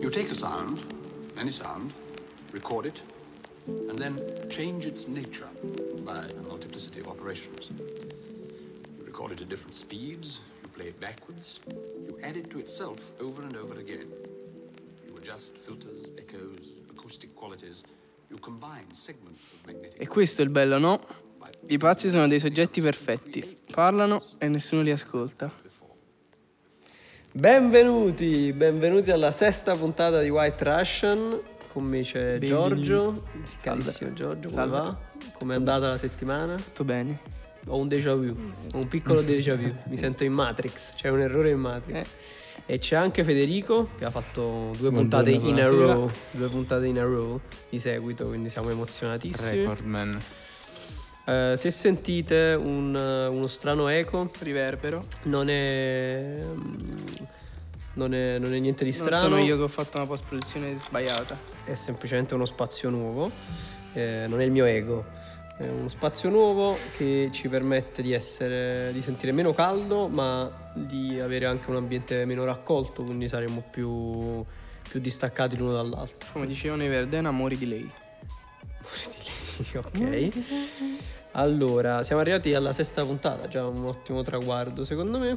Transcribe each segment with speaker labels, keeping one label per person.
Speaker 1: You take a sound, any sound, record it, and then change its nature by a multiplicity of operations. You record it at different speeds, you play it backwards, you add it to itself over and over again. You adjust filters, echoes, acoustic qualities, you combine segments of magnetic.
Speaker 2: E questo è il bello, no? I pazzi sono dei soggetti perfetti. Parlano e nessuno li ascolta.
Speaker 3: Benvenuti, benvenuti alla sesta puntata di White Russian. Con me c'è Giorgio, il carissimo Giorgio, come
Speaker 2: Salve.
Speaker 3: va? Come è andata la settimana?
Speaker 2: Tutto bene?
Speaker 3: Ho un déjà vu, ho un piccolo déjà vu, mi sento in Matrix, c'è un errore in Matrix.
Speaker 2: Eh.
Speaker 3: E c'è anche Federico che ha fatto due
Speaker 4: Buongiorno,
Speaker 3: puntate in a row, due puntate in a row di seguito, quindi siamo emozionatissimi.
Speaker 4: Recordman.
Speaker 3: Eh, se sentite un- uno strano eco,
Speaker 2: Riverbero.
Speaker 3: non è, mm, non è, non è niente di
Speaker 2: Non
Speaker 3: strano.
Speaker 2: sono io che ho fatto una post-produzione sbagliata.
Speaker 3: è semplicemente uno spazio nuovo, eh, non è il mio ego, è uno spazio nuovo che ci permette di, essere, di sentire meno caldo ma di avere anche un ambiente meno raccolto, quindi saremo più, più distaccati l'uno dall'altro.
Speaker 2: Come dicevano i Verdena, amori di lei.
Speaker 3: ok. Allora, siamo arrivati alla sesta puntata, già un ottimo traguardo secondo me.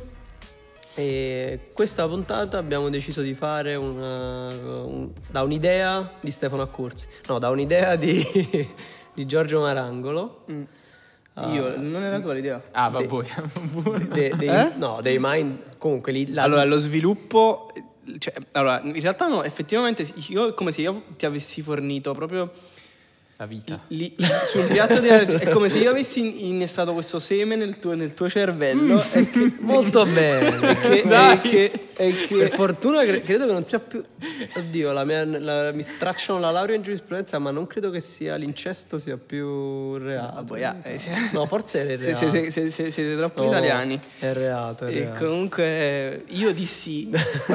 Speaker 3: E questa puntata abbiamo deciso di fare una- un- da un'idea di Stefano Accorsi, no, da un'idea di, di Giorgio Marangolo. Ah.
Speaker 2: Io, non era tua l'idea?
Speaker 4: Ah,
Speaker 3: De-
Speaker 4: vabbè.
Speaker 3: de- dei,
Speaker 2: Eh?
Speaker 3: No, dei mind. Comunque lì. la-
Speaker 2: Allora, lo sviluppo... Cioè, allora, in realtà no, effettivamente io è come se io ti avessi fornito proprio
Speaker 4: La vita.
Speaker 2: lì- su un piatto di è come se io avessi innestato questo seme nel tuo, nel tuo cervello e che,
Speaker 3: Molto bene.
Speaker 2: e che,
Speaker 3: Dai.
Speaker 2: e che, e che-
Speaker 3: Per fortuna cre- credo che non sia più. Oddio, la mia- la- mi stracciano la laurea in giurisprudenza, ma non credo che sia l'incesto sia più reato.
Speaker 2: yeah, eh, sì.
Speaker 3: No, forse è
Speaker 2: se,
Speaker 3: reato.
Speaker 2: se- se- se- siete troppo
Speaker 3: No,
Speaker 2: italiani.
Speaker 3: È reato, è
Speaker 2: E
Speaker 3: reato.
Speaker 2: comunque io dissi,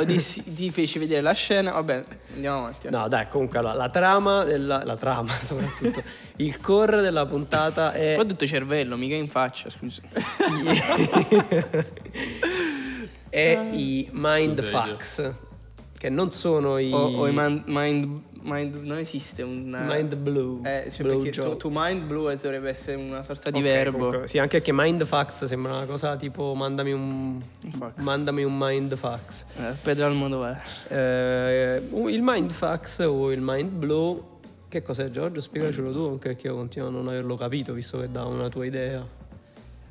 Speaker 2: dissi, ti feci vedere la scena, vabbè, andiamo avanti. eh.
Speaker 3: No, dai, comunque allora, la trama della. La trama, soprattutto. Il core della puntata è.
Speaker 2: Poi ho detto cervello, mica in faccia, scusa.
Speaker 3: è i mind
Speaker 4: Scusa, io.
Speaker 3: facts. Che non sono i.
Speaker 2: O, o i man- mind, mind, non esiste un...
Speaker 3: Mind blue.
Speaker 2: Eh, cioè
Speaker 3: Blue
Speaker 2: perché to, to mind blue dovrebbe essere una sorta di
Speaker 3: Ok,
Speaker 2: verbo.
Speaker 3: comunque, sì, anche perché mind fax sembra una cosa tipo mandami un.
Speaker 2: fax.
Speaker 3: Mandami un mind fax.
Speaker 2: Eh, Pedro Almodovar.
Speaker 3: Eh, il mind fax o il mind blow. Che cos'è Giorgio? Spiegacelo tu, anche perché io continuo a non averlo capito, visto che dà una tua idea.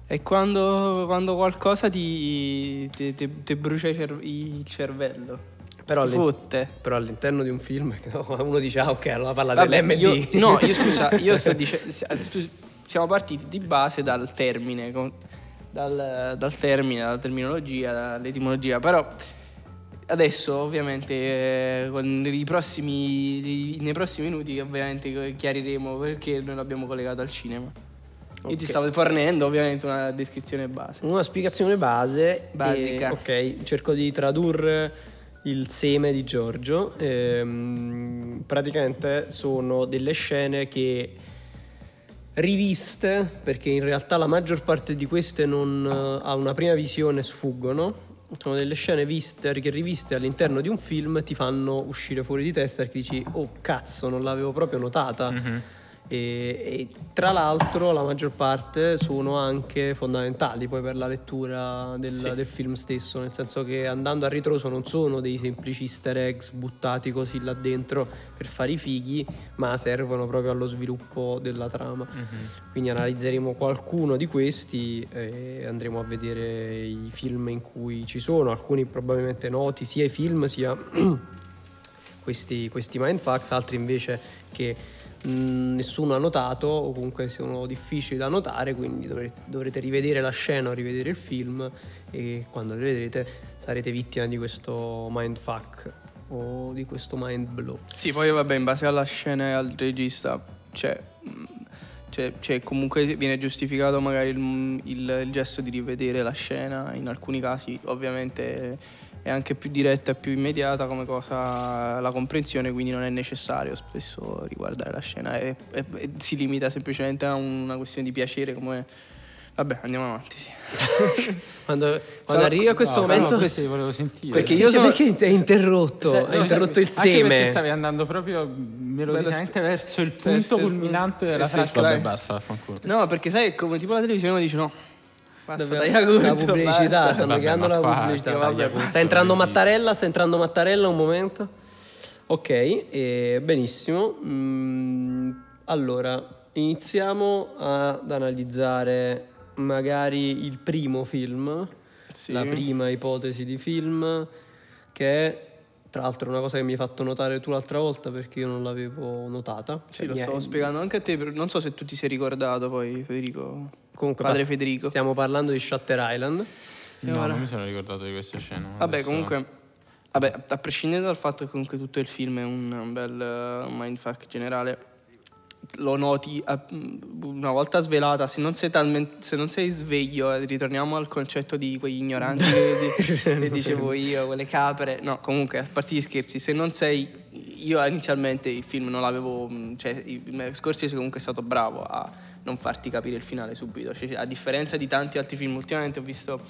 Speaker 2: È quando, quando qualcosa ti, ti, ti- ti brucia il cer- il cervello.
Speaker 3: Però, all'in- però all'interno di un film uno dice, ah ok, allora parla
Speaker 2: Vabbè,
Speaker 3: dell'MD.
Speaker 2: io, no, io scusa, io sto dicendo. Siamo partiti di base dal termine, dal, dal termine, dalla terminologia, dall'etimologia, però adesso ovviamente eh, prossimi, nei prossimi minuti ovviamente chiariremo perché noi l'abbiamo collegato al cinema. Io
Speaker 3: Ok.
Speaker 2: ti stavo fornendo ovviamente una descrizione base.
Speaker 3: Una spiegazione base.
Speaker 2: Basica.
Speaker 3: e- ok, cerco di tradurre il seme di Giorgio. Ehm, praticamente sono delle scene che riviste, perché in realtà la maggior parte di queste non, eh, a una prima visione sfuggono. Sono delle scene viste, riviste all'interno di un film ti fanno uscire fuori di testa perché dici, oh cazzo, non l'avevo proprio notata. E, e tra l'altro la maggior parte sono anche fondamentali poi per la lettura del, del film stesso, nel senso che andando a ritroso non sono dei semplici easter eggs buttati così là dentro per fare i fighi, ma servono proprio allo sviluppo della trama. Quindi analizzeremo qualcuno di questi e andremo a vedere i film in cui ci sono, alcuni probabilmente noti, sia i film sia questi, questi mindfucks, altri invece che nessuno ha notato o comunque sono difficili da notare, quindi dovrete, dovrete rivedere la scena o rivedere il film e quando lo vedrete sarete vittima di questo mindfuck o di questo mind blow.
Speaker 2: Sì, poi vabbè, in base alla scena e al regista, cioè, mh, cioè, cioè, comunque viene giustificato magari il, il- il gesto di rivedere la scena, in alcuni casi ovviamente è anche più diretta e più immediata come cosa la comprensione, quindi non è necessario spesso riguardare la scena e, e- e si limita semplicemente a una questione di piacere come Vabbè, andiamo avanti, sì.
Speaker 3: Quando, quando arrivi a questo
Speaker 4: No,
Speaker 3: momento...
Speaker 4: no, questo volevo sentire.
Speaker 2: Perché
Speaker 3: Sì,
Speaker 2: io sono-
Speaker 3: perché ti hai interrotto?
Speaker 2: Se-
Speaker 3: hai
Speaker 2: no,
Speaker 3: interrotto il
Speaker 4: Anche perché
Speaker 3: seme.
Speaker 4: stavi andando proprio melodicamente verso il punto culminante della frase. Vabbè,
Speaker 2: cla-
Speaker 4: basta, vaffanculo.
Speaker 2: No, perché sai, come tipo la televisione dice no. Basta,
Speaker 3: Davvero,
Speaker 2: dai
Speaker 3: la pubblicità,
Speaker 2: basta.
Speaker 3: stanno
Speaker 4: Vabbè,
Speaker 3: creando
Speaker 4: ma
Speaker 3: la
Speaker 4: qua-
Speaker 3: pubblicità.
Speaker 2: Vabbè,
Speaker 3: sta
Speaker 4: basta,
Speaker 3: entrando
Speaker 4: così.
Speaker 3: Mattarella, sta entrando Mattarella un momento. Ok, e benissimo. Mm, allora, iniziamo ad analizzare magari il primo film,
Speaker 2: Sì.
Speaker 3: la prima ipotesi di film, che è tra l'altro una cosa che mi hai fatto notare tu l'altra volta perché io non l'avevo notata.
Speaker 2: Sì,
Speaker 3: Cioè,
Speaker 2: lo
Speaker 3: mi è-
Speaker 2: stavo spiegando anche a te, non so se tu ti sei ricordato poi, Federico.
Speaker 3: Comunque,
Speaker 2: Padre
Speaker 3: pas-
Speaker 2: Federico.
Speaker 3: Stiamo parlando di Shutter Island.
Speaker 4: No,
Speaker 2: ora-
Speaker 4: non mi sono ricordato di questa scena.
Speaker 2: Vabbè,
Speaker 4: adesso-
Speaker 2: comunque, vabbè, a prescindere dal fatto che comunque tutto il film è un, un bel eh, mindfuck generale, lo noti a- una volta svelata, se non sei, talmente, se non sei sveglio, eh, ritorniamo al concetto di quegli ignoranti che, di- che dicevo io, quelle capre. No, comunque, a parte gli scherzi, se non sei... Io inizialmente il film non l'avevo... mh, Cioè, il Scorsese comunque è stato bravo a non farti capire il finale subito. Cioè, a differenza di tanti altri film, ultimamente ho visto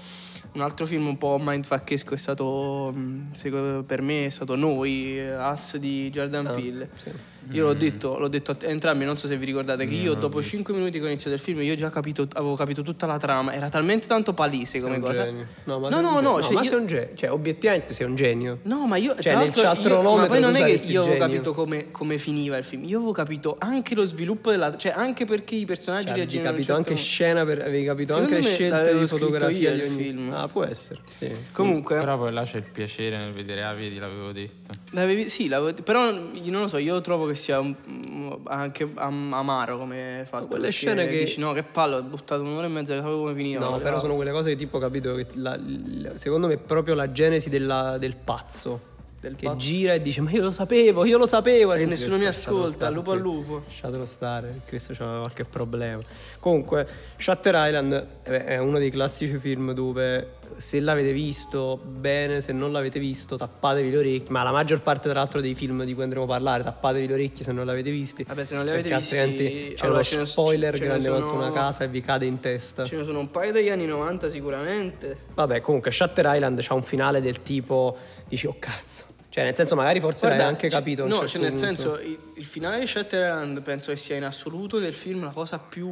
Speaker 2: un altro film un po' mindfuckesco, è stato, secondo- per me, è stato Noi, Us di Jordan
Speaker 3: Ah,
Speaker 2: Peele.
Speaker 3: sì.
Speaker 2: Io l'ho detto, l'ho detto a entrambi, non so se vi ricordate, che
Speaker 4: Mm,
Speaker 2: io dopo
Speaker 4: visto.
Speaker 2: 5 minuti che ho iniziato il film, io già capito, avevo capito tutta la trama, era talmente tanto palese
Speaker 3: Sei
Speaker 2: come
Speaker 3: un
Speaker 2: cosa.
Speaker 3: genio. No, ma
Speaker 2: no, no, no, cioè
Speaker 3: ma
Speaker 2: io-
Speaker 3: sei un genio. Cioè, obiettivamente sei un genio.
Speaker 2: No, ma io
Speaker 3: Cioè, nel
Speaker 2: l'altro, io- ma poi non è che io avevo capito come, come finiva il film, io avevo capito anche lo sviluppo della cioè anche perché i personaggi
Speaker 3: Cioè, avevi
Speaker 2: reagivano un
Speaker 3: capito
Speaker 2: certo
Speaker 3: anche
Speaker 2: modo.
Speaker 3: scena, per, avevi capito
Speaker 2: Secondo
Speaker 3: anche le scelte di fotografia ogni
Speaker 2: film.
Speaker 3: Ah, può essere. Sì.
Speaker 2: Comunque,
Speaker 4: Però poi là c'è il piacere nel vedere, ah, vedi, l'avevo detto.
Speaker 2: L'avevi- sì, l'avevo- però io non lo so, io trovo che sia un- un- anche am- amaro come fatto.
Speaker 3: quelle scene che-
Speaker 2: dici, no, che palle, ho buttato un'ora e mezza, sapevo come finiva.
Speaker 3: No, però sono quelle cose che tipo capito che la- l- secondo me è proprio la genesi della- del pazzo.
Speaker 2: Del
Speaker 3: che
Speaker 2: pazzo.
Speaker 3: gira e dice ma io lo sapevo, io lo sapevo.
Speaker 2: E nessuno mi ascolta, lupo al lupo.
Speaker 3: Lasciatelo stare, questo c'ha qualche problema. Comunque, Shutter Island eh, è uno dei classici film dove se l'avete visto bene, se non l'avete visto tappatevi le orecchie, ma la maggior parte tra l'altro dei film di cui andremo a parlare tappatevi le orecchie se non l'avete visti.
Speaker 2: Vabbè, se non li avete visti-
Speaker 3: altrimenti c'è
Speaker 2: allora,
Speaker 3: uno spoiler
Speaker 2: ce
Speaker 3: grande quanto una casa e vi cade in testa.
Speaker 2: Ce ne sono un paio degli anni 90 sicuramente.
Speaker 3: Vabbè, comunque Shutter Island c'ha un finale del tipo dici "Oh cazzo". Cioè, nel senso magari forse l'hai anche capito a
Speaker 2: No,
Speaker 3: certo
Speaker 2: cioè nel
Speaker 3: punto.
Speaker 2: senso, il, il finale di Shutter Island penso che sia in assoluto del film la cosa più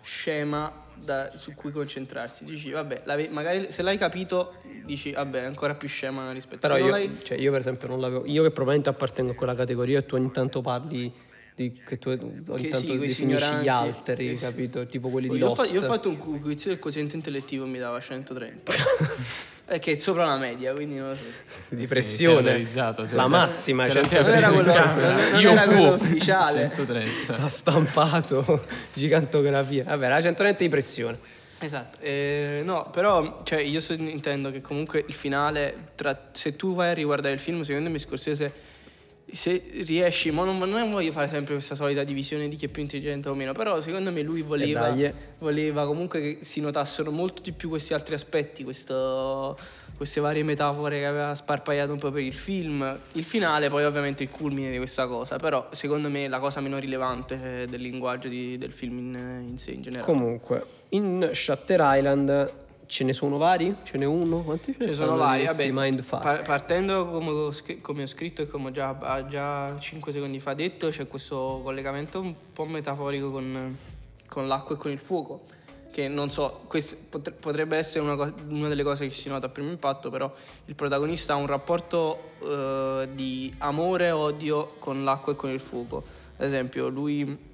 Speaker 2: scema da- su cui concentrarsi. Dici, vabbè, magari se l'hai capito, dici, vabbè, è ancora più scema rispetto
Speaker 3: Però
Speaker 2: se non
Speaker 3: io, cioè, io per esempio non l'avevo. Io che probabilmente appartengo a quella categoria e tu ogni tanto parli di, che tu ogni
Speaker 2: Che
Speaker 3: tanto
Speaker 2: sì,
Speaker 3: definisci gli altri,
Speaker 2: Eh
Speaker 3: capito? Tipo quelli di
Speaker 2: io, ho fa-
Speaker 3: Lost.
Speaker 2: io ho fatto un quiz del quoziente intellettivo mi dava 130. Eh, che è sopra la media, quindi non lo so.
Speaker 3: di pressione. La massima, cioè,
Speaker 2: Non era quello- non- non
Speaker 4: Io
Speaker 2: era quello ufficiale.
Speaker 4: 130.
Speaker 3: ha stampato gigantografia. Vabbè, la 130 di pressione.
Speaker 2: Esatto, eh, no, però cioè, io so- intendo che comunque il finale, tra- se tu vai a riguardare il film, secondo me Scorsese, se riesci, ma non, non voglio fare sempre questa solita divisione di chi è più intelligente o meno, però secondo me lui voleva,
Speaker 3: eh.
Speaker 2: voleva comunque che si notassero molto di più questi altri aspetti, questo- queste varie metafore che aveva sparpagliato un po' per il film. Il finale poi ovviamente il culmine di questa cosa, però secondo me la cosa meno rilevante eh, del linguaggio di- del film in, in sé in generale.
Speaker 3: Comunque, in Shutter Island ce ne sono vari? Ce n'è uno? Quanti ce
Speaker 2: Ce
Speaker 3: ne
Speaker 2: sono
Speaker 3: sono
Speaker 2: vari, vabbè, par- partendo come ho, scri- come ho scritto e come ho già, già 5 secondi fa detto, c'è questo collegamento un po' metaforico con, con l'acqua e con il fuoco, che non so, questo potre- potrebbe essere una, co- una delle cose che si nota a primo impatto, però il protagonista ha un rapporto eh, di amore e odio con l'acqua e con il fuoco. Ad esempio, lui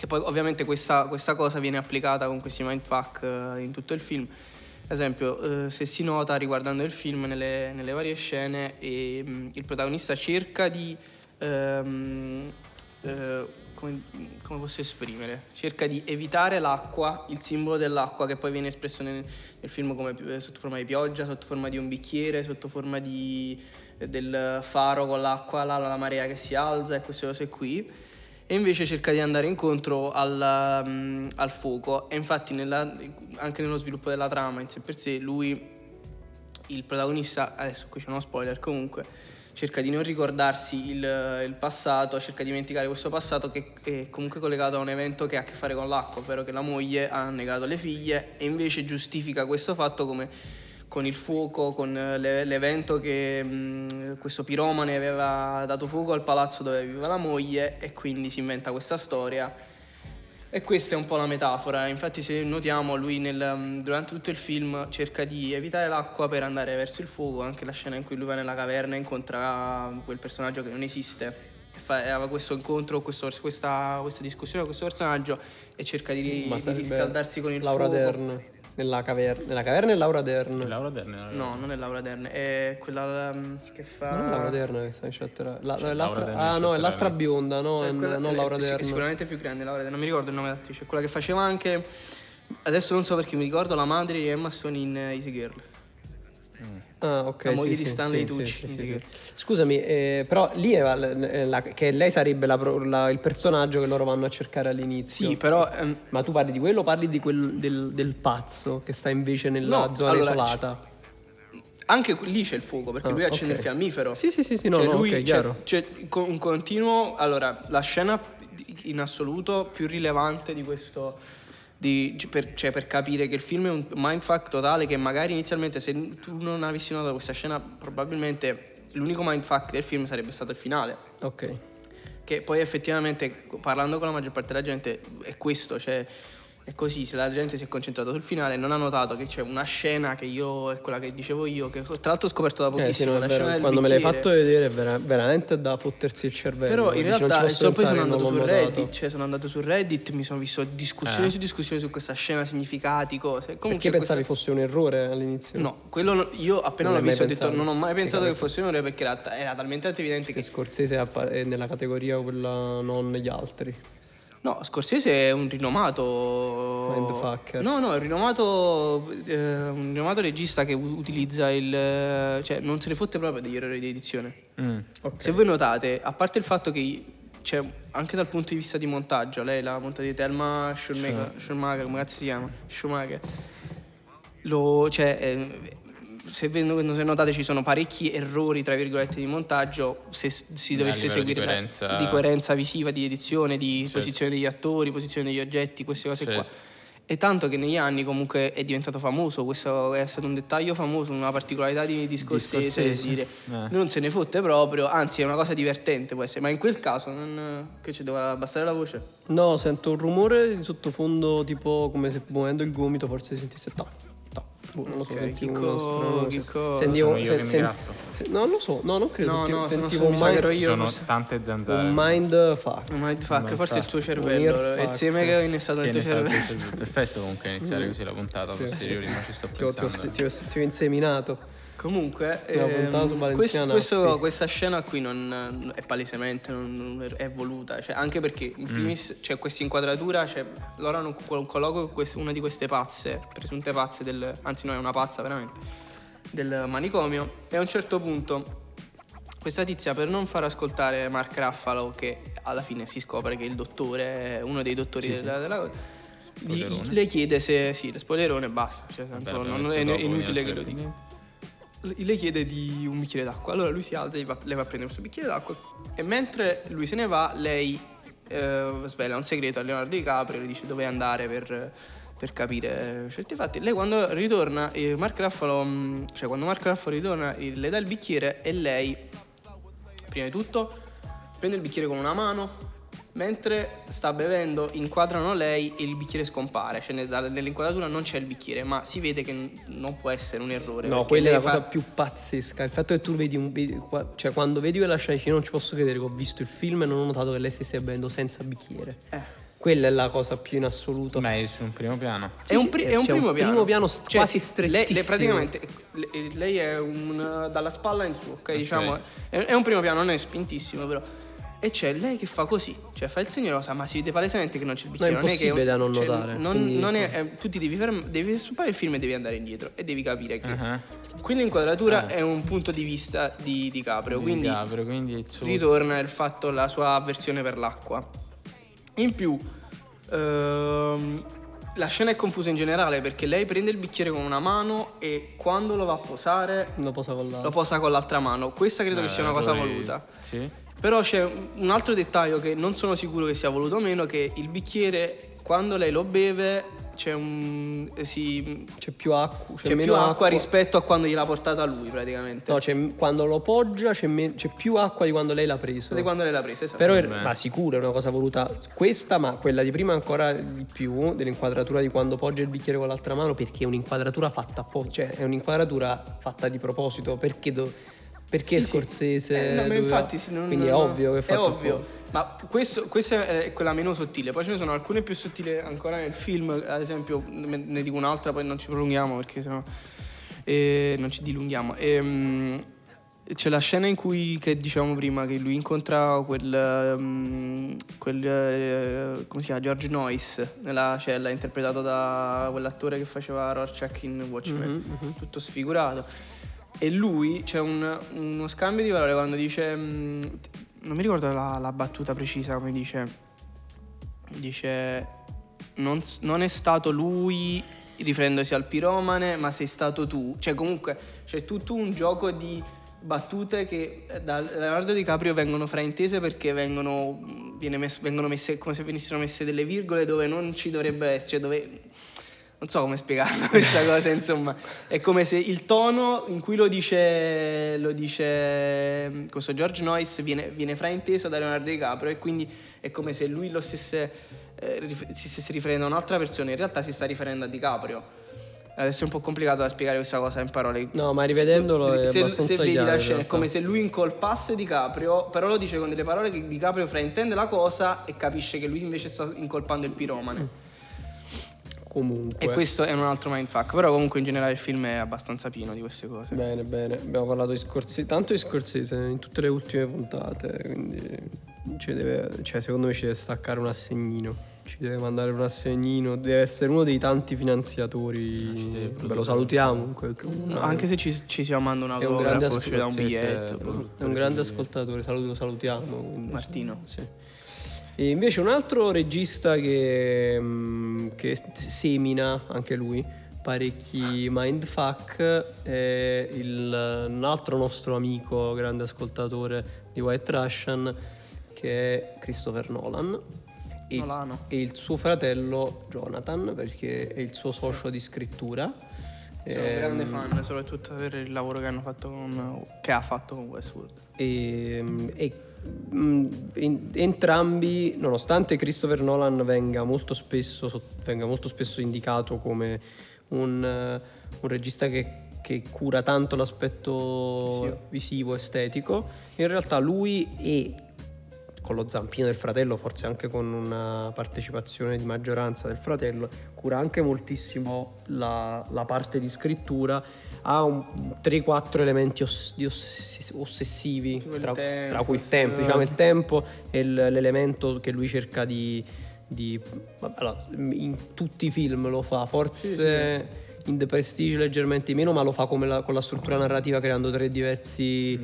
Speaker 2: che poi ovviamente questa, questa cosa viene applicata con questi mindfuck eh, in tutto il film. Ad esempio, eh, se si nota riguardando il film nelle, nelle varie scene, e, mh, il protagonista cerca di... ehm, eh, come, come posso esprimere? Cerca di evitare l'acqua, il simbolo dell'acqua che poi viene espresso nel, nel film come pi- sotto forma di pioggia, sotto forma di un bicchiere, sotto forma di, del faro con l'acqua, la, la marea che si alza e queste cose qui e invece cerca di andare incontro al, mm, al fuoco. E infatti nella- anche nello sviluppo della trama in sé per sé lui il protagonista adesso qui c'è uno spoiler comunque cerca di non ricordarsi il, il passato, cerca di dimenticare questo passato che è comunque collegato a un evento che ha a che fare con l'acqua, ovvero che la moglie ha negato le figlie e invece giustifica questo fatto come con il fuoco, con le- l'evento che mh, questo piromane aveva dato fuoco al palazzo dove viveva la moglie e quindi si inventa questa storia. E questa è un po' la metafora, infatti se notiamo lui nel- mm, durante tutto il film cerca di evitare l'acqua per andare verso il fuoco, anche la scena in cui lui va nella caverna e incontra quel personaggio che non esiste aveva questo incontro, questo- questa, questa discussione con questo personaggio e cerca di, di riscaldarsi con il
Speaker 3: Laura
Speaker 2: fuoco.
Speaker 3: Dern. Nella caverna. Nella caverna è Laura Dern.
Speaker 4: Laura Dern era-
Speaker 2: No, non è Laura Dern, è quella mm, che fa...
Speaker 3: Non è Laura Dern che sta in Shutter La-
Speaker 4: Cioè,
Speaker 3: l'altra-
Speaker 4: Laura Dern
Speaker 3: ah, no, è l'altra
Speaker 4: Island.
Speaker 3: bionda, no?
Speaker 2: È
Speaker 3: è-
Speaker 2: quella-
Speaker 3: non
Speaker 2: è-
Speaker 3: Laura
Speaker 2: è
Speaker 3: Dern.
Speaker 2: sicuramente più grande Laura Dern, non mi ricordo il nome dell'attrice, è quella che faceva anche adesso non so perché mi ricordo la madre di Emma Stone in eh, Easy Girl.
Speaker 3: Ah, ok.
Speaker 2: La moglie
Speaker 3: sì,
Speaker 2: di Stanley
Speaker 3: sì,
Speaker 2: Tucci,
Speaker 3: sì. Scusami, eh, però lì è la- la- che lei sarebbe la la- il personaggio che loro vanno a cercare all'inizio.
Speaker 2: Sì, però ehm,
Speaker 3: Ma tu parli di quello o parli di quel, del, del pazzo che sta invece nella
Speaker 2: No,
Speaker 3: zona
Speaker 2: allora,
Speaker 3: isolata?
Speaker 2: anche lì c'è il fuoco perché
Speaker 3: Ah,
Speaker 2: lui accende
Speaker 3: ok.
Speaker 2: il fiammifero.
Speaker 3: Sì, sì, sì, sì, no,
Speaker 2: Cioè,
Speaker 3: no,
Speaker 2: lui
Speaker 3: ok,
Speaker 2: c'è- c'è un continuo. Allora, la scena in assoluto più rilevante di questo. Di- per, cioè, per capire che il film è un mindfuck totale che magari inizialmente se tu non avessi notato questa scena probabilmente l'unico mindfuck del film sarebbe stato il finale
Speaker 3: Ok.
Speaker 2: che poi effettivamente parlando con la maggior parte della gente è questo, cioè è così, se la gente si è concentrata sul finale non ha notato che c'è una scena che io, è quella che dicevo io, che tra l'altro ho scoperto da
Speaker 3: Eh, sì,
Speaker 2: pochissimo,
Speaker 3: no, è
Speaker 2: la
Speaker 3: vero,
Speaker 2: scena del
Speaker 3: Quando me l'hai
Speaker 2: bicchiere.
Speaker 3: fatto vedere è vera- veramente da fottersi il cervello.
Speaker 2: Però in realtà so- poi sono andato su Reddit, cioè sono andato su Reddit, mi sono visto discussioni
Speaker 4: Eh.
Speaker 2: su discussioni su questa scena, significati, cose. Comunque
Speaker 3: Perché pensavi
Speaker 2: questa-
Speaker 3: fosse un errore all'inizio?
Speaker 2: No, quello no- io appena
Speaker 3: Non
Speaker 2: l'ho visto ho detto non ho mai pensato che fosse un errore perché era, era talmente evidente
Speaker 3: Che
Speaker 2: che
Speaker 3: Scorsese è nella categoria quella non gli altri.
Speaker 2: No, Scorsese è un rinomato.
Speaker 3: Mindfucker.
Speaker 2: No, no, è un rinomato, eh, un rinomato regista che u- utilizza il. cioè, non se ne fotte proprio degli errori di edizione.
Speaker 4: Mm.
Speaker 2: Se voi notate, a parte il fatto che c'è anche dal punto di vista di montaggio, lei la monta di Thelma Schumacher, Schumacher come cazzo si chiama? Schumacher. Lo, cioè, eh, se notate ci sono parecchi errori tra virgolette di montaggio se si dovesse
Speaker 4: di
Speaker 2: seguire la-
Speaker 4: coerenza.
Speaker 2: di coerenza visiva, di edizione, di
Speaker 4: Certo.
Speaker 2: posizione degli attori, posizione degli oggetti, queste cose qua.
Speaker 4: Certo.
Speaker 2: E tanto che negli anni comunque è diventato famoso, questo è stato un dettaglio famoso, una particolarità di, di Scorsese,
Speaker 3: Scorsese.
Speaker 2: dire,
Speaker 4: Eh.
Speaker 2: non se ne fotte proprio, anzi è una cosa divertente può essere, ma in quel caso non, che ci doveva abbassare la voce?
Speaker 3: No, sento un rumore di sottofondo tipo come se muovendo il gomito forse si sentisse. Boh, non lo so,
Speaker 2: Ok,
Speaker 3: sentivo
Speaker 2: che
Speaker 3: uno
Speaker 2: co-
Speaker 3: strano-
Speaker 2: che co-
Speaker 3: sentivo,
Speaker 4: Sono io
Speaker 3: sen- se- no, non lo so, no, non credo.
Speaker 2: No, no, se no,
Speaker 3: sentivo un mind,
Speaker 2: ero io.
Speaker 4: Sono
Speaker 2: forse.
Speaker 4: tante zanzare.
Speaker 3: un mind fuck.
Speaker 2: Un mindfuck,
Speaker 4: Un
Speaker 2: forse il tuo cervello, il seme che ho innestato nel tuo cervello.
Speaker 4: il- Perfetto comunque iniziare così la puntata
Speaker 3: Sì,
Speaker 4: posteriori, ma ci sto
Speaker 3: Ti ho, ti ho-
Speaker 4: pensando.
Speaker 3: ti ho- ti ho inseminato.
Speaker 2: Comunque, ehm, questo- questo- questa scena qui non, è palesemente non- è voluta, cioè, anche perché
Speaker 3: Mm.
Speaker 2: in primis c'è questa inquadratura, cioè, loro hanno un colloquio con quest- una di queste pazze, presunte pazze del, anzi no è una pazza veramente, del manicomio e a un certo punto questa tizia per non far ascoltare Mark Raffalo che alla fine si scopre che il dottore è uno dei dottori della, della cosa, gli- le chiede se sì, spoilerone e basta, cioè,
Speaker 4: l'abbiamo
Speaker 2: non- è, è inutile che lo dica. Le chiede di un bicchiere d'acqua. Allora lui si alza e va- le va a prendere questo bicchiere d'acqua. E mentre lui se ne va, lei eh, svela un segreto a Leonardo DiCaprio. Le dice dove andare per, per capire certi fatti. Lei quando ritorna, eh, Mark Raffalo, mh, cioè quando Mark Raffalo ritorna, eh, le dà il bicchiere e lei, prima di tutto, prende il bicchiere con una mano. Mentre sta bevendo, inquadrano lei e il bicchiere scompare. Cioè, nell'inquadratura non c'è il bicchiere, ma si vede che non può essere un errore.
Speaker 3: No, quella è la
Speaker 2: fa-
Speaker 3: cosa più pazzesca. Il fatto che tu vedi un vedi- cioè quando vedi quella scena dici non ci posso credere che ho visto il film e non ho notato che lei stesse bevendo senza bicchiere.
Speaker 2: Eh.
Speaker 3: Quella è la cosa più in assoluto.
Speaker 4: Ma è su un primo piano.
Speaker 2: È un, pri- è un
Speaker 3: C'è
Speaker 2: primo
Speaker 3: un
Speaker 2: piano.
Speaker 3: primo piano st-
Speaker 2: Cioè,
Speaker 3: quasi
Speaker 2: sì, lei, lei
Speaker 3: strettissimo.
Speaker 2: praticamente le- lei è un dalla spalla in su, ok? Diciamo, è, è un primo piano, non è spintissimo, però. E c'è lei che fa così, cioè fa il segno rosa, ma si vede palesemente che non c'è il bicchiere.
Speaker 3: No, è
Speaker 2: non è che
Speaker 3: impossibile da non
Speaker 2: cioè,
Speaker 3: notare,
Speaker 2: non- non è- è- tu ti devi fermare, devi stoppare il film e devi andare indietro e devi capire che
Speaker 4: Ah,
Speaker 2: qui l'inquadratura è un punto di vista di, di Caprio,
Speaker 4: di
Speaker 2: quindi
Speaker 4: Caprio, quindi
Speaker 2: ritorna il fatto, la sua avversione per l'acqua. In più, ehm, la scena è confusa in generale perché lei prende il bicchiere con una mano e quando lo va a posare
Speaker 3: Lo posa con la...
Speaker 2: lo posa con l'altra mano. Questa credo che sia una cosa
Speaker 4: Eh, poi-
Speaker 2: voluta.
Speaker 4: Sì.
Speaker 2: Però c'è un altro dettaglio che non sono sicuro che sia voluto o meno, che il bicchiere quando lei lo beve c'è un... eh, si-
Speaker 3: C'è più acqua.
Speaker 2: c'è più
Speaker 3: meno
Speaker 2: acqua, rispetto a quando gliel'ha portata lui praticamente.
Speaker 3: No, c'è- quando lo poggia c'è, me- c'è più acqua di quando lei l'ha preso.
Speaker 2: Di quando lei l'ha presa, esatto.
Speaker 3: Però, è- ma sicuro è una cosa voluta questa, ma quella di prima ancora di più, dell'inquadratura di quando poggia il bicchiere con l'altra mano, perché è un'inquadratura fatta apposta, cioè è un'inquadratura fatta di proposito, perché, do- perché
Speaker 2: Sì, sì.
Speaker 3: Scorsese...
Speaker 2: Eh, no, infatti sì, non-
Speaker 3: Quindi è ovvio che è
Speaker 2: È ovvio.
Speaker 3: apposta.
Speaker 2: Ma questo, questa è quella meno sottile. Poi ce ne sono alcune più sottili ancora nel film. Ad esempio, ne dico un'altra, poi non ci prolunghiamo perché sennò. eh, non ci dilunghiamo. Ehm, c'è la scena in cui, che dicevamo prima, che lui incontra quel. ehm, quel eh, come si chiama? George Noyce nella cella, interpretato da quell'attore che faceva Rorschach in Watchmen.
Speaker 3: Mhm,
Speaker 2: Tutto sfigurato. E lui c'è un- uno scambio di parole quando dice. mm, non mi ricordo la, la battuta precisa come dice. Dice. Non, non è stato lui riferendosi al piromane, ma sei stato tu. Cioè, comunque c'è tutto un gioco di battute che eh, da Leonardo DiCaprio vengono fraintese perché vengono, mess- vengono messe come se venissero messe delle virgole dove non ci dovrebbe essere, cioè dove non so come spiegarla questa cosa, insomma, è come se il tono in cui lo dice, lo dice mm, questo George Noyce viene, viene frainteso da Leonardo DiCaprio e quindi è come se lui lo stesse, eh, si stesse riferendo a un'altra persona, in realtà si sta riferendo a DiCaprio. Adesso è un po' complicato da spiegare questa cosa in parole.
Speaker 3: No, ma rivedendolo è
Speaker 2: se,
Speaker 3: abbastanza
Speaker 2: se vedi
Speaker 3: chiaro,
Speaker 2: la scena è come se lui incolpasse DiCaprio, però lo dice con delle parole che DiCaprio fraintende la cosa e capisce che lui invece sta incolpando il piromane.
Speaker 3: Comunque.
Speaker 2: E questo è un altro mindfuck. Però comunque in generale il film è abbastanza pieno di queste cose.
Speaker 3: Bene, bene. Abbiamo parlato di Scorsese, tanto di Scorsese in tutte le ultime puntate, quindi ci deve, cioè, secondo me ci deve staccare un assegnino. Ci deve mandare un assegnino, deve essere uno dei tanti finanziatori.
Speaker 4: deve
Speaker 3: Beh, lo salutiamo. modo.
Speaker 2: No, anche se ci, ci si manda un autografo, ci dà un
Speaker 3: ascoltatore,
Speaker 2: biglietto.
Speaker 3: È un grande ascoltatore, lo salutiamo. quindi-
Speaker 2: Martino.
Speaker 3: Sì. E invece un altro regista che, mm, che semina anche lui parecchi mindfuck è il, un altro nostro amico, grande ascoltatore di White Russian, che è Christopher Nolan. E il, e il suo fratello Jonathan, perché è il suo socio di scrittura.
Speaker 2: Sono un
Speaker 3: Ehm,
Speaker 2: grande fan, soprattutto per il lavoro che hanno fatto con. che ha fatto con Westworld.
Speaker 3: e, e, in- entrambi, nonostante Christopher Nolan venga molto spesso, so- venga molto spesso indicato come un, eh, un regista che, che cura tanto l'aspetto
Speaker 2: Visivo.
Speaker 3: visivo, estetico, in realtà lui e con lo zampino del fratello, forse anche con una partecipazione di maggioranza del fratello, cura anche moltissimo la, la parte di scrittura, ha un 3-4 elementi oss- oss- ossessivi, tra,
Speaker 2: tempo,
Speaker 3: tra cui il
Speaker 2: sì.
Speaker 3: tempo, diciamo il tempo è il- l'elemento che lui cerca di... di- allora, in tutti i film lo fa, forse... In The Prestige leggermente meno, ma lo fa come la- con la struttura narrativa creando tre diversi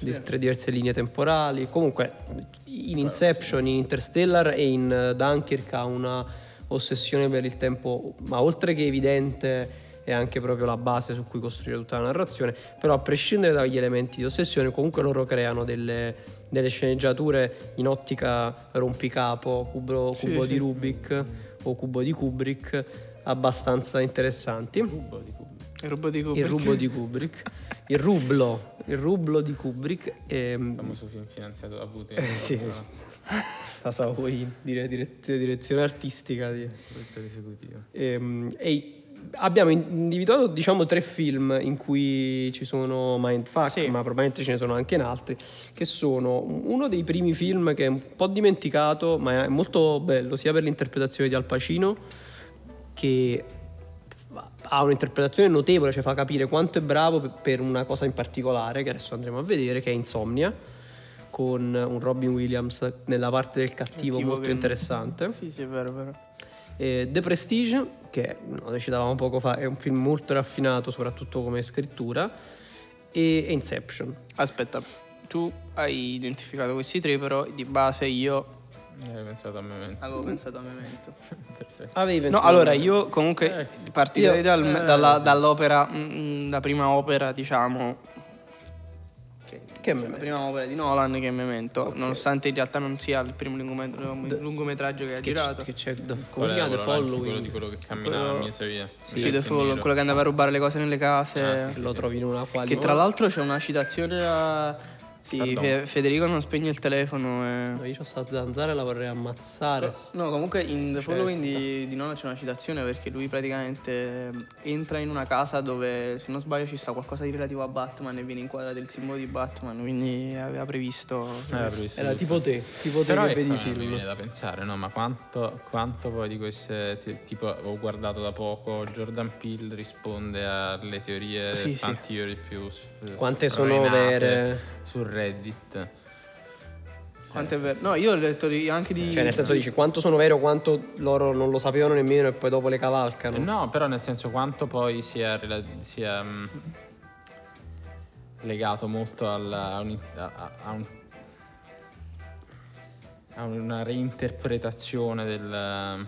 Speaker 3: di- tre diverse linee temporali. Comunque, in Inception, in Interstellar e in Dunkirk ha una ossessione per il tempo, ma oltre che evidente è anche proprio la base su cui costruire tutta la narrazione, però a prescindere dagli elementi di ossessione, comunque loro creano delle, delle sceneggiature in ottica rompicapo, cubo,
Speaker 2: Sì,
Speaker 3: cubo
Speaker 2: sì.
Speaker 3: di Rubik o cubo di Kubrick, abbastanza interessanti.
Speaker 4: Cubo di cubo.
Speaker 2: Il robot di
Speaker 3: Il
Speaker 2: Kubrick.
Speaker 3: rubo di Kubrick, il rublo, il rublo di Kubrick. ehm,
Speaker 4: famoso film finanziato da Putin.
Speaker 3: eh, sì, la Savoy, dire, direzione, direzione artistica. di-
Speaker 4: Direttore esecutivo.
Speaker 3: Ehm, e abbiamo individuato diciamo tre film in cui ci sono mindfuck,
Speaker 2: Sì.
Speaker 3: ma probabilmente ce ne sono anche in altri, che sono uno dei primi film che è un po' dimenticato, ma è molto bello, sia per l'interpretazione di Al Pacino, che ha un'interpretazione notevole, cioè fa capire quanto è bravo per- una cosa in particolare, che adesso andremo a vedere, che è Insomnia, con un Robin Williams nella parte del cattivo molto
Speaker 2: che-
Speaker 3: interessante.
Speaker 2: Sì, sì, è vero, è vero.
Speaker 3: E The Prestige, che no, ne citavamo poco fa, è un film molto raffinato, soprattutto come scrittura, e Inception.
Speaker 2: Aspetta, tu hai identificato questi tre, però di base io
Speaker 4: Hai pensato a Memento.
Speaker 2: Avevo pensato a Memento.
Speaker 4: Perfetto.
Speaker 3: Avevi
Speaker 2: No,
Speaker 3: pensato
Speaker 2: allora io comunque
Speaker 4: Eh,
Speaker 2: partirei
Speaker 3: io-
Speaker 2: dal-
Speaker 4: eh,
Speaker 2: dalla-
Speaker 4: sì.
Speaker 2: dall'opera, mm, la prima opera, diciamo, che,
Speaker 3: Che
Speaker 2: la
Speaker 3: Memento?
Speaker 2: prima opera di Nolan che è Memento, nonostante in realtà non sia il primo lungomet- lungometraggio che ha
Speaker 3: che,
Speaker 2: girato.
Speaker 3: c- che c'è da,
Speaker 4: Qual
Speaker 3: The
Speaker 4: quello? Quello
Speaker 3: Following
Speaker 4: di quello che camminava
Speaker 2: Quello-
Speaker 4: in mezzo via.
Speaker 2: Sì,
Speaker 4: Bianco
Speaker 2: The
Speaker 4: nero.
Speaker 2: quello che andava a rubare le cose nelle case.
Speaker 4: Ah, sì,
Speaker 3: lo trovi in una qualità
Speaker 2: Che tra l'altro c'è una citazione a... Sì. Fe- Federico non spegne il telefono.
Speaker 3: No,
Speaker 2: E...
Speaker 3: io c'ho sta zanzara e la vorrei ammazzare
Speaker 2: No, comunque in The Following di, di Nolan c'è una citazione perché lui praticamente entra in una casa dove, se non sbaglio, ci sta qualcosa di relativo a Batman e viene inquadrato il simbolo di Batman, quindi aveva previsto...
Speaker 4: Aveva previsto
Speaker 3: era
Speaker 4: tutto.
Speaker 3: tipo te tipo te
Speaker 4: Però
Speaker 3: che vedi i
Speaker 4: mi
Speaker 3: film
Speaker 4: viene da pensare, no? Ma quanto, quanto poi di queste. ti- Tipo, ho guardato da poco Jordan Peele risponde alle teorie
Speaker 2: Sì, sì.
Speaker 4: fan theory più.
Speaker 3: quante sono vere
Speaker 4: Su Reddit.
Speaker 2: Quanto è vero? No, io ho letto di- anche di...
Speaker 3: cioè nel senso dici quanto sono vero quanto loro non lo sapevano nemmeno e poi dopo le cavalcano
Speaker 4: Eh, No, però nel senso quanto poi sia, rela- sia, mm, legato molto alla, a, un, a- a- a un- a una reinterpretazione del,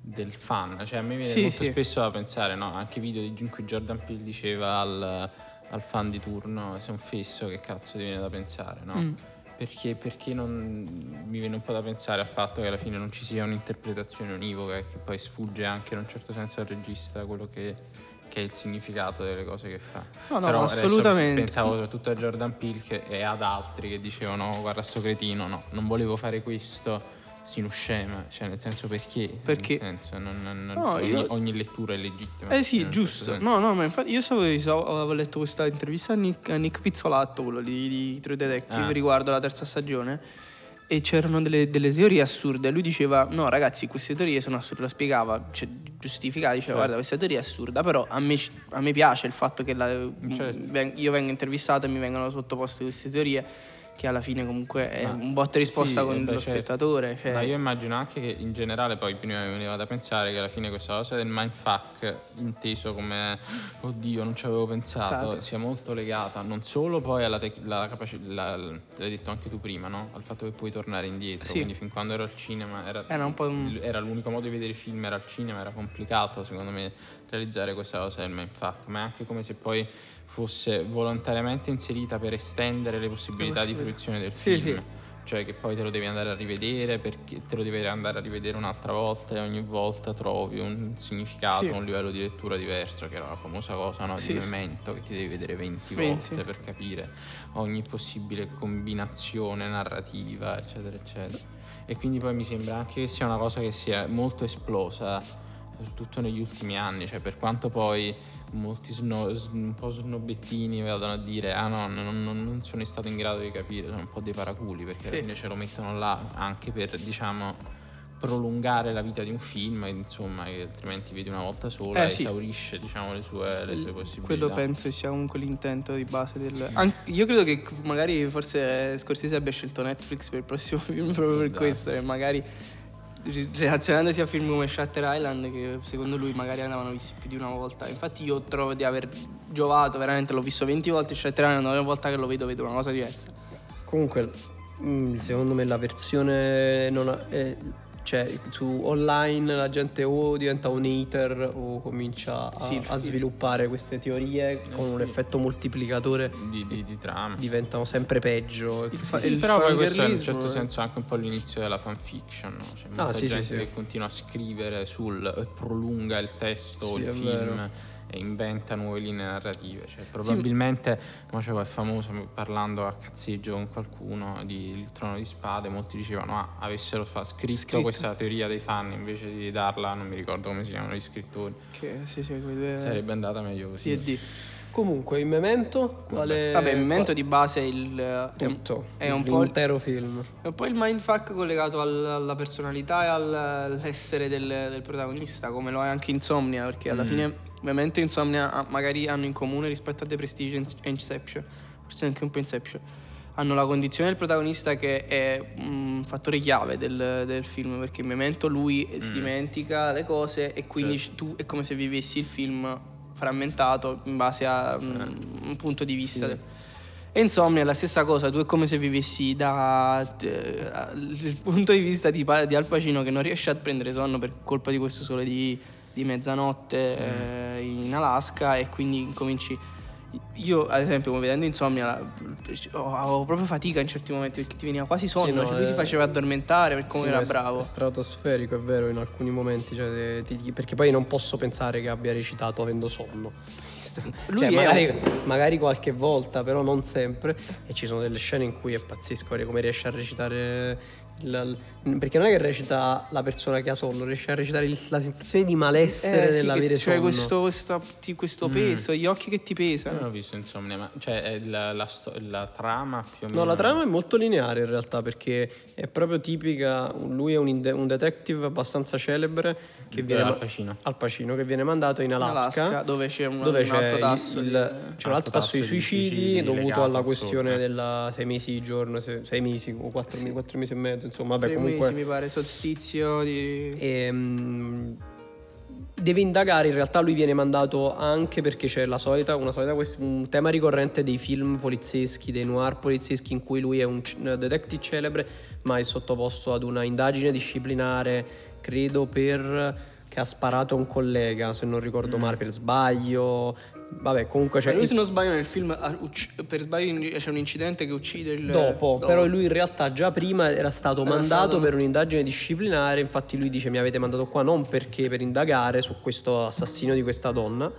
Speaker 4: del fan. Cioè a me viene
Speaker 2: Sì,
Speaker 4: molto
Speaker 2: sì.
Speaker 4: spesso da pensare, no? Anche video di- in cui Jordan Peele diceva al, al fan di turno sei un fesso, che cazzo ti viene da pensare, no?
Speaker 2: Mm.
Speaker 4: Perché, perché non mi viene un po' da pensare al fatto che alla fine non ci sia un'interpretazione univoca e che poi sfugge anche in un certo senso al regista quello che, che è il significato delle cose che fa.
Speaker 2: No, no,
Speaker 4: Però
Speaker 2: assolutamente.
Speaker 4: pensavo soprattutto a Jordan Peele che- e ad altri che dicevano guarda sto cretino, no, non volevo fare questo, sino scema, cioè nel senso perché?
Speaker 2: Perché?
Speaker 4: Senso, non- non-
Speaker 2: No,
Speaker 4: ogni,
Speaker 2: io-
Speaker 4: ogni lettura è legittima.
Speaker 2: Eh sì, giusto.
Speaker 4: certo.
Speaker 2: No, no, ma infatti io stavo- avevo letto questa intervista a Nick, a Nick Pizzolatto, quello di, di True Detective,
Speaker 4: Ah.
Speaker 2: riguardo la terza stagione. E c'erano delle, delle teorie assurde. Lui diceva: No, ragazzi, queste teorie sono assurde. Lo spiegava, cioè, giustificava. Diceva:
Speaker 4: Certo.
Speaker 2: Guarda, questa teoria è assurda. Però a me, a me piace il fatto che la-
Speaker 4: Certo.
Speaker 2: io vengo intervistato e mi vengono sottoposte queste teorie. Che alla fine comunque è
Speaker 4: Ma-
Speaker 2: un botta risposta
Speaker 4: sì,
Speaker 2: con
Speaker 4: eh beh,
Speaker 2: lo
Speaker 4: certo.
Speaker 2: spettatore. Cioè,
Speaker 4: Ma io immagino anche che in generale poi prima mi veniva da pensare che alla fine questa cosa del mindfuck inteso come oddio non ci avevo pensato
Speaker 2: Esatto.
Speaker 4: sia molto legata non solo poi alla capacità l'hai detto anche tu prima no? al fatto che puoi tornare indietro
Speaker 2: Sì.
Speaker 4: quindi fin quando ero al cinema era,
Speaker 2: Era un
Speaker 4: era l'unico modo di vedere i film era al cinema era complicato secondo me realizzare questa cosa del mindfuck ma è anche come se poi fosse volontariamente inserita per estendere le possibilità di fruizione del
Speaker 2: Sì,
Speaker 4: film
Speaker 2: sì.
Speaker 4: cioè che poi te lo devi andare a rivedere perché te lo devi andare a rivedere un'altra volta e ogni volta trovi un significato,
Speaker 2: Sì.
Speaker 4: un livello di lettura diverso, che era la famosa cosa no,
Speaker 2: Sì,
Speaker 4: di
Speaker 2: sì.
Speaker 4: Memento che ti devi vedere 20,
Speaker 2: 20.
Speaker 4: volte per capire ogni possibile combinazione narrativa, eccetera, eccetera. E quindi poi mi sembra anche che sia una cosa che sia molto esplosa, soprattutto negli ultimi anni, cioè per quanto poi molti sno- un po' snobbettini vadano a dire ah no, non, non- non sono stato in grado di capire, sono un po' dei paraculi perché
Speaker 2: Sì.
Speaker 4: alla fine ce lo mettono là anche per diciamo prolungare la vita di un film insomma che altrimenti vedi una volta sola
Speaker 2: Eh,
Speaker 4: e
Speaker 2: sì.
Speaker 4: esaurisce diciamo le sue, le sue possibilità
Speaker 2: Quello penso sia comunque l'intento di base del... An- io credo che magari forse Scorsese abbia scelto Netflix per il prossimo film proprio per questo e magari ri- relazionandosi a film come Shutter Island che secondo lui magari andavano visti più di una volta. Infatti io trovo di aver giovato veramente, l'ho visto 20 volte Shutter Island, ogni volta che lo vedo vedo una cosa diversa.
Speaker 3: Comunque, mm, secondo me la versione non ha- è- cioè su online la gente o diventa un hater o comincia a,
Speaker 2: Sì,
Speaker 3: a sviluppare queste teorie con un
Speaker 4: sì.
Speaker 3: effetto moltiplicatore
Speaker 4: di, di, di trama
Speaker 3: diventano sempre peggio.
Speaker 2: Il
Speaker 3: Sì,
Speaker 2: fa-
Speaker 3: sì.
Speaker 2: il
Speaker 4: però poi questo è in un certo
Speaker 2: eh.
Speaker 4: senso anche un po' l'inizio della fanfiction no? c'è molta
Speaker 3: Ah,
Speaker 4: gente
Speaker 3: sì.
Speaker 4: che continua a scrivere sul e prolunga il testo o
Speaker 3: Sì,
Speaker 4: il film
Speaker 3: vero.
Speaker 4: E inventa nuove linee narrative cioè, probabilmente come dicevo è famoso parlando a cazzeggio con qualcuno di Il Trono di Spade molti dicevano ah avessero fa- scritto,
Speaker 2: Scritto.
Speaker 4: questa teoria dei fan invece di darla non mi ricordo come si chiamano gli scrittori
Speaker 2: Che sì, sì, quei due...
Speaker 4: sarebbe andata meglio così
Speaker 2: D&D.
Speaker 3: Comunque, in memento, quale
Speaker 2: Vabbè, il momento di base è il...
Speaker 3: tutto,
Speaker 2: è un po' il-
Speaker 3: l'intero film.
Speaker 2: È un po' il mindfuck collegato al- alla personalità e al- all'essere del, del protagonista, come lo è anche Insomnia, perché alla
Speaker 4: Mm.
Speaker 2: fine Memento e Insomnia ah, magari hanno in comune rispetto a The Prestige e Inception, forse anche un po' Inception. Hanno la condizione del protagonista che è un fattore chiave del, del film, perché in Memento lui si
Speaker 4: Mm.
Speaker 2: dimentica le cose e quindi tu è come se vivessi il film frammentato in base a un, un punto di vista.
Speaker 3: Sì.
Speaker 2: E insomma è la stessa cosa, tu è come se vivessi da eh, il punto di vista di, di Al Pacino che non riesce a prendere sonno per colpa di questo sole di, di mezzanotte eh, in Alaska e quindi cominci io ad esempio vedendo Insomnia avevo proprio fatica in certi momenti perché ti veniva quasi sonno,
Speaker 3: Sì, no,
Speaker 2: cioè lui ti
Speaker 3: eh,
Speaker 2: faceva addormentare per come
Speaker 3: Sì,
Speaker 2: era bravo.
Speaker 3: È stratosferico, è vero, in alcuni momenti. cioè, ti- perché poi non posso pensare che abbia recitato avendo sonno.
Speaker 2: Lui
Speaker 3: Cioè, magari,
Speaker 2: un-
Speaker 3: magari qualche volta, però non sempre. E ci sono delle scene in cui è pazzesco come riesce a recitare. Il- perché non è che recita la persona che ha sonno, riesce a recitare il- la sensazione di malessere
Speaker 2: Eh, sì,
Speaker 3: nell'avere
Speaker 2: che c'è
Speaker 3: sonno.
Speaker 2: questo, questa- ti- questo peso, gli occhi che ti
Speaker 4: Io non
Speaker 2: pesano.
Speaker 4: ho visto insomma, ma cioè è la, la sto- la trama più o meno.
Speaker 3: No, la trama è molto lineare in realtà perché è proprio tipica. Lui è un, inde- un detective abbastanza celebre che viene
Speaker 4: Al
Speaker 3: ma-
Speaker 4: Pacino.
Speaker 3: Al Pacino, che viene mandato in
Speaker 2: In
Speaker 3: Alaska,
Speaker 2: Alaska, dove c'è un,
Speaker 3: dove
Speaker 2: un
Speaker 3: c'è
Speaker 2: alto tasso
Speaker 3: il-
Speaker 2: di-
Speaker 3: c'è un alto tasso di suicidi
Speaker 4: suicidi
Speaker 3: dovuto
Speaker 4: legato
Speaker 3: alla
Speaker 4: al
Speaker 3: questione della sei mesi di giorno, se- sei mesi o quattro, mesi, quattro mesi e mezzo, insomma, vabbè,
Speaker 2: tre
Speaker 3: comunque
Speaker 2: mesi, mi pare, solstizio di...
Speaker 3: Ehm, deve indagare, in realtà lui viene mandato anche perché c'è la solita, una solita un tema ricorrente dei film polizieschi, dei noir polizieschi in cui lui è un detective celebre ma è sottoposto ad una indagine disciplinare, credo per che ha sparato a un collega, se non ricordo male, per sbaglio. Vabbè, comunque c'è
Speaker 2: Ma lui se non sbaglio nel film ucc- per sbaglio c'è un incidente che uccide il...
Speaker 3: Dopo, però lui in realtà già prima era stato
Speaker 2: Era
Speaker 3: mandato
Speaker 2: stato-
Speaker 3: per un'indagine disciplinare, infatti lui dice mi avete mandato qua non perché per indagare su questo assassino di questa donna,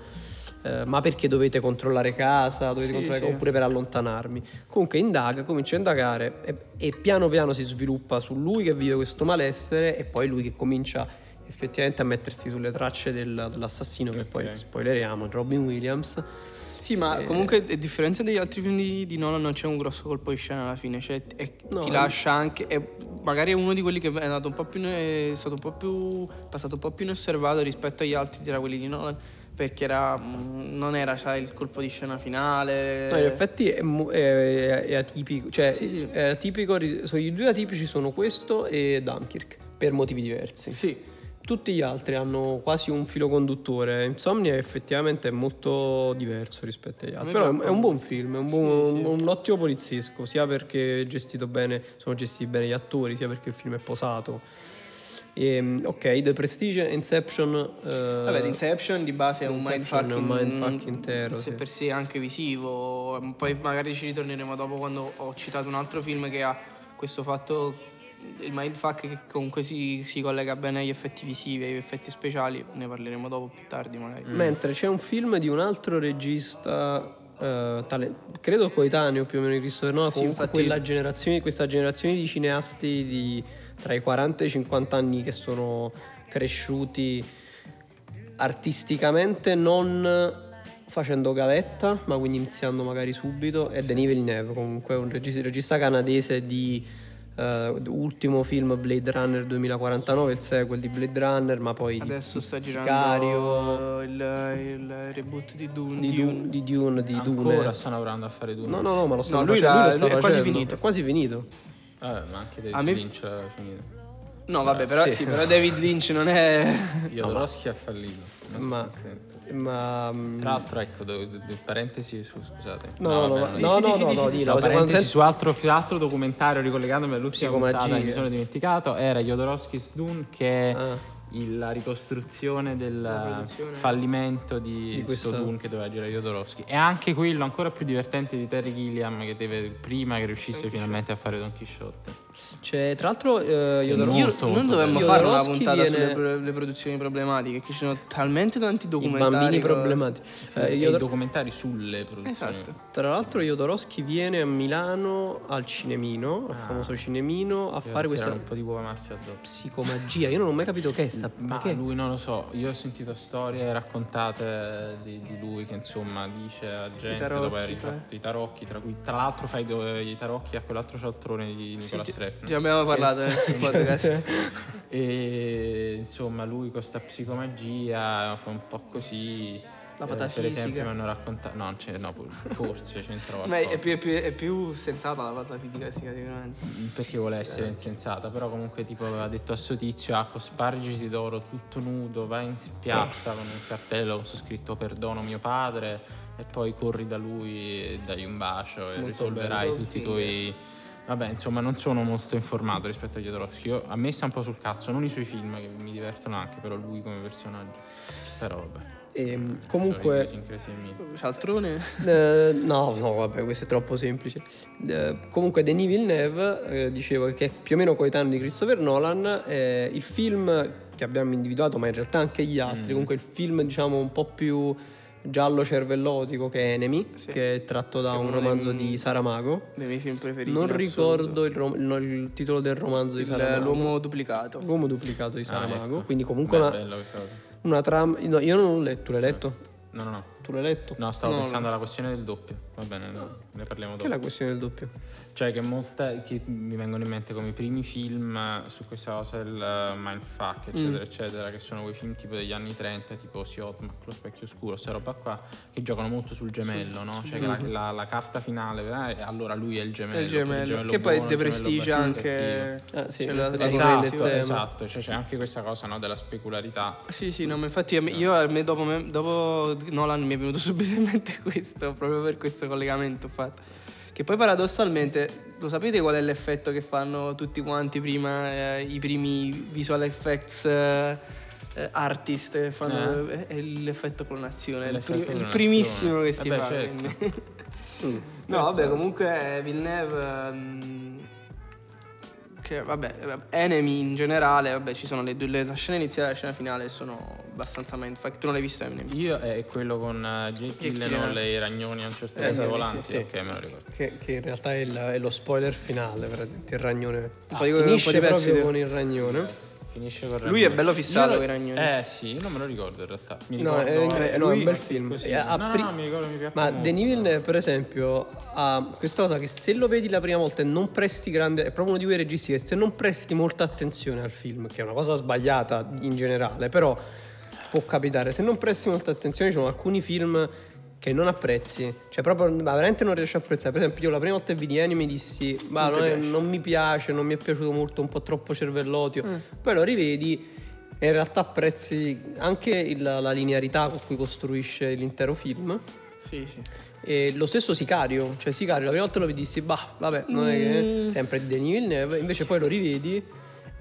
Speaker 3: eh, ma perché dovete controllare casa, dovete
Speaker 2: Sì,
Speaker 3: controllare
Speaker 2: sì.
Speaker 3: oppure per allontanarmi. Comunque indaga, comincia a indagare e, e piano piano si sviluppa su lui che vive questo malessere e poi lui che comincia effettivamente a mettersi sulle tracce del- dell'assassino che poi spoileriamo, Robin Williams.
Speaker 2: Sì, ma
Speaker 3: Eh.
Speaker 2: comunque a differenza degli altri film di, di Nolan non c'è un grosso colpo di scena alla fine, cioè e
Speaker 3: No,
Speaker 2: ti
Speaker 3: eh.
Speaker 2: lascia anche... E magari è uno di quelli che è, andato un po più, è stato un po' più... passato un po' più inosservato rispetto agli altri tra quelli di Nolan, perché era, mm, non era sai, il colpo di scena finale.
Speaker 3: No, in effetti è, è- è atipico, cioè
Speaker 2: Sì, sì.
Speaker 3: è atipico, so, i due atipici sono questo e Dunkirk, per motivi diversi.
Speaker 2: Sì.
Speaker 3: Tutti gli altri hanno quasi un filo conduttore, Insomnia effettivamente è molto diverso rispetto agli altri, però è, un buon film, è un,
Speaker 2: Sì,
Speaker 3: buon-
Speaker 2: sì.
Speaker 3: un- un ottimo poliziesco, sia perché bene, sono gestiti bene gli attori, sia perché il film è posato. E, ok, The Prestige, Inception... eh,
Speaker 2: Vabbè, Inception di base è un mindfuck,
Speaker 3: un
Speaker 2: in-
Speaker 3: mindfuck intero,
Speaker 2: sé
Speaker 3: sì.
Speaker 2: per sé anche visivo. Poi magari ci ritorneremo dopo quando ho citato un altro film che ha questo fatto il mindfuck che comunque si, si collega bene agli effetti visivi, agli effetti speciali. Ne parleremo dopo più tardi magari.
Speaker 3: Mentre c'è un film di un altro regista, eh, tale- credo coetaneo più o meno di Christopher Nolan,
Speaker 2: Sì,
Speaker 3: comunque
Speaker 2: infatti-
Speaker 3: quella generazione, questa generazione di cineasti di tra i 40 e i 50 anni che sono cresciuti artisticamente non facendo gavetta, ma quindi iniziando magari subito, è Denis Villeneuve, comunque un regista, regista canadese di eh, ultimo film Blade Runner 2049, il sequel di Blade Runner, ma poi di-
Speaker 2: Adesso sta
Speaker 3: di
Speaker 2: girando il, il reboot di Dune.
Speaker 3: di
Speaker 2: Dune.
Speaker 3: Dune, di Dune, di
Speaker 4: Ancora
Speaker 3: Dune.
Speaker 4: sta lavorando a fare Dune.
Speaker 3: No, no, no, ma lo sta
Speaker 2: No, lui
Speaker 3: facendo, sta
Speaker 2: lui è quasi finito.
Speaker 3: È quasi finito.
Speaker 4: Vabbè, ma anche David
Speaker 2: me-
Speaker 4: Lynch l'ha finito.
Speaker 2: No, vabbè, però,
Speaker 3: sì.
Speaker 2: sì, però David Lynch non è.
Speaker 4: Jodorowsky ha fallito. non sono
Speaker 3: Ma. Ma
Speaker 4: Tra l'altro, ecco, do- do- do- parentesi su, scusate.
Speaker 3: No, no, no, no, no,
Speaker 2: dici,
Speaker 3: no,
Speaker 2: dici,
Speaker 3: no,
Speaker 2: dici.
Speaker 4: parentesi su altro, su altro documentario ricollegandomi all'ultima puntata che mi sono dimenticato era Jodorowsky's Dune che è
Speaker 3: Ah.
Speaker 4: il- la ricostruzione del
Speaker 2: produzione.
Speaker 4: fallimento di,
Speaker 3: Di
Speaker 4: questo Dune che doveva girare Jodorowsky e anche quello ancora più divertente di Terry Gilliam che deve prima che riuscisse finalmente a fare Don Chisciotte
Speaker 3: c'è tra l'altro eh, Jodor-
Speaker 4: molto,
Speaker 2: Io,
Speaker 4: molto
Speaker 2: non dovremmo fare una puntata
Speaker 3: viene-
Speaker 2: sulle pro- le produzioni problematiche, che ci sono talmente tanti
Speaker 3: i
Speaker 2: documentari.
Speaker 3: bambini
Speaker 2: cose-
Speaker 3: problematici.
Speaker 4: Sì,
Speaker 3: Eh,
Speaker 4: sì, e
Speaker 3: Jodor-
Speaker 4: i documentari sulle produzioni
Speaker 2: Esatto.
Speaker 3: Tra l'altro Jodorowsky viene a Milano al Cinemino, al
Speaker 4: Ah.
Speaker 3: famoso Cinemino, a fare questa
Speaker 4: un po' di uova marcia addosso
Speaker 3: psicomagia. Io non ho mai capito che è sta...
Speaker 4: Ma
Speaker 3: perché?
Speaker 4: lui non lo so, io ho sentito storie raccontate di, di lui che insomma dice a gente
Speaker 2: tarocchi,
Speaker 4: dopo aver
Speaker 2: cioè.
Speaker 4: rifatto i tarocchi, tra cui tra l'altro fai i tarocchi a quell'altro cialtrone di
Speaker 2: Sì,
Speaker 4: Nicola Streffner.
Speaker 2: già abbiamo parlato nel podcast.
Speaker 4: E insomma lui con sta psicomagia fa un po' così.
Speaker 2: La
Speaker 4: Eh,
Speaker 2: patafisica.
Speaker 4: Per esempio mi hanno raccontato. No, c'è- no, forse c'entra
Speaker 2: Ma
Speaker 4: qualcosa.
Speaker 2: è più, è, più, è più sensata la patafisica sicuramente.
Speaker 4: perché vuole essere
Speaker 2: Eh.
Speaker 4: insensata, però comunque tipo aveva detto a suo tizio, ah, spargiti d'oro tutto nudo, vai in piazza con un cartello con su scritto perdono mio padre e poi corri da lui e dai un bacio e
Speaker 3: Molto
Speaker 4: risolverai
Speaker 3: bello.
Speaker 4: tutti i tuoi... Vabbè, insomma, non sono molto informato rispetto a Jodorowsky. Io- a me sta un po' sul cazzo, non i suoi film che mi divertono anche, però lui come personaggio. Però vabbè.
Speaker 3: Ehm,
Speaker 4: sono
Speaker 3: comunque.
Speaker 2: Cialtrone?
Speaker 3: Eh, no, no, vabbè, questo è troppo semplice. Eh, comunque, Denis Villeneuve, eh, dicevo che è più o meno coetaneo di Christopher Nolan. eh, il film che abbiamo individuato, ma in realtà anche gli altri, comunque il film, diciamo, un po' più giallo cervellotico che è Enemy,
Speaker 2: Sì.
Speaker 3: che è tratto da un romanzo di Saramago.
Speaker 2: Dei miei film preferiti.
Speaker 3: Non ricordo il, rom- no, il titolo del romanzo di
Speaker 2: Il-
Speaker 3: Saramago.
Speaker 2: L'uomo duplicato.
Speaker 3: L'uomo duplicato di Saramago.
Speaker 4: ecco.
Speaker 3: Quindi, comunque,
Speaker 4: Beh,
Speaker 3: una,
Speaker 4: bello questa cosa.
Speaker 3: una trama. no, io non l'ho letto. Tu l'hai letto?
Speaker 4: No, no, no.
Speaker 3: Tu l'hai letto?
Speaker 4: No, stavo
Speaker 2: No,
Speaker 4: pensando alla questione del doppio. Va bene, no, ne parliamo
Speaker 3: Che è
Speaker 4: dopo.
Speaker 3: la questione del doppio?
Speaker 4: Cioè che molte che mi vengono in mente come i primi film eh, su questa cosa del eh, mindfuck, eccetera, eccetera, che sono quei film tipo degli anni 30, tipo Siotmak, Lo specchio oscuro, questa roba qua, che giocano molto sul gemello, no? Cioè che la, la- la carta finale, vera- e allora lui è il gemello.
Speaker 2: È il gemello.
Speaker 4: il
Speaker 2: Che poi
Speaker 4: buono, gemello
Speaker 2: Prestige
Speaker 4: cattivo.
Speaker 2: anche.
Speaker 3: Ah, sì,
Speaker 2: c'è la- la
Speaker 3: esatto.
Speaker 4: Esatto, cioè c'è anche questa cosa no, della specularità.
Speaker 2: Sì, sì, no, ma infatti io a me dopo, me- dopo Nolan mi è venuto subito in mente questo, proprio per questo collegamento fatto. Che poi paradossalmente, lo sapete qual è l'effetto che fanno tutti quanti prima, eh, i primi visual effects eh, eh, artist, che fanno, è l'effetto clonazione, è il,
Speaker 4: L'effetto
Speaker 2: pri- il
Speaker 4: clonazione.
Speaker 2: primissimo che si
Speaker 4: Vabbè,
Speaker 2: fa.
Speaker 4: certo.
Speaker 3: Mm.
Speaker 2: No, vabbè, comunque Villeneuve. mm, che vabbè, Enemy in generale, vabbè, ci sono le due, le- la scena iniziale e la scena finale sono abbastanza mindfuck. Tu non l'hai visto Enemy?
Speaker 4: Io è quello con eh, Jake Gyllenhaal e i ragnoni a un certo
Speaker 3: Eh,
Speaker 4: punto
Speaker 3: sì,
Speaker 4: volanti.
Speaker 3: sì, sì.
Speaker 4: Ok, me lo ricordo.
Speaker 3: Che, che in realtà è, il- è lo spoiler finale, praticamente, il ragnone.
Speaker 2: Un po' di- un po'
Speaker 3: Finisce
Speaker 2: di pezzi
Speaker 3: proprio con il ragnone.
Speaker 4: Finisce con
Speaker 2: Lui è bello fissato
Speaker 4: Io-
Speaker 2: con i.
Speaker 4: Eh sì, io non me lo ricordo in realtà. Mi
Speaker 3: No,
Speaker 4: ricordo
Speaker 3: è,
Speaker 2: eh,
Speaker 3: no, è un bel film.
Speaker 4: così.
Speaker 3: Eh,
Speaker 4: No, no, no, mi ricordo, mi piace
Speaker 3: Ma
Speaker 4: molto.
Speaker 3: Denis Villeneuve, per esempio, ha questa cosa che se lo vedi la prima volta e non presti grande... È proprio uno di quei registi che se non presti molta attenzione al film, che è una cosa sbagliata in generale, però può capitare. Se non presti molta attenzione, ci sono alcuni film che non apprezzi. Cioè proprio, ma veramente non riesci a apprezzare. Per esempio io la prima volta che vidi Anime dissi, ma
Speaker 2: Non
Speaker 3: non, è- non mi piace, non mi è piaciuto molto, un po' troppo cervellotio.
Speaker 2: Mm.
Speaker 3: Poi lo rivedi e in realtà apprezzi anche il- la linearità con cui costruisce l'intero film.
Speaker 2: Sì, sì.
Speaker 3: E lo stesso Sicario, cioè Sicario la prima volta lo vedi dissi, bah, vabbè, non è che sempre di Denis Villeneuve, invece poi lo rivedi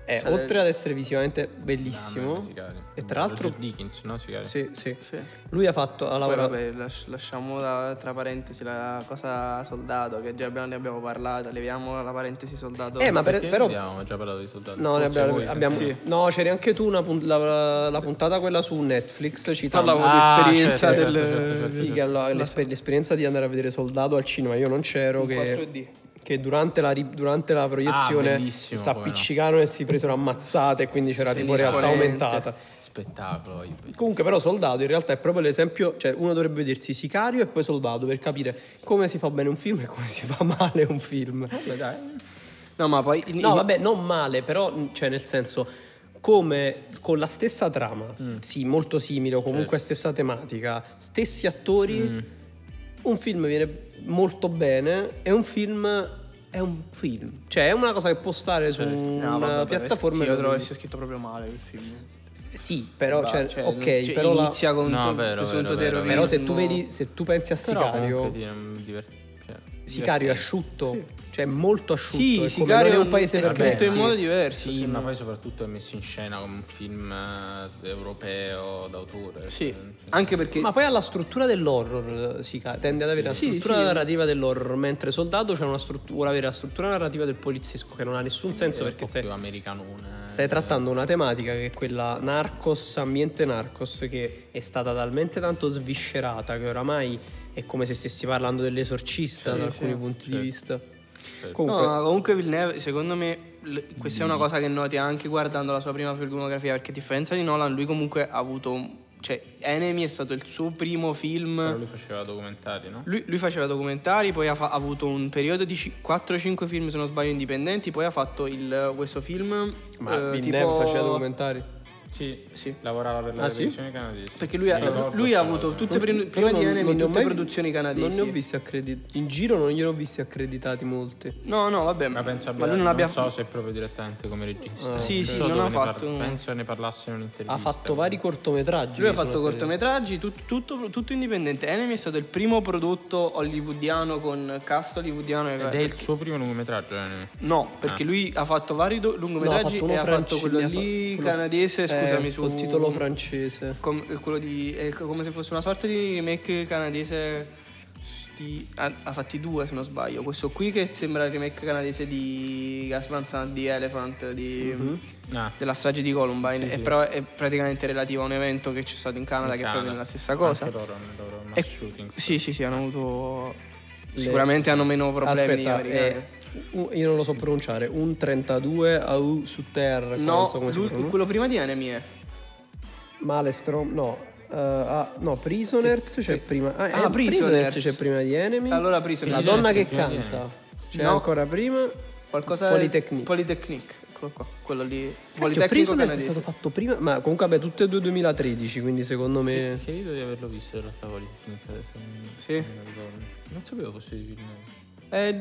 Speaker 3: e
Speaker 2: Cioè,
Speaker 3: oltre ad essere visivamente
Speaker 4: Ah,
Speaker 3: bellissimo,
Speaker 4: Sicario.
Speaker 3: e tra l'altro
Speaker 4: Roger Dickens, no?
Speaker 3: Sì, sì,
Speaker 2: sì.
Speaker 3: lui ha fatto, ha
Speaker 2: Poi
Speaker 3: lavorato,
Speaker 2: vabbè, las- lasciamo da- tra parentesi la cosa soldato, che già abbiamo- ne abbiamo parlato, leviamo la parentesi soldato.
Speaker 3: eh ma per- però...
Speaker 4: abbiamo già parlato di soldati.
Speaker 3: No, ne
Speaker 4: Forse
Speaker 3: abbiamo,
Speaker 4: voi,
Speaker 3: abbiamo-
Speaker 2: Sì.
Speaker 3: no, c'eri anche tu una punt- la, la puntata quella su Netflix citando
Speaker 2: Parlavo
Speaker 4: Ah,
Speaker 2: di esperienza
Speaker 4: certo,
Speaker 2: del...
Speaker 4: certo, certo, certo.
Speaker 3: Sì, che allora, l'esper- l'esperienza di andare a vedere Soldato al cinema, io non c'ero,
Speaker 2: In
Speaker 3: che,
Speaker 2: 4D.
Speaker 3: Che durante, la, durante la proiezione
Speaker 4: Ah,
Speaker 3: si appiccicarono e si presero ammazzate e quindi c'era tipo realtà aumentata.
Speaker 4: Spettacolo.
Speaker 3: Comunque però Soldato in realtà è proprio l'esempio, cioè uno dovrebbe vedersi Sicario e poi Soldato per capire come si fa bene un film e come si fa male un film.
Speaker 2: No, ma poi...
Speaker 3: No, vabbè, non male, però, cioè, nel senso, come con la stessa trama, sì, molto simile o comunque stessa tematica, stessi attori, un film viene molto bene e un film è un film. Cioè, è una cosa che può stare su
Speaker 2: No,
Speaker 3: una
Speaker 2: vabbè,
Speaker 3: piattaforma.
Speaker 2: Sì, io trovo che sia scritto proprio male il film.
Speaker 3: Sì, però,
Speaker 2: Va,
Speaker 3: cioè,
Speaker 2: cioè,
Speaker 3: ok,
Speaker 2: cioè,
Speaker 3: però, la-
Speaker 2: inizia con
Speaker 4: No, vero,
Speaker 2: presunto
Speaker 4: vero, vero,
Speaker 2: terrorismo.
Speaker 3: però se tu vedi, se tu pensi a
Speaker 4: Però
Speaker 3: Sicario,
Speaker 4: divert- cioè,
Speaker 3: Sicario è asciutto, cioè molto asciutto.
Speaker 2: Sì,
Speaker 3: è
Speaker 2: Sicario
Speaker 3: è un paese
Speaker 2: è scritto in modo diverso.
Speaker 4: Sì, ma poi soprattutto è messo in scena come un film eh, europeo d'autore.
Speaker 2: Sì,
Speaker 4: cioè,
Speaker 2: anche perché...
Speaker 3: Ma poi ha la struttura dell'horror, si ca- tende ad avere la struttura
Speaker 2: sì.
Speaker 3: narrativa dell'horror, mentre Soldato struttura, vuole avere la struttura narrativa del poliziesco, che non ha nessun senso perché stai,
Speaker 4: più americanone.
Speaker 3: stai trattando una tematica che è quella narcos, ambiente narcos, che è stata talmente tanto sviscerata che oramai è come se stessi parlando dell'esorcista
Speaker 2: Sì,
Speaker 3: da
Speaker 2: sì,
Speaker 3: alcuni punti di vista.
Speaker 4: Certo.
Speaker 3: Comunque,
Speaker 2: No, ma comunque Villeneuve, secondo me, questa è una cosa che noti anche guardando la sua prima filmografia, perché a differenza di Nolan, lui comunque ha avuto... un- Cioè, Enemy è stato il suo primo film...
Speaker 4: Però lui faceva documentari, no?
Speaker 2: Lui, lui faceva documentari, poi ha, fa- ha avuto un periodo di ci- 4-5 film, se non sbaglio, indipendenti, poi ha fatto il- questo film...
Speaker 3: ma
Speaker 2: eh,
Speaker 3: Villeneuve
Speaker 2: tipo...
Speaker 3: faceva documentari?
Speaker 4: Sì,
Speaker 2: Sì.
Speaker 4: lavorava per la
Speaker 3: Ah, sì?
Speaker 4: televisione canadese.
Speaker 2: Perché lui, ha, lui ha avuto tutte pre-
Speaker 3: Però
Speaker 2: prima di
Speaker 3: non-
Speaker 2: Enemy
Speaker 3: non
Speaker 2: tutte
Speaker 3: mai-
Speaker 2: produzioni canadesi.
Speaker 3: Non ne ho visti accreditati. In giro non gliene ho visti accreditati molti.
Speaker 2: No, no, vabbè,
Speaker 4: Ma penso abbia,
Speaker 2: ma lui non abbia
Speaker 4: so se proprio direttamente come regista.
Speaker 3: Ah,
Speaker 2: Sì,
Speaker 4: Non
Speaker 2: sì,
Speaker 4: so
Speaker 2: non ha
Speaker 4: par-
Speaker 2: fatto un-
Speaker 4: Penso ne parlasse in un'intervista.
Speaker 3: Ha fatto vari cortometraggi.
Speaker 2: Lui ha fatto cortometraggi, tut- tutto, tutto indipendente. Enemy è stato il primo prodotto hollywoodiano con cast hollywoodiano.
Speaker 4: Ed è il suo primo lungometraggio, eh.
Speaker 2: No, perché
Speaker 4: Ah.
Speaker 2: lui ha fatto vari lungometraggi e ha fatto quello lì canadese,
Speaker 3: Eh,
Speaker 2: scusami, su
Speaker 3: col titolo francese.
Speaker 2: com- quello di è come se fosse una sorta di remake canadese di- ha, ha fatti due se non sbaglio. Questo qui che sembra il remake canadese di Gas Van Sant di Elephant di
Speaker 3: Mhm.
Speaker 4: Ah,
Speaker 2: della strage di Columbine,
Speaker 4: Sì,
Speaker 2: e
Speaker 4: sì.
Speaker 2: però è praticamente relativo a un evento che c'è stato in Canada
Speaker 4: in
Speaker 2: che è
Speaker 4: Canada.
Speaker 2: proprio nella stessa cosa.
Speaker 4: Anche loro, loro mass
Speaker 2: E-
Speaker 4: shooting.
Speaker 2: Sì, sì, sì, hanno avuto
Speaker 3: Le-
Speaker 2: sicuramente hanno meno problemi
Speaker 3: Aspetta,
Speaker 2: americani.
Speaker 3: è un- io non lo so pronunciare. Un 32 AU su terra.
Speaker 2: no,
Speaker 3: so
Speaker 2: quello prima di Enemy è
Speaker 3: Malestrom, no. eh, ah, no, Prisoners c'è
Speaker 2: Sì.
Speaker 3: prima. Ah,
Speaker 2: Ah,
Speaker 3: eh,
Speaker 2: Prisoners.
Speaker 3: c'è prima di Enemy.
Speaker 2: Allora Prisoners.
Speaker 3: La donna che
Speaker 4: è
Speaker 3: canta. C'è
Speaker 2: No.
Speaker 3: ancora prima.
Speaker 2: qualcosa
Speaker 3: Polytechnique.
Speaker 2: Polytechnique, eccolo qua, quello lì.
Speaker 3: Cacchio,
Speaker 2: Politecnico
Speaker 3: Prisoners è
Speaker 2: canadese.
Speaker 3: stato fatto prima. Ma comunque, vabbè, tutte e due 2013. Quindi secondo me.
Speaker 4: Credo di averlo visto in realtà Polytechnic adesso. non-
Speaker 2: Sì?
Speaker 4: Non sapevo fosse di Villeneuve.
Speaker 2: Eh,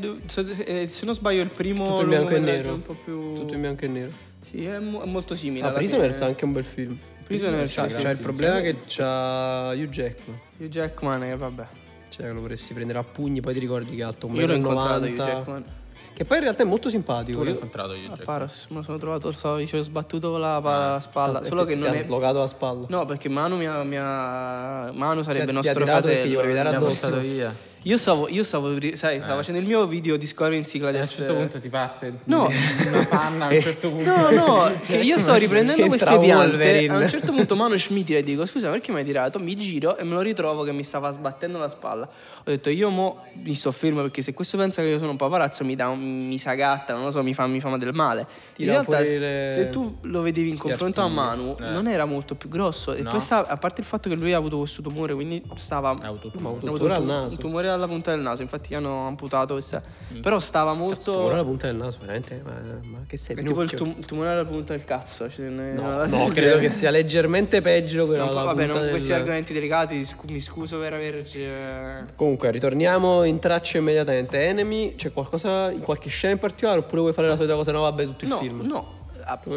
Speaker 2: eh, se non sbaglio il primo
Speaker 3: Tutto in bianco e nero.
Speaker 2: un po' più
Speaker 3: Tutto in bianco e nero.
Speaker 2: Sì, è, mo- è molto simile.
Speaker 3: Ah, Prisoners è
Speaker 2: fine.
Speaker 3: anche un bel film.
Speaker 2: Prisoners,
Speaker 3: C'ha,
Speaker 2: sì,
Speaker 3: c'ha il problema che c'ha Hugh Jackman.
Speaker 2: Hugh Jackman, eh, vabbè.
Speaker 3: Cioè, lo vorresti prendere a pugni, poi ti ricordi che è alto 1,90
Speaker 2: Io l'ho incontrato. Hugh Jackman.
Speaker 3: Che poi in realtà è molto simpatico.
Speaker 4: Tu l'hai incontrato io,
Speaker 2: A
Speaker 4: Jack?
Speaker 2: Paros, me lo sono trovato, so, ci ho sbattuto con la, la spalla.
Speaker 3: Ah,
Speaker 2: Solo
Speaker 3: ti-
Speaker 2: che
Speaker 3: ti
Speaker 2: non
Speaker 3: ha
Speaker 2: è.
Speaker 3: slogato la spalla.
Speaker 2: No, perché Manu mi ha. mi ha- Manu sarebbe
Speaker 3: Ti ha-
Speaker 2: nostro
Speaker 3: ti ha tirato perché gli
Speaker 2: fratello.
Speaker 3: volevi dare
Speaker 4: Ti ha
Speaker 3: addosso.
Speaker 4: portato via.
Speaker 2: Io stavo, io stavo, sai, stavo facendo il mio video Discovery in sigla
Speaker 4: E a un
Speaker 2: adesso.
Speaker 4: certo punto ti parte
Speaker 2: No.
Speaker 4: una panna a un certo punto.
Speaker 2: No, no, che io sto riprendendo queste piante. A un certo punto Manu mi tira e dico: Scusa, perché mi hai tirato? Mi giro e me lo ritrovo che mi stava sbattendo la spalla. Ho detto: Io mo mi sto fermo perché se questo pensa che io sono un paparazzo mi, dà un, mi sagatta, non lo so, mi fa, mi fa del male. In
Speaker 3: Tira
Speaker 2: realtà,
Speaker 3: le-
Speaker 2: se tu lo vedevi in confronto a. Manu,
Speaker 4: Eh.
Speaker 2: non era molto più grosso. E
Speaker 4: No.
Speaker 2: poi stava, a parte il fatto che lui ha avuto questo tumore, quindi stava.
Speaker 4: Ha avuto
Speaker 3: tuttora
Speaker 2: un,
Speaker 3: al naso.
Speaker 2: un tumore alla punta del naso, infatti hanno amputato questa. Però stava molto.
Speaker 3: Ora la punta del naso, veramente. Ma, ma che sei?
Speaker 2: È tipo il, tum- tumore alla punta del cazzo. Cioè,
Speaker 3: No, no, credo che sia leggermente peggio quella
Speaker 2: Non po-
Speaker 3: alla
Speaker 2: vabbè,
Speaker 3: punta
Speaker 2: non questi
Speaker 3: del-
Speaker 2: argomenti delicati, scu- mi scuso per averci. eh,
Speaker 3: Comunque, ritorniamo in traccia immediatamente. Enemy, c'è qualcosa, in qualche scena in particolare oppure vuoi fare la solita cosa? No, vabbè, tutto il
Speaker 2: No,
Speaker 3: film.
Speaker 2: no.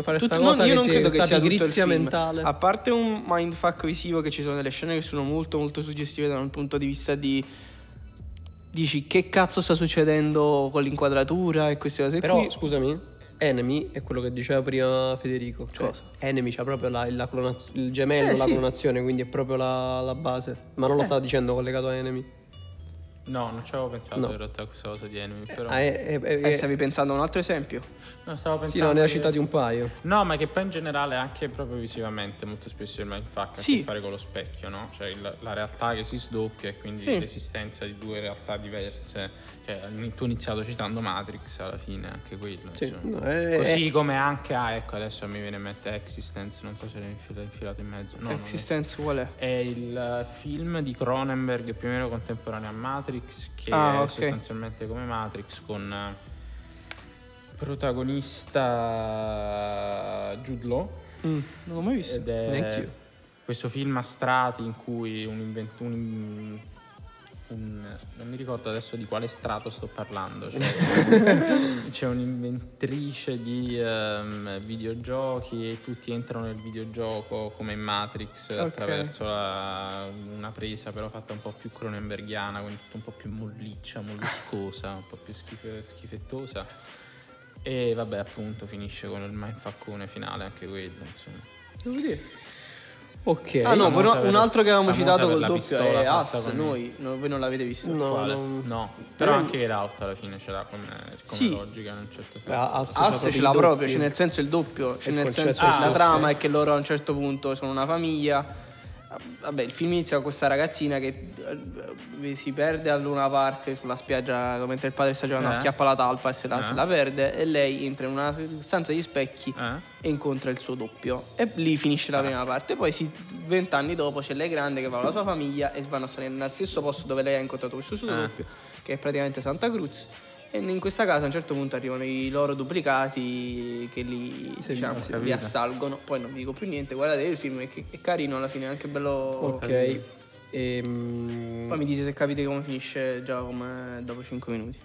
Speaker 3: Fare
Speaker 2: tutto- no,
Speaker 3: cosa
Speaker 2: io non
Speaker 3: ti-
Speaker 2: credo che sia tutto il
Speaker 3: mentale?
Speaker 2: A parte un mindfuck visivo che ci sono delle scene che sono molto molto suggestive da un punto di vista di dici che cazzo sta succedendo con l'inquadratura e queste cose
Speaker 3: Però,
Speaker 2: qui.
Speaker 3: scusami, Enemy è quello che diceva prima Federico. Cioè,
Speaker 2: Cosa?
Speaker 3: Enemy c'ha proprio la, la clonaz- il gemello,
Speaker 2: Eh,
Speaker 3: la
Speaker 2: sì.
Speaker 3: clonazione, quindi è proprio la, la base. Ma non lo stava dicendo collegato a Enemy.
Speaker 4: No, non ci avevo pensato
Speaker 3: No.
Speaker 4: in realtà a questa cosa di Enemy. Però...
Speaker 3: Ah, è- è- è-
Speaker 2: Eh, stavi pensando a un altro esempio?
Speaker 4: No, stavo pensando.
Speaker 3: sì, no, ne ha
Speaker 4: che-
Speaker 3: citati un paio.
Speaker 4: No, ma che poi in generale anche proprio visivamente molto spesso il mindfuck ha a
Speaker 2: Sì.
Speaker 4: che fare con lo specchio, no? Cioè il- la realtà che si sdoppia e quindi
Speaker 2: Sì.
Speaker 4: l'esistenza di due realtà diverse. Cioè, tu hai iniziato citando Matrix alla fine, anche quello.
Speaker 3: Sì, no, è-
Speaker 4: Così come anche, ah ecco, adesso mi viene in mente Existence, non so se l'hai infila- infilato in mezzo. No,
Speaker 2: Existence qual è?
Speaker 4: è il eh, film di Cronenberg più o meno contemporaneo a Matrix, che
Speaker 2: Ah,
Speaker 4: è
Speaker 2: ok.
Speaker 4: sostanzialmente come Matrix con eh, protagonista Jude Law
Speaker 2: Mm, non l'ho mai visto.
Speaker 4: ed è questo film a strati in cui un, invent- un- un- non mi ricordo adesso di quale strato sto parlando cioè, c'è un'inventrice di ehm, videogiochi e tutti entrano nel videogioco come in Matrix attraverso la- una presa però fatta un po' più cronenberghiana quindi tutto un po' più molliccia molluscosa un po' più schife- schifettosa e vabbè appunto finisce con il mindfuckone finale anche quello insomma
Speaker 2: Devo dire.
Speaker 3: Ok.
Speaker 2: Ah no, però
Speaker 4: per-
Speaker 2: un altro che avevamo citato col doppio è
Speaker 4: con-
Speaker 2: noi, no, voi non l'avete visto.
Speaker 3: No,
Speaker 4: Quale?
Speaker 3: non-
Speaker 4: No, però
Speaker 3: Però-
Speaker 4: anche Get Out alla fine ce l'ha come, come
Speaker 2: Sì.
Speaker 4: logica in un certo senso.
Speaker 3: Ah, Ass proprio
Speaker 2: ce l'ha proprio, cioè nel senso il doppio, cioè
Speaker 3: Il
Speaker 2: nel senso
Speaker 4: è
Speaker 2: la
Speaker 4: il
Speaker 2: trama è che loro a un certo punto sono una famiglia. Vabbè, il film inizia con questa ragazzina che eh, si perde al Luna Park sulla spiaggia mentre il padre sta giocando
Speaker 4: Eh.
Speaker 2: acchiappa la talpa e se la,
Speaker 4: Eh.
Speaker 2: se la perde e lei entra in una stanza di specchi
Speaker 4: Eh?
Speaker 2: e incontra il suo doppio e lì finisce la prima parte poi vent'anni dopo c'è lei grande che va con la sua famiglia e vanno a stare nello stesso posto dove lei ha incontrato questo suo
Speaker 4: Ah.
Speaker 2: doppio che è praticamente Santa Cruz E in questa casa a un certo punto arrivano i loro duplicati che li, diciamo,
Speaker 3: sì,
Speaker 2: li
Speaker 4: capito.
Speaker 2: assalgono. Poi non vi dico più niente, guardate il film, è, è carino alla fine, è anche bello.
Speaker 3: Ok. Ehm,
Speaker 2: Poi mi dite se capite come finisce già come dopo 5 minuti.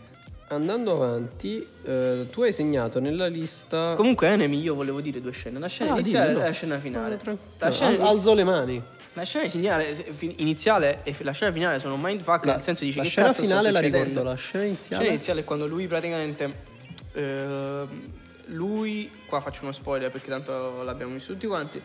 Speaker 3: andando avanti, eh, tu hai segnato nella lista.
Speaker 2: Comunque, Enemy, io volevo dire due scene. La scena
Speaker 3: Ah,
Speaker 2: iniziale e la scena finale.
Speaker 3: Tran-
Speaker 2: La scena,
Speaker 3: alzo le mani.
Speaker 2: La scena iniziale, e la scena finale sono mindfuck, nel senso dice
Speaker 3: la
Speaker 2: che
Speaker 3: scena
Speaker 2: cazzo
Speaker 3: finale la ricordo, la scena
Speaker 2: La
Speaker 3: iniziale.
Speaker 2: scena iniziale è quando lui praticamente. ehm, lui, qua faccio uno spoiler perché tanto l'abbiamo visto tutti quanti.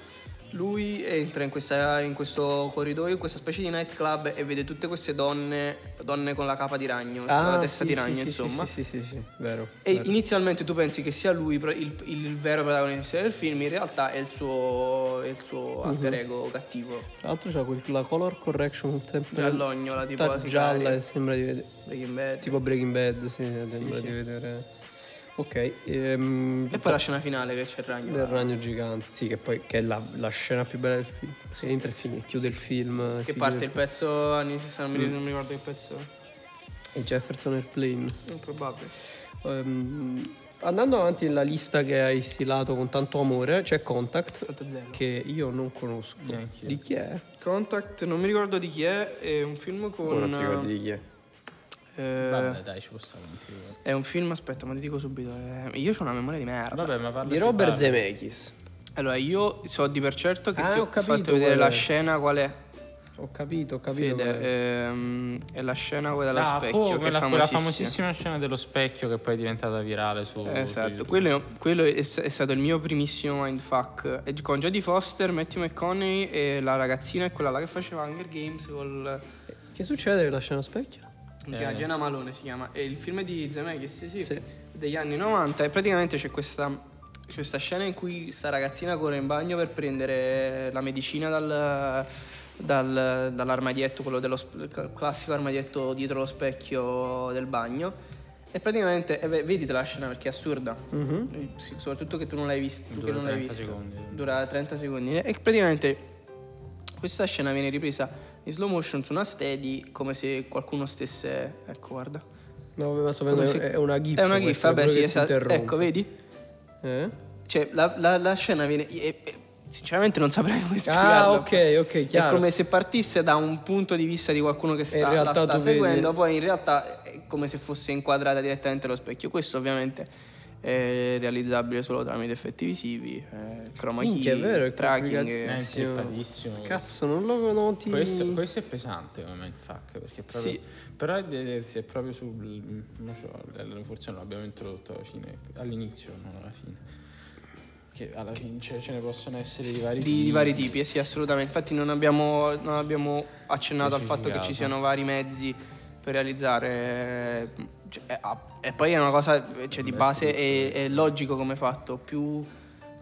Speaker 2: Lui entra in, questa- in questo corridoio, in questa specie di nightclub e vede tutte queste donne, donne con la capa di ragno, con la testa
Speaker 3: Ah, sì,
Speaker 2: di ragno,
Speaker 3: sì,
Speaker 2: insomma.
Speaker 3: Sì, sì, sì, sì, vero.
Speaker 2: E
Speaker 3: vero.
Speaker 2: inizialmente tu pensi che sia lui il, il vero protagonista del film, in realtà è il suo, è il suo
Speaker 3: Mhm.
Speaker 2: alter ego cattivo.
Speaker 3: Tra l'altro c'ha quel- la color correction sempre
Speaker 2: Giallognola, tipo la
Speaker 3: gialla sembra di vedere.
Speaker 2: Breaking Bad.
Speaker 3: Tipo Breaking Bad, sì, sembra di vedere. Ok. ehm,
Speaker 2: E poi la scena finale che c'è il ragno.
Speaker 3: del ragno gigante. Sì, che poi che è la, la scena più bella del film. Sì, entra e finisce, chiude il film.
Speaker 2: Che parte il pezzo anni 60, non mi,
Speaker 3: Mm.
Speaker 2: non mi ricordo che pezzo.
Speaker 3: il Jefferson Airplane.
Speaker 2: Improbabile.
Speaker 3: Ehm, andando avanti nella lista che hai stilato con tanto amore, c'è Contact, che io non conosco.
Speaker 4: Neanch'io.
Speaker 3: Di chi è?
Speaker 2: Contact, non mi ricordo di chi è, è un film con...
Speaker 3: di chi è?
Speaker 2: Eh,
Speaker 4: Vabbè, dai, ci ti ricordo.
Speaker 2: è un film, aspetta, ma ti dico subito. eh, io ho una memoria di merda.
Speaker 4: Vabbè, ma parla
Speaker 3: Di Robert Zemeckis.
Speaker 2: Allora, io so di per certo che
Speaker 3: Ah,
Speaker 2: ti ho,
Speaker 3: ho capito
Speaker 2: fatto vedere
Speaker 3: qual
Speaker 2: la
Speaker 3: è.
Speaker 2: scena qual è.
Speaker 3: Ho capito, ho capito.
Speaker 2: Fede,
Speaker 3: è.
Speaker 2: ehm, è la scena quella dello
Speaker 4: Ah,
Speaker 2: specchio,
Speaker 4: oh,
Speaker 2: che è
Speaker 4: quella,
Speaker 2: famosissima.
Speaker 4: famosissima scena dello specchio che poi è diventata virale su, su
Speaker 2: Esatto,
Speaker 4: YouTube.
Speaker 2: quello, quello è, è stato il mio primissimo mindfuck. E Con Jodie Foster, Matthew McConaughey e la ragazzina è quella là che faceva Hunger Games col...
Speaker 3: Che succede nella scena specchio?
Speaker 2: Come si chiama?
Speaker 4: Eh.
Speaker 2: Jenna Malone si chiama. E il film è di Zemeckis, sì, sì,
Speaker 3: Sì.
Speaker 2: degli anni 90 e praticamente c'è questa, c'è questa scena in cui sta ragazzina corre in bagno per prendere la medicina dal, dal- dall'armadietto, quello dello classico armadietto dietro lo specchio del bagno. E praticamente, e ve- vedete la scena perché è assurda,
Speaker 3: Mhm.
Speaker 2: Eh, sì, soprattutto che tu non l'hai vista. tu
Speaker 4: Dura
Speaker 2: che non l'hai
Speaker 4: 30
Speaker 2: vista.
Speaker 4: secondi.
Speaker 2: Dura 30 secondi. E praticamente questa scena viene ripresa in slow motion su una steady come se qualcuno stesse... Ecco, guarda.
Speaker 3: No, ma sto vedendo,
Speaker 2: se-
Speaker 3: è una gif.
Speaker 2: È una gif, vabbè, sì, esatto. Ecco, vedi?
Speaker 3: Eh?
Speaker 2: Cioè, la, la- la scena viene... e- e- sinceramente non saprei come spiegarla.
Speaker 3: Ah, ok, ok,
Speaker 2: È
Speaker 3: chiaro.
Speaker 2: come se partisse da un punto di vista di qualcuno che sta, la sta
Speaker 3: tu vedi-
Speaker 2: seguendo, poi in realtà è come se fosse inquadrata direttamente allo specchio. Questo ovviamente è realizzabile solo tramite effetti visivi, eh, chroma key,
Speaker 3: Minchia, è vero, è
Speaker 2: tracking.
Speaker 3: complicatissimo.
Speaker 2: eh.
Speaker 4: È intrippatissimo.
Speaker 3: Cazzo, non lo noti.
Speaker 4: Questo, questo è pesante come mindfuck perché proprio,
Speaker 2: Sì.
Speaker 4: però è, è- proprio sul non so, eh, forse non l'abbiamo introdotto alla fine all'inizio non alla fine che alla fine ce, ce ne possono essere di vari
Speaker 2: Di, di vari tipi, eh sì, assolutamente. Infatti non abbiamo, non abbiamo accennato al fatto che ci siano vari mezzi per realizzare... eh, cioè, eh, ah, e poi è una cosa, cioè di base è, è logico come fatto. Più,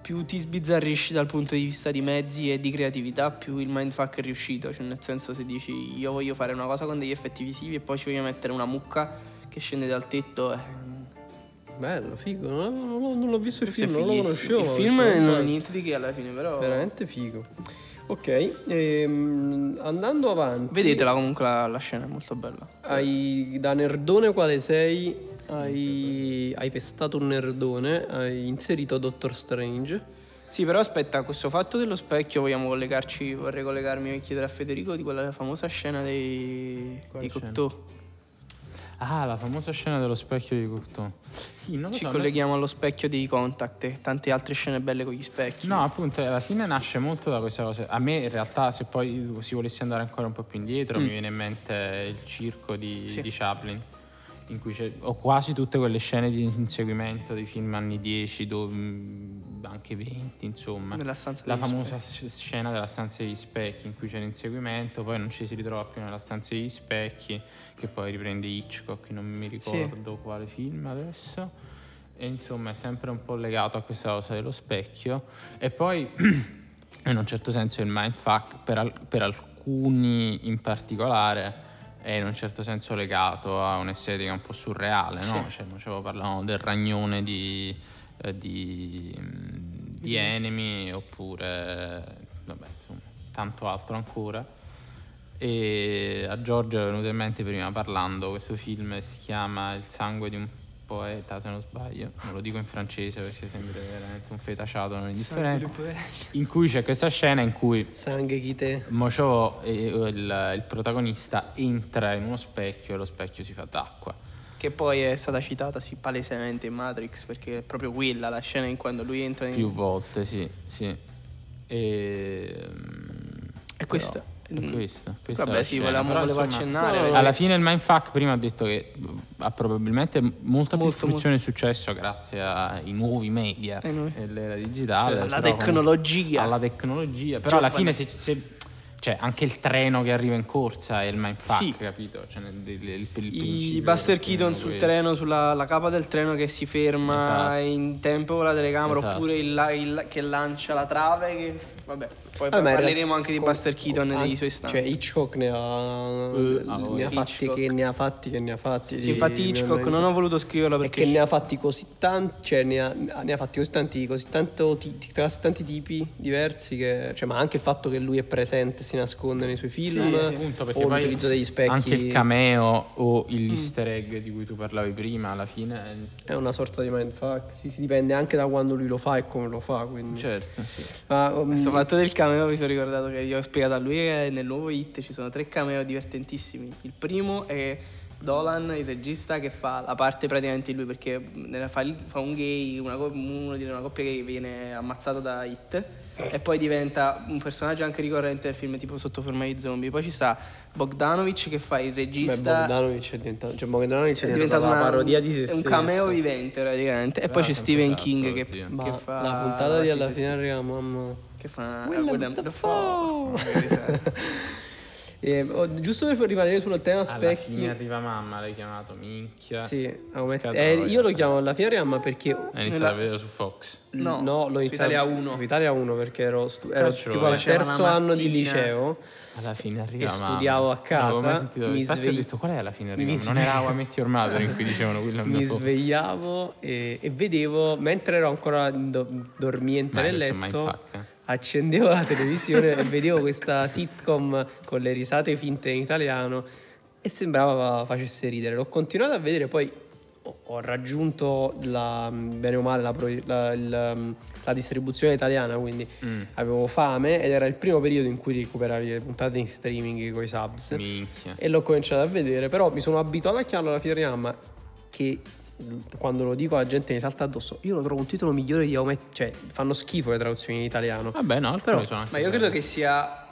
Speaker 2: più ti sbizzarrisci dal punto di vista di mezzi e di creatività, più il mindfuck è riuscito. Cioè nel senso se dici io voglio fare una cosa con degli effetti visivi e poi ci voglio mettere una mucca che scende dal tetto... eh,
Speaker 3: Bello, figo. Non, non l'ho- non l'ho visto il
Speaker 2: è
Speaker 3: film, non lo conoscevo.
Speaker 2: Il film
Speaker 3: questo
Speaker 2: non
Speaker 3: è
Speaker 2: è niente di che alla fine, però...
Speaker 3: Veramente figo. Ok, ehm, andando avanti.
Speaker 2: Vedetela comunque la, la scena, è molto bella.
Speaker 3: Hai, da nerdone quale sei? Hai, hai pestato un nerdone, hai inserito Doctor Strange.
Speaker 2: Sì, però aspetta, questo fatto dello specchio vogliamo collegarci, vorrei collegarmi e chiedere a Federico di quella famosa scena dei,
Speaker 4: Quale
Speaker 2: di
Speaker 4: scena?
Speaker 2: Cocteau.
Speaker 4: Ah la famosa scena dello specchio di Cocteau sì non lo
Speaker 2: Ci
Speaker 4: so,
Speaker 2: colleghiamo allo specchio di Contact e tante altre scene belle con gli specchi.
Speaker 4: No, appunto, alla fine nasce molto da questa cosa. A me, in realtà, se poi si volesse andare ancora un po' più indietro, mi viene in mente il circo di,
Speaker 2: Mm. Sì.
Speaker 4: di Chaplin, in cui c'è, ho quasi tutte quelle scene di inseguimento dei film anni 10, dove, mm, anche 20, insomma. La famosa sc- scena della stanza degli specchi, in cui c'è l'inseguimento, poi non ci si ritrova più nella stanza degli specchi, che poi riprende Hitchcock, non mi ricordo quale film adesso. E insomma è sempre un po' legato a questa cosa dello specchio. E poi, in un certo senso, il mindfuck per, al- per alcuni in particolare è in un certo senso legato a un'estetica un po' surreale, no?
Speaker 2: Sì.
Speaker 4: Cioè, facciamo parlavamo del ragnone di, eh, di, mm, di Enemy oppure, vabbè, insomma, tanto altro ancora. E a Giorgio è venuto in mente prima parlando questo film si chiama Il sangue di un poeta, se non sbaglio, non lo dico in francese perché sembra veramente un fetaciato non indifferente, in cui c'è questa scena in cui
Speaker 3: Sangue chi te.
Speaker 4: Mocio, il, il protagonista, entra in uno specchio e lo specchio si fa d'acqua.
Speaker 2: Che poi è stata citata sì, palesemente in Matrix perché è proprio quella la scena in quando lui entra in...
Speaker 4: Più volte, sì, sì. E... mm,
Speaker 2: È questa.
Speaker 4: però- È questo. questa
Speaker 2: Vabbè sì,
Speaker 4: scena.
Speaker 2: volevamo, volevo
Speaker 4: insomma,
Speaker 2: accennare. perché-
Speaker 4: Alla fine il mindfuck prima ha detto che ha probabilmente molta più
Speaker 2: Molto,
Speaker 4: fruizione e successo grazie ai nuovi media e l'era digitale.
Speaker 2: Cioè, alla tecnologia.
Speaker 4: Alla tecnologia. Però alla
Speaker 2: Giovane.
Speaker 4: fine se, se- cioè anche il treno che arriva in corsa è il mindfuck,
Speaker 2: Sì.
Speaker 4: capito? Cioè, il, il-
Speaker 2: I Buster Keaton
Speaker 4: quello.
Speaker 2: sul treno, sulla la capa del treno che si ferma
Speaker 4: Esatto.
Speaker 2: in tempo con la telecamera,
Speaker 4: Esatto.
Speaker 2: oppure il, la- il- che lancia la trave. Che, vabbè, poi
Speaker 3: Ah, in
Speaker 2: parleremo anche di Buster Keaton
Speaker 3: com-
Speaker 2: nei
Speaker 3: an-
Speaker 2: suoi stand.
Speaker 3: Cioè Hitchcock ne ha,
Speaker 4: ah,
Speaker 3: ne ha fatti
Speaker 2: Hitchcock.
Speaker 3: che ne ha fatti che ne ha fatti.
Speaker 2: Sì, infatti Hitchcock non ho voluto scriverlo
Speaker 3: E
Speaker 2: perché
Speaker 3: che ne ha fatti così tanti, cioè ne ha, ne ha fatti così tanti, così tanto così tanti tipi diversi che, cioè, ma anche il fatto che lui è presente, si nasconde nei suoi film,
Speaker 2: Sì, sì.
Speaker 4: Appunto, perché
Speaker 3: o
Speaker 4: poi
Speaker 3: l'utilizzo degli specchi.
Speaker 4: Anche il cameo o
Speaker 2: Mm.
Speaker 4: l'easter egg di cui tu parlavi prima, alla fine.
Speaker 3: È una sorta di mindfuck, sì, si dipende anche da quando lui lo fa e come lo fa, quindi...
Speaker 4: Certo, sì.
Speaker 3: Ma, um,
Speaker 2: Questo fatto del cameo mi sono ricordato che gli ho spiegato a lui che nel nuovo hit ci sono tre cameo divertentissimi. Il primo è Dolan, il regista, che fa la parte praticamente lui perché nella- fa, un gay, una, uno di una coppia che viene ammazzato da hit e poi diventa un personaggio anche ricorrente del film tipo sotto forma di zombie. Poi ci sta Bogdanovic che fa il
Speaker 3: beh,
Speaker 2: regista.
Speaker 3: Bogdanovic è diventato, cioè Bogdanovic è
Speaker 2: è
Speaker 3: diventato una
Speaker 2: una,
Speaker 3: parodia di se
Speaker 2: è un
Speaker 3: stesso.
Speaker 2: cameo vivente praticamente. E poi c'è Stephen
Speaker 4: fatto,
Speaker 2: King che, che fa
Speaker 3: la puntata di alla fine arriva, mamma.
Speaker 2: che fa
Speaker 3: Willem
Speaker 2: Willem
Speaker 3: Dafoe.
Speaker 2: Dafoe. Che risate.
Speaker 3: Eh, oh, giusto per rimanere sul tema
Speaker 4: Alla
Speaker 3: specchi.
Speaker 4: fine arriva mamma, l'hai chiamato minchia.
Speaker 3: Sì,
Speaker 4: Cazzo,
Speaker 3: eh, io lo chiamo alla fine Riamma perché
Speaker 4: Hai iniziato
Speaker 2: Nella-
Speaker 4: a vedere su Fox.
Speaker 2: No,
Speaker 3: l'ho
Speaker 2: su
Speaker 3: iniziato
Speaker 2: Italia 1.
Speaker 3: su Italia 1 perché ero, stu- ero tipo al terzo
Speaker 2: la
Speaker 3: anno di liceo
Speaker 4: Alla fine arriva
Speaker 3: E
Speaker 4: mamma.
Speaker 3: studiavo a
Speaker 4: mai
Speaker 3: casa,
Speaker 4: sentito.
Speaker 3: mi svegli-
Speaker 4: ho detto qual è alla fine arriva?
Speaker 3: mi
Speaker 4: Non
Speaker 3: svegli-
Speaker 4: era How I Met Your Mother in cui dicevano Willem
Speaker 3: mi svegliavo e, e vedevo mentre ero ancora do- dormiente
Speaker 4: Ma
Speaker 3: nel letto
Speaker 4: eh.
Speaker 3: Accendevo la televisione e vedevo questa sitcom con le risate finte in italiano e sembrava facesse ridere l'ho continuato a vedere poi ho, raggiunto la, bene o male la, pro- la- il- la distribuzione italiana quindi
Speaker 4: Mm.
Speaker 3: avevo fame ed era il primo periodo in cui recuperavi le puntate in streaming con i subs
Speaker 4: Minchia.
Speaker 3: e l'ho cominciato a vedere, però mi sono abituato a chiamarlo alla fioriamma che quando lo dico la gente mi salta addosso. Io lo trovo un titolo migliore di Aumet, cioè fanno schifo le traduzioni in italiano.
Speaker 4: Vabbè, no,
Speaker 3: Però-
Speaker 4: sono anche
Speaker 2: Ma io credo che sia.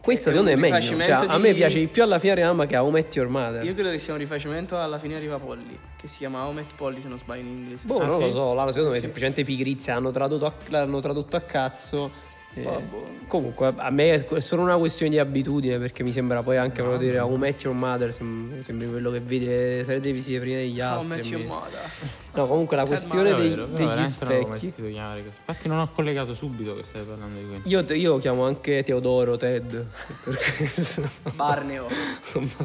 Speaker 3: Questa secondo me è meglio, cioè,
Speaker 2: rifacimento
Speaker 3: a me
Speaker 2: di-
Speaker 3: piace di più alla fioriamma che a Aumet Your Mother.
Speaker 2: Io credo che sia un rifacimento alla fine arriva Polly, che si chiama Omet Polly se non sbaglio in inglese.
Speaker 3: Boh,
Speaker 4: Ah,
Speaker 3: non
Speaker 4: sì?
Speaker 3: lo so, là secondo me è semplicemente pigrizia, hanno tradotto a, l'hanno tradotto a cazzo. Eh, comunque a me è solo una questione di abitudine perché mi sembra poi anche proprio dire How Met Your Mother sem- sembri quello che vedi le serie televisive prima degli
Speaker 2: How
Speaker 3: altri.
Speaker 2: Met
Speaker 3: e
Speaker 2: Your Mother.
Speaker 3: No, comunque la questione dei-
Speaker 4: vero,
Speaker 3: degli
Speaker 4: mai
Speaker 3: specchi.
Speaker 4: chiamare. Infatti non ho collegato subito che stai parlando di quello.
Speaker 3: Io, io chiamo anche Teodoro Ted perché
Speaker 2: Barneo.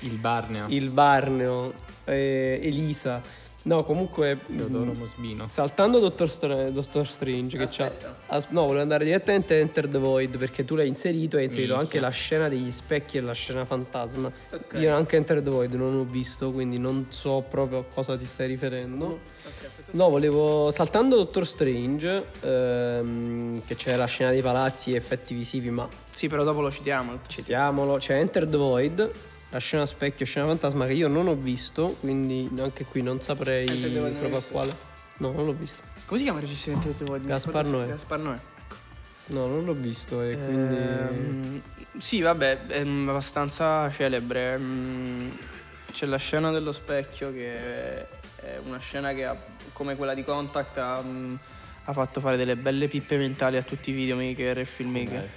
Speaker 4: Il Barneo.
Speaker 3: il Barneo, eh, Elisa. No, comunque
Speaker 4: Teodoro
Speaker 3: mh,
Speaker 4: Mosbino.
Speaker 3: saltando Doctor, Stra- Doctor Strange che c'ha as- no, volevo andare direttamente a Enter the Void perché tu l'hai inserito e hai inserito
Speaker 4: Minchia.
Speaker 3: anche la scena degli specchi e la scena fantasma.
Speaker 2: Ok.
Speaker 3: Io anche Enter the Void non ho visto, quindi non so proprio a cosa ti stai riferendo. No, volevo saltando Doctor Strange ehm, che c'è la scena dei palazzi e effetti visivi, ma
Speaker 2: Sì, però dopo lo citiamo.
Speaker 3: Citiamolo, c'è Enter the Void, la scena specchio, scena fantasma che io non ho visto, quindi anche qui non saprei proprio a quale. No, non l'ho visto.
Speaker 2: Come si chiama il regista di Enter the Void? Mi
Speaker 3: Gaspar Noè.
Speaker 2: Gaspar Noè.
Speaker 3: No, non l'ho visto e quindi...
Speaker 2: Ehm, sì, vabbè, è abbastanza celebre. Mm, C'è la scena dello specchio che è una scena che ha, come quella di Contact ha, mm, ha fatto fare delle belle pippe mentali a tutti i videomaker e filmmaker.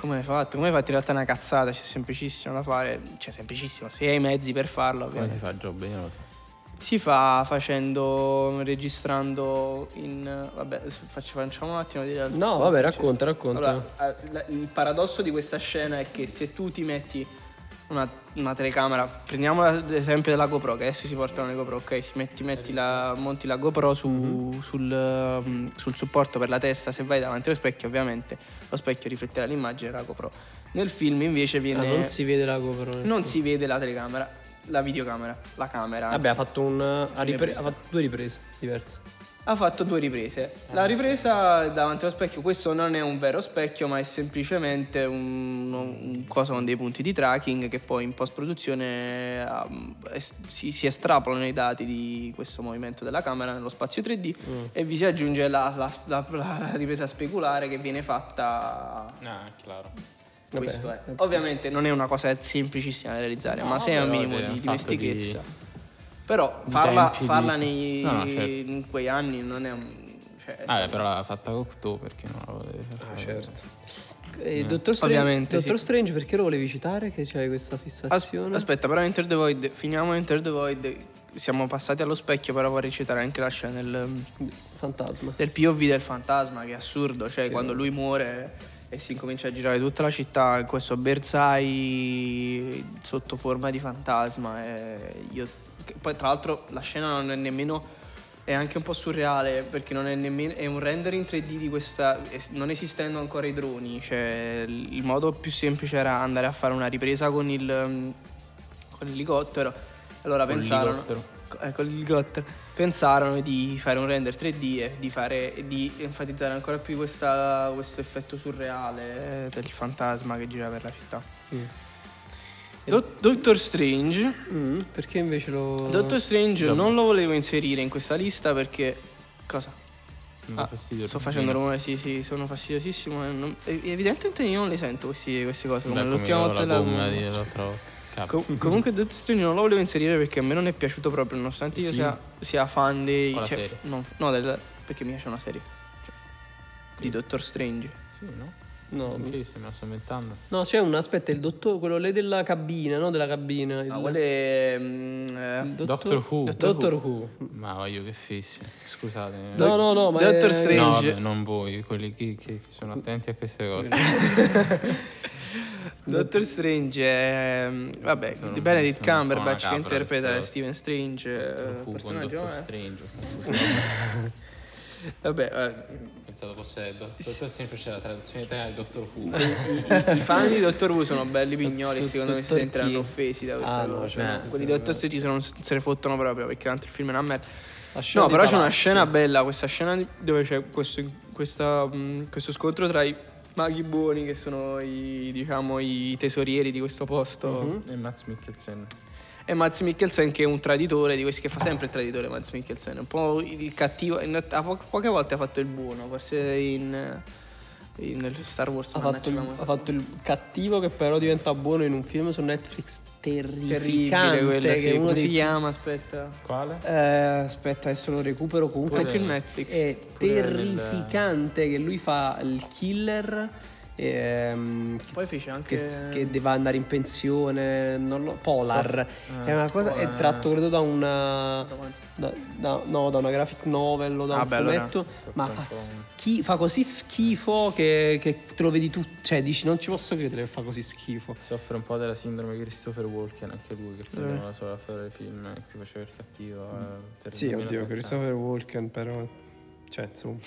Speaker 2: Come l'hai fatto? Come l'hai fatto? In realtà è una cazzata, c'è semplicissimo da fare. Cioè, semplicissimo, se hai i mezzi per farlo,
Speaker 4: Come si
Speaker 2: ovviamente.
Speaker 4: fa Job? Io non lo so.
Speaker 2: Si fa facendo, registrando in... Vabbè, facci- facciamo un attimo di realtà.
Speaker 3: No, vabbè, racconta, racconta.
Speaker 2: Allora, eh, il paradosso di questa scena è che se tu ti metti una, una telecamera, prendiamo l'esempio della GoPro, che adesso si portano le GoPro, ok? Si metti, metti la, monti la GoPro su-
Speaker 3: Mhm.
Speaker 2: sul, um, sul supporto per la testa, se vai davanti allo specchio ovviamente lo specchio rifletterà l'immagine della GoPro. Nel film invece
Speaker 3: Ah,
Speaker 2: viene...
Speaker 3: non si vede la GoPro.
Speaker 2: non si vede la telecamera. la videocamera, la camera.
Speaker 3: Vabbè, ha
Speaker 2: anzi.
Speaker 3: fatto, un, ha, ripre- ha fatto due riprese diverse.
Speaker 2: Ha fatto due riprese. La ripresa davanti allo specchio, questo non è un vero specchio, ma è semplicemente un, un coso con dei punti di tracking che poi in post-produzione um, es- si, si estrapolano i dati di questo movimento della camera nello spazio 3D e vi si aggiunge la, la- la- la ripresa speculare che viene fatta.
Speaker 4: Ah, chiaro.
Speaker 3: Vabbè,
Speaker 2: è. Ovviamente non è una cosa semplicissima da realizzare, ma se hai un minimo
Speaker 4: è
Speaker 2: di
Speaker 4: fatto
Speaker 2: dimestichezza. Però farla, farla
Speaker 4: di-
Speaker 2: nei-
Speaker 4: No, no, certo.
Speaker 2: in quei anni non è un. Cioè,
Speaker 4: Vabbè,
Speaker 2: stato-
Speaker 4: però l'ha fatta Cocteau perché non la volevi fare.
Speaker 3: certo. E Dottor Strange,
Speaker 2: Ovviamente,
Speaker 3: Dottor
Speaker 2: sì.
Speaker 3: Strange, perché lo volevi citare? Che c'hai questa
Speaker 2: As-
Speaker 3: fissazione?
Speaker 2: aspetta, però Enter the Void, finiamo Enter the Void. Siamo passati allo specchio, però vorrei citare anche la scena del,
Speaker 3: Fantasma.
Speaker 2: del POV del fantasma, che è assurdo. Cioè, quando lui muore e si incomincia a girare tutta la città in questo Bersai sotto forma di fantasma. E io, poi, tra l'altro, la scena non è nemmeno. È anche un po' surreale perché non è nemmeno. È un render in 3D di questa. es- Non esistendo ancora i droni. Cioè, il modo più semplice era andare a fare una ripresa con il. con l'elicottero. Allora
Speaker 4: Con
Speaker 2: pensarono.
Speaker 4: l'elicottero.
Speaker 2: Eh, con l'elicottero. Pensarono di fare un render 3D e di, fare, di enfatizzare ancora più questa- questo effetto surreale eh, del fantasma che gira per la città.
Speaker 3: Mm.
Speaker 2: Do- Doctor Strange.
Speaker 3: Mm, perché invece lo...
Speaker 2: Doctor Strange
Speaker 4: Già.
Speaker 2: non lo volevo inserire in questa lista perché. Cosa? Ah, sto facendo
Speaker 4: rumore.
Speaker 2: sì, sì, sono fastidiosissimo. e non- evidentemente io non le sento questi- queste cose. Come
Speaker 4: Beh,
Speaker 2: l'ultima
Speaker 4: come
Speaker 2: volta
Speaker 4: la gomma di- dell'altra volta. Capo.
Speaker 2: Com- comunque Doctor Strange non lo volevo inserire perché a me non è piaciuto proprio, nonostante io
Speaker 4: Film?
Speaker 2: sia, sia fan dei... Cioè, non- no, del- perché mi piace una serie. Cioè, di Doctor Strange.
Speaker 4: Sì, no?
Speaker 3: No,
Speaker 4: Sì, me la sto inventando.
Speaker 3: no, c'è un... Aspetta, il dottore... Quello lì della cabina, no? Della cabina. Il,
Speaker 2: No, quello è... mm, eh,
Speaker 3: il
Speaker 4: Doctor Who.
Speaker 3: Doctor Who.
Speaker 4: Ma voglio che fissi. Scusate.
Speaker 3: No, no, no, ma
Speaker 2: Doctor
Speaker 3: è-
Speaker 2: Strange.
Speaker 4: No, non voi, quelli che, che sono attenti a queste cose.
Speaker 2: Doctor Strange è... mm, Vabbè,
Speaker 4: Sono
Speaker 2: Benedict Cumberbatch che interpreta Steven Strange. eh,
Speaker 4: Doctor Who con
Speaker 2: personaggio,
Speaker 4: Doctor
Speaker 2: eh.
Speaker 4: Strange.
Speaker 2: Vabbè, eh,
Speaker 4: Pensavo fosse Do- Doctor Strange c'è la traduzione italiana di Doctor Who.
Speaker 2: i, i fan di Doctor Who sono belli pignoli, secondo me si
Speaker 3: Dottor
Speaker 2: sentiranno offesi da questa
Speaker 3: Ah, no,
Speaker 2: cosa.
Speaker 3: certo,
Speaker 2: Quelli di Doctor Strange non se ne fottono proprio perché tanto il film è una merda. No, però c'è una scena bella, questa scena dove c'è questo, questa, mh, questo scontro tra i maghi buoni che sono i, diciamo, i tesorieri di questo posto
Speaker 3: Mhm.
Speaker 4: E Max Mikkelsen.
Speaker 2: E Mads Mikkelsen che è un traditore di questi che fa sempre il traditore Mads Mikkelsen, un po' il cattivo, in realtà po- poche volte ha fatto il buono, forse in, in Star Wars
Speaker 3: Ha fatto, il, ha fatto il cattivo che però diventa buono in un film su Netflix terrificante.
Speaker 2: terribile quello,
Speaker 3: che
Speaker 2: sì.
Speaker 3: è uno
Speaker 2: come
Speaker 3: dei
Speaker 2: si chiama? Aspetta.
Speaker 4: Quale?
Speaker 3: Eh, aspetta, adesso lo recupero comunque.
Speaker 2: Pure il film Netflix.
Speaker 3: È
Speaker 4: Pure nel-
Speaker 3: terrificante che lui fa il killer. Ehm,
Speaker 2: Poi fece anche
Speaker 3: che, che deve andare in pensione. Non lo, Polar. è una cosa. È
Speaker 2: Polar.
Speaker 3: tratto credo da una. da- da- no, da una graphic novel o da
Speaker 2: Ah,
Speaker 3: un
Speaker 2: beh, allora-
Speaker 3: fumetto. Ma fa, schi- fa così schifo che, che te lo vedi tu. Cioè, dici, non ci posso credere che fa così schifo.
Speaker 4: Soffre un po' della sindrome di Christopher Walken, anche lui, che
Speaker 2: Eh.
Speaker 4: prendeva la sua a fare film e che faceva il cattivo. eh, per
Speaker 3: Sì,
Speaker 4: 2030.
Speaker 3: oddio, Christopher Walken, però. Cioè, insomma.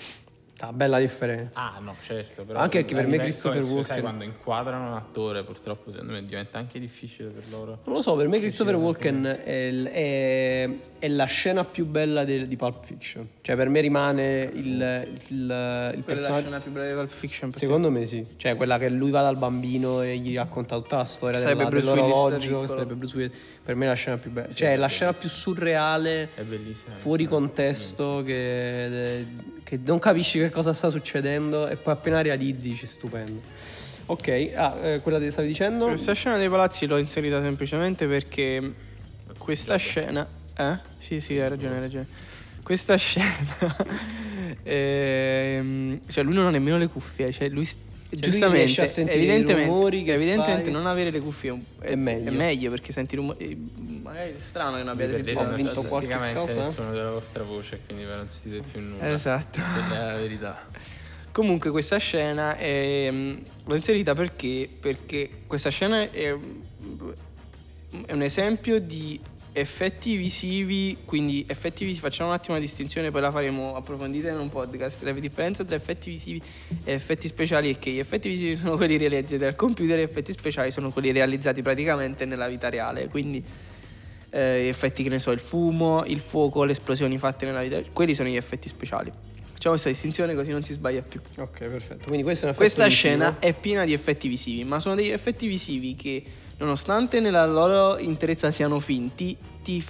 Speaker 3: Sta bella differenza.
Speaker 4: Ah, no, certo. Però
Speaker 3: Anche perché per me Christopher
Speaker 4: sai,
Speaker 3: Walken-
Speaker 4: quando inquadrano un attore, purtroppo, secondo me diventa anche difficile per loro.
Speaker 3: Non lo so, per me Christopher Walken è, il- è- è la scena più bella del- di Pulp Fiction. Cioè, per me rimane il, il, il
Speaker 2: quella è la
Speaker 3: personaggio.
Speaker 2: scena più bella di Pulp Fiction per te.
Speaker 3: Secondo me sì. Cioè, quella che lui va dal bambino e gli racconta tutta la storia
Speaker 2: Sarebbe
Speaker 3: della, dell'orologio. Che sarebbe Bruce Willis. Per me è la scena più bella. Cioè, è la scena più surreale,
Speaker 4: È bellissimo.
Speaker 3: fuori contesto, che, che non capisci che cosa sta succedendo e poi appena realizzi dici stupendo. Ok, ah, eh, quella che stavi dicendo?
Speaker 2: Questa scena dei palazzi l'ho inserita semplicemente perché questa scena... Eh? Sì, sì, hai ragione, hai ragione. Questa scena... ehm, cioè lui non ha nemmeno le cuffie, cioè lui... s-
Speaker 3: lui
Speaker 2: giustamente,
Speaker 3: riesce a sentire
Speaker 2: evidentemente,
Speaker 3: rumori che
Speaker 2: evidentemente
Speaker 3: fai.
Speaker 2: non avere le cuffie è,
Speaker 3: meglio.
Speaker 2: È meglio perché senti i rumori... Magari è strano che non abbiate sentito
Speaker 3: Ho vinto qualche
Speaker 4: drasticamente
Speaker 3: cosa?
Speaker 4: il suono della vostra voce, quindi non sentite più nulla.
Speaker 2: Esatto.
Speaker 4: Quella è la verità.
Speaker 2: Comunque questa scena è, mm, l'ho inserita perché, perché questa scena è, è un esempio di effetti visivi, quindi effetti visivi, facciamo un attimo la distinzione, poi la faremo approfondita in un podcast. La differenza tra effetti visivi e effetti speciali è che gli effetti visivi sono quelli realizzati dal computer e gli effetti speciali sono quelli realizzati praticamente nella vita reale, quindi eh, effetti che ne so, il fumo, il fuoco, le esplosioni fatte nella vita, quelli sono gli effetti speciali. Facciamo questa distinzione così non si sbaglia più.
Speaker 3: Ok, perfetto. Quindi questo è un effetto
Speaker 2: Questa
Speaker 3: visivo.
Speaker 2: scena è piena di effetti visivi, ma sono degli effetti visivi che, nonostante nella loro interezza siano finti, ti,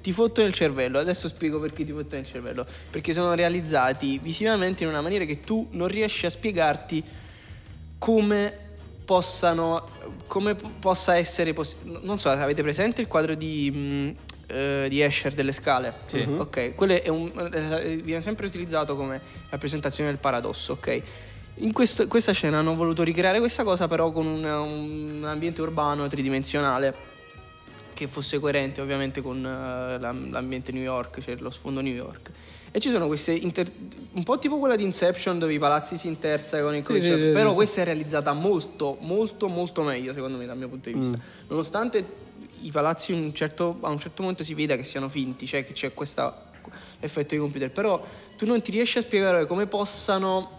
Speaker 2: ti fottono il cervello. Adesso spiego perché ti fottono il cervello. Perché sono realizzati visivamente in una maniera che tu non riesci a spiegarti come possano come po- possa essere poss- non so avete presente il quadro di, mh, eh, di Escher delle scale
Speaker 4: Sì.
Speaker 2: Ok quello è un- eh, viene sempre utilizzato come rappresentazione del paradosso ok in questo- questa scena hanno voluto ricreare questa cosa però con un, un ambiente urbano tridimensionale che fosse coerente ovviamente con l'am- l'ambiente New York, cioè lo sfondo New York. E ci sono queste inter- un po' tipo quella di Inception dove i palazzi si intersecano in
Speaker 3: Sì, sì, sì,
Speaker 2: però questa è realizzata molto, molto, molto meglio secondo me dal mio punto di vista. Nonostante i palazzi un certo- a un certo momento si veda che siano finti, cioè che c'è questo effetto di computer, però tu non ti riesci a spiegare come possano